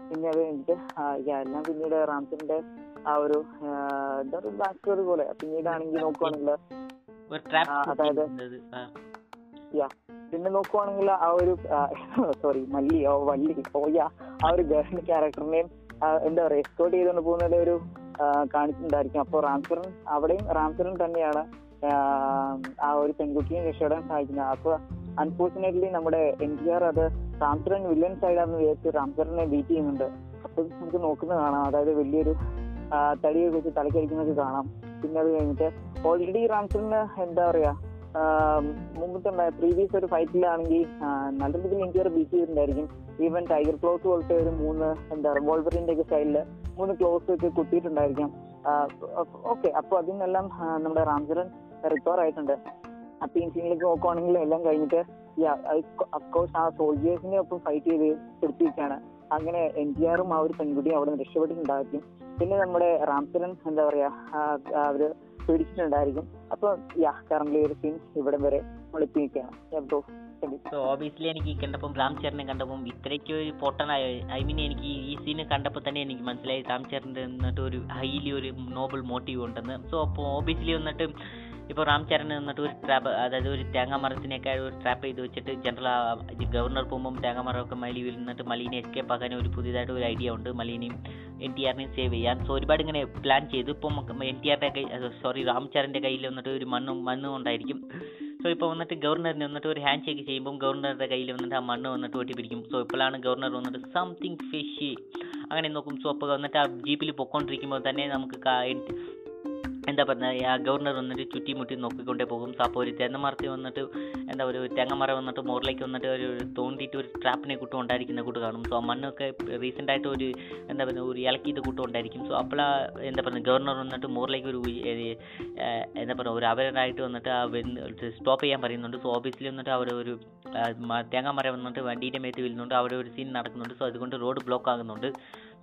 S1: പിന്നെ അത് കഴിഞ്ഞിട്ട് എല്ലാം പിന്നീട് റാംസിന്റെ ആ ഒരു എന്താ പറയുക ബാക്ക് സ്റ്റോറി പോലെ. പിന്നീടാണെങ്കിൽ നോക്കുവാണെങ്കിൽ അതായത് പിന്നെ നോക്കുവാണെങ്കിൽ ആ ഒരു സോറി മല്ലി ഓ വള്ളി യാ ആ ഒരു ഗേൾ ക്യാരക്ടറിനെയും എന്താ പറയുക എക്സ്കോട്ട് ചെയ്തുകൊണ്ട് പോകുന്നത് ഒരു കാണിച്ചിട്ടുണ്ടായിരിക്കും. അപ്പോൾ റാംസറൻ അവിടെയും റാംസറൻ തന്നെയാണ് ആ, ഒരു പെൺകുട്ടിയെ രക്ഷപ്പെടാൻ സഹായിക്കുന്നത് അപ്പോൾ അൺഫോർച്ചുനേറ്റ്ലി നമ്മുടെ എൻ ടി ആർ അത് റാംസറൻ വില്ലൻ സൈഡാണെന്ന് വിചാരിച്ച് റാംസറിനെ ബീറ്റ് ചെയ്യുന്നുണ്ട്. അപ്പോൾ നമുക്ക് നോക്കുന്നത് കാണാം. അതായത് വലിയൊരു തടിയെ കുറിച്ച് തലക്കടിക്കുന്നത് കാണാം. പിന്നെ അത് കഴിഞ്ഞിട്ട് ഓൾറെഡി റാംസറിന് എന്താ പറയാ മുമ്പത്തെ പ്രീവിയസ് ഒരു ഫൈറ്റിലാണെങ്കിൽ നല്ല രീതിയിൽ എൻ ടി ആർ ബീറ്റ് ചെയ്തിട്ടുണ്ടായിരിക്കും. ഈവൻ ടൈഗർ ക്ലോസ് പോലത്തെ ഒരു മൂന്ന് എന്താ റിവോൾവറിന്റെ ഒക്കെ സ്റ്റൈലിൽ മൂന്ന് ക്ലോസ് ഒക്കെ കുത്തിയിട്ടുണ്ടായിരിക്കാം. ഓക്കെ അപ്പൊ അതിനെല്ലാം ആ, നമ്മുടെ റാംചരൻ റിക്കവർ ആയിട്ടുണ്ട്. അപ്പൊ ഈ സീനിലേക്ക് നോക്കുവാണെങ്കിൽ എല്ലാം കഴിഞ്ഞിട്ട് അഫ്കോഴ്സ് ആ സോൾജേഴ്സിനെ ഒപ്പം ഫൈറ്റ് ചെയ്ത് പിടിച്ചിരിക്കുകയാണ് അങ്ങനെ എൻ ജി ആറും ആ ഒരു പെൺകുട്ടിയും അവിടെ നിന്ന് രക്ഷപ്പെട്ടിട്ടുണ്ടായിരിക്കും. പിന്നെ നമ്മുടെ റാംചരൻ എന്താ പറയാ ആ, ആ, അവർ പിടിച്ചിട്ടുണ്ടായിരിക്കും. അപ്പൊ യാ കറന്റ് ഒരു സീൻ ഇവിടെ വരെ ഒളിപ്പിക്കുകയാണ്
S2: സോ ഓബിയസ്ലി എനിക്ക് കണ്ടപ്പം രാം ചരനെ കണ്ടപ്പം ഇത്രയ്ക്ക് ഒരു പൊട്ടനായ ഐ മീൻ എനിക്ക് ഈ സീന് കണ്ടപ്പോൾ തന്നെ എനിക്ക് മനസ്സിലായി രാം ചരണിന്റെ എന്നിട്ട് ഒരു ഹൈലി ഒരു നോബൽ മോട്ടീവ് ഉണ്ടെന്ന്. സോ അപ്പോൾ ഓബിയസ്ലി വന്നിട്ട് ഇപ്പോൾ റാം ചരൺ എന്നിട്ട് ഒരു ട്രാപ്പ് അതായത് ഒരു തേങ്ങാമരത്തിനൊക്കെ ഒരു ട്രാപ്പ് ചെയ്ത് വെച്ചിട്ട് ജനറൽ ഗവർണർ പോകുമ്പം തേങ്ങാമരമൊക്കെ മലി വീഴുന്നിട്ട് മലീനെ എസ്കേപ്പ് ആക്കാൻ ഒരു പുതിയതായിട്ട് ഒരു ഐഡിയ ഉണ്ട്. മലീനെയും എൻ ടി ആറിനെയും സേവ് ചെയ്യാൻ. സോ ഒരുപാട് ഇങ്ങനെ പ്ലാൻ ചെയ്തു. ഇപ്പം എൻ ടി ആറിന്റെ കൈ സോറി റാം ചരന്റെ കയ്യിൽ വന്നിട്ട് ഒരു മണ്ണും മണ്ണും ഉണ്ടായിരിക്കും. സോ ഇപ്പോൾ വന്നിട്ട് ഗവർണറിന് വന്നിട്ട് ഒരു ഹാൻഡ് ഷേക്ക് ചെയ്യുമ്പോൾ ഗവർണറുടെ കയ്യിൽ വന്നിട്ട് ആ മണ്ണ് വന്നിട്ട് ഒട്ടിപ്പിടിക്കും സോ ഇപ്പോഴാണ് ഗവർണർ വന്നിട്ട് സംതിങ് ഫിഷി അങ്ങനെ നോക്കും. സോ അപ്പോൾ വന്നിട്ട് ആ ജീപ്പിൽ പൊക്കോണ്ടിരിക്കുമ്പോൾ തന്നെ നമുക്ക് എന്താ പറയുക ഗവർണർ വന്നിട്ട് ചുറ്റിമുട്ടി നോക്കിക്കൊണ്ടേ പോകും. അപ്പോൾ ഒരു തെങ്ങമരത്തി വന്നിട്ട് എന്താ ഒരു തെങ്ങമരം വന്നിട്ട് മുകളിലേക്ക് വന്നിട്ട് ഒരു തോണ്ടിയിട്ട് ഒരു ട്രാപ്പിനെ കൂട്ടം ഉണ്ടായിരിക്കുന്ന കൂട്ട് കാണും. സോ മണ്ണൊക്കെ റീസെന്റ് ആയിട്ട് ഒരു എന്താ പറയുക ഒരു ഇളക്കിയിട്ട് കൂട്ടം ഉണ്ടായിരിക്കും സോ അപ്പോൾ എന്താ പറയുക ഗവർണർ വന്നിട്ട് മുകളിലേക്ക് ഒരു എന്താ പറയുക ഒരു അവരായിട്ട് വന്നിട്ട് സ്റ്റോപ്പ് ചെയ്യാൻ പറയുന്നുണ്ട്. സോ ഓബിയസ്ലി വന്നിട്ട് അവർ ഒരു തേങ്ങാമരം വന്നിട്ട് വണ്ടീന്റെ മേത്ത് വീഴുന്നുണ്ട്. അവിടെ ഒരു സീൻ നടക്കുന്നുണ്ട്. സോ അതുകൊണ്ട് റോഡ് ബ്ലോക്ക് ആകുന്നുണ്ട്.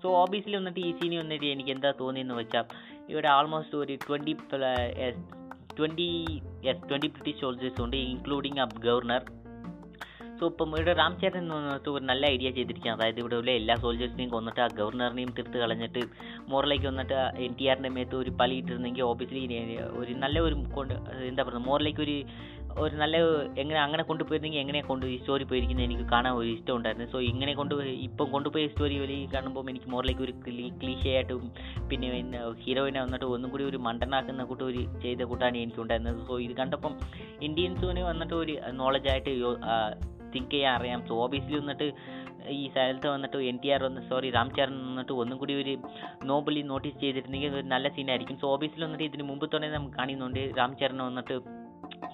S2: സോ ഓബിയസ്ലി വന്നിട്ട് ഈ സീനി വന്നിട്ട് എനിക്ക് എന്താ തോന്നിയെന്ന് വെച്ചാൽ ഇവിടെ ആൾമോസ്റ്റ് ഒരു twenty twenty as twenty British soldiers ഉണ്ട് ഇൻക്ലൂഡിങ് അ ഗവർണർ സോ ഇപ്പം ഇവിടെ രാം ചേട്ടൻ എന്ന് പറഞ്ഞിട്ട് ഒരു നല്ല ഐഡിയ ചെയ്തിരിക്കുകയാണ്. അതായത് ഇവിടെ ഉള്ള എല്ലാ സോൾജേഴ്സിനെയും കൊന്നിട്ട് ആ ഗവർണറിനെയും തീർത്ത് കളഞ്ഞിട്ട് മോറിലേക്ക് വന്നിട്ട് എൻ ടി ആറിന്റെ മേത്ത് ഒരു പലി ഇട്ടിരുന്നെങ്കിൽ ഓബിയസ്ലി ഒരു നല്ല ഒരു കൊണ്ട് എന്താ പറയുക മോറിലേക്ക് ഒരു ഒരു നല്ല എങ്ങനെ അങ്ങനെ കൊണ്ടുപോയിരുന്നെങ്കിൽ എങ്ങനെ കൊണ്ട് ഈ സ്റ്റോറി പോയിരിക്കുന്നത് എനിക്ക് കാണാൻ ഒരു ഇഷ്ടം ഉണ്ടായിരുന്നു സോ ഇങ്ങനെ കൊണ്ട് ഇപ്പം കൊണ്ടുപോയ സ്റ്റോറി വലിയ കാണുമ്പോൾ എനിക്ക് മോറിലേക്ക് ഒരു ക്ലീഷയായിട്ടും പിന്നെ ഹീറോയിനെ വന്നിട്ട് ഒന്നും കൂടി ഒരു മണ്ടനാക്കുന്ന കൂട്ടം ഒരു ചെയ്ത കൂട്ടാണ് എനിക്ക് ഉണ്ടായിരുന്നത് സോ ഇത് കണ്ടപ്പം ഇന്ത്യൻസിന് വന്നിട്ട് ഒരു നോളജായിട്ട് തിങ്ക് ചെയ്യാൻ അറിയാം. സോ ഓബിയസ്ലി വന്നിട്ട് ഈ സ്ഥലത്ത് വന്നിട്ട് എൻ ടി ആർ വന്ന് സോറി രാം ചരൺ വന്നിട്ട് ഒന്നും കൂടി ഒരു നോബലി നോട്ടീസ് ചെയ്തിരുന്നെങ്കിൽ ഒരു നല്ല സീനായിരിക്കും സോ ഓബിയസ്ലി വന്നിട്ട് ഇതിന് മുമ്പ് തന്നെ നമുക്ക് കാണുന്നുണ്ട് രാം ചരൺ വന്നിട്ട്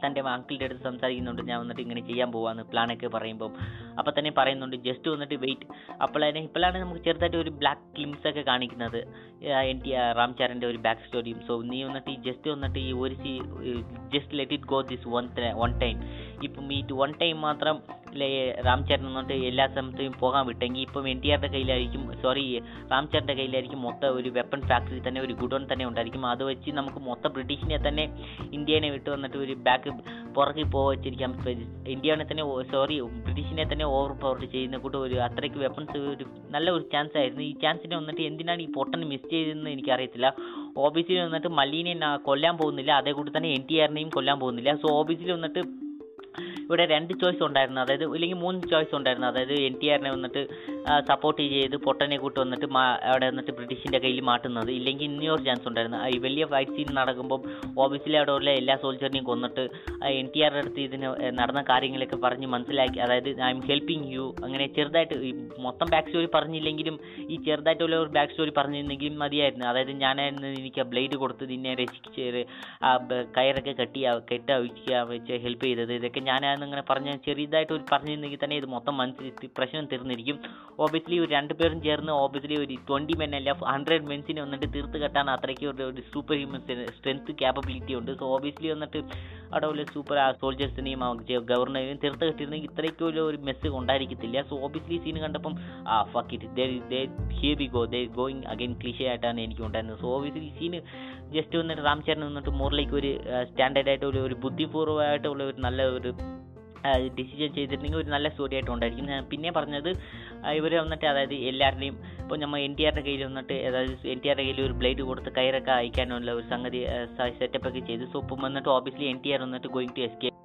S2: തന്റെ അങ്കിളിന്റെ അടുത്ത് സംസാരിക്കുന്നുണ്ട്. ഞാൻ വന്നിട്ട് ഇങ്ങനെ ചെയ്യാൻ പോവാന്ന് പ്ലാനൊക്കെ പറയുമ്പം. അപ്പോൾ തന്നെ പറയുന്നുണ്ട് ജസ്റ്റ് വന്നിട്ട് വെയിറ്റ്. അപ്പോഴാണ് ഇപ്പോഴാണ് നമുക്ക് ചെറുതായിട്ട് ഒരു ബ്ലാക്ക് ക്ലിംസ് ഒക്കെ കാണിക്കുന്നത്. എൻ ടി റാം ചരന്റെ ഒരു ബാക്ക് സ്റ്റോറിയും സോ നീ വന്നിട്ട് ഈ ജസ്റ്റ് വന്നിട്ട് ഈ ഒരു see just let it go this one one time ഇപ്പം ഈ വൺ ടൈം മാത്രം രാം ചരൺ വന്നിട്ട് എല്ലാ സ്ഥലത്തും പോകാൻ വിട്ടെങ്കിൽ ഇപ്പം എൻ ടി ആറിന്റെ കയ്യിലായിരിക്കും സോറി രാംചരന്റെ കയ്യിലായിരിക്കും മൊത്തം ഒരു വെപ്പൺ ഫാക്ടറി തന്നെ ഒരു ഗുഡോൺ തന്നെ ഉണ്ടായിരിക്കും. അത് വെച്ച് നമുക്ക് മൊത്തം ബ്രിട്ടീഷിനെ തന്നെ ഇന്ത്യനെ വിട്ട് വന്നിട്ട് ഒരു ബാക്ക് പുറകിൽ പോവച്ചിരിക്കാം ഇന്ത്യനെ തന്നെ സോറി ബ്രിട്ടീഷിനെ തന്നെ ഓവർ പവർ ചെയ്യുന്ന കൂട്ട് ഒരു അത്രയ്ക്ക് വെപ്പൺസ് ഒരു നല്ല ഒരു ചാൻസ് ആയിരുന്നു. ഈ ചാൻസിനെ വന്നിട്ട് എന്തിനാണ് ഈ പൊട്ടൻ മിസ് ചെയ്തതെന്ന് എനിക്കറിയത്തില്ല. ഓബിയസ്ലി വന്നിട്ട് മല്ലീനെ കൊല്ലാൻ പോകുന്നില്ല. അതേ കൂടി തന്നെ എൻ ടി ആറിനെയും കൊല്ലാൻ പോകുന്നില്ല. സോ ഓബിയസ്ലി വന്നിട്ട് ഇവിടെ രണ്ട് ചോയ്സ് ഉണ്ടായിരുന്നു. അതായത് ഇല്ലെങ്കിൽ മൂന്ന് ചോയ്സ് ഉണ്ടായിരുന്നു. അതായത് എൻ ടി ആറിനെ വന്നിട്ട് സപ്പോർട്ട് ചെയ്ത് പൊട്ടനെ കൂട്ടി വന്നിട്ട് അവിടെ വന്നിട്ട് ബ്രിട്ടീഷിന്റെ കയ്യിൽ മാറ്റുന്നത്. ഇല്ലെങ്കിൽ ഇനിയൊരു ചാൻസ് ഉണ്ടായിരുന്നു. ഈ വലിയ ഫൈറ്റ് സീൻ നടക്കുമ്പോൾ ഓബിയസ്ലി അവിടെ ഉള്ള എല്ലാ സോൾജറിനെയും കൊന്നിട്ട് എൻ ടി ആറിന്റെ അടുത്ത് ഇതിന് നടന്ന കാര്യങ്ങളൊക്കെ പറഞ്ഞ് മനസ്സിലാക്കി. അതായത് ഐ എം ഹെൽപ്പിംഗ് യു അങ്ങനെ ചെറുതായിട്ട് ഈ മൊത്തം ബാക്ക് സ്റ്റോറി പറഞ്ഞില്ലെങ്കിലും ഈ ചെറുതായിട്ടുള്ള ഒരു ബാക്ക് സ്റ്റോറി പറഞ്ഞിരുന്നെങ്കിലും മതിയായിരുന്നു. അതായത് ഞാനായിരുന്നു എനിക്ക് ആ ബ്ലേഡ് കൊടുത്ത് നിന്നെ രക്ഷിച്ച് ആ കയറൊക്കെ കെട്ടി കെട്ടി വെച്ച് ഹെൽപ്പ് ചെയ്തത്. ഇതൊക്കെ ഞാനായിരുന്നു എന്നിങ്ങനെ പറഞ്ഞ് ചെറിയതായിട്ട് ഒരു പറഞ്ഞിരുന്നെങ്കിൽ തന്നെ ഇത് മൊത്തം മനസ്സിൽ പ്രശ്നം തീർന്നിരിക്കും. ഓബിയസ്ലി ഒരു രണ്ട് പേരും ചേർന്ന് ഓബിയസ്ലി ഒരു ട്വന്റി മെൻ അല്ല ഹൺഡ്രഡ് മെൻസിനെ വന്നിട്ട് തീർത്ത് കെട്ടാൻ അത്രയ്ക്ക് ഒരു ഒരു സൂപ്പർ ഹ്യൂമൻ സ്ട്രെങ്ത് ക്യാപ്പബിലിറ്റി ഉണ്ട്. സോ ഓബിയസ്ലി വന്നിട്ട് അവിടെ ഉള്ള സൂപ്പർ സോൾജേഴ്സിനെയും ഗവർണറെയും തീർത്ത് കെട്ടിയിരുന്നെങ്കിൽ ഇത്രയ്ക്ക് ഒരു മെസ്സ് ഉണ്ടായിരിക്കത്തില്ല സോ ഓബിയസ്ലി സീൻ കണ്ടപ്പം ആ fuck it here we go they going again cliche ആയിട്ടാണ് എനിക്ക് ഉണ്ടായിരുന്നത്. സോ ഓബിയസ്ലി സീന് ജസ്റ്റ് വന്നിട്ട് രാംചരൻ വന്നിട്ട് മോറിലേക്ക് ഒരു സ്റ്റാൻഡേർഡ് ഒരു ബുദ്ധിപൂർവമായിട്ടുള്ള ഒരു നല്ല ഒരു ഡിസിഷൻ ചെയ്തിരുന്നെങ്കിൽ ഒരു നല്ല സ്റ്റോറി ആയിട്ട് ഉണ്ടായിരിക്കും. ഞാൻ പിന്നെ പറഞ്ഞത് ഇവർ വന്നിട്ട് അതായത് എല്ലാവരുടെയും ഇപ്പോൾ നമ്മൾ എൻ ടി ആറിന്റെ കയ്യിൽ വന്നിട്ട് അതായത് എൻ ടി ആറിന്റെ കയ്യിൽ ഒരു ബ്ലേഡ് കൊടുത്ത് കയറൊക്കെ അയക്കാനുള്ള ഒരു സംഗതി സെറ്റപ്പ് ഒക്കെ ചെയ്തു. സോ ഇപ്പം വന്നിട്ട് ഓബിയസ്ലി എൻ ടി ആർ വന്നിട്ട് ഗോയിങ് ടു എസ്കേപ്പ്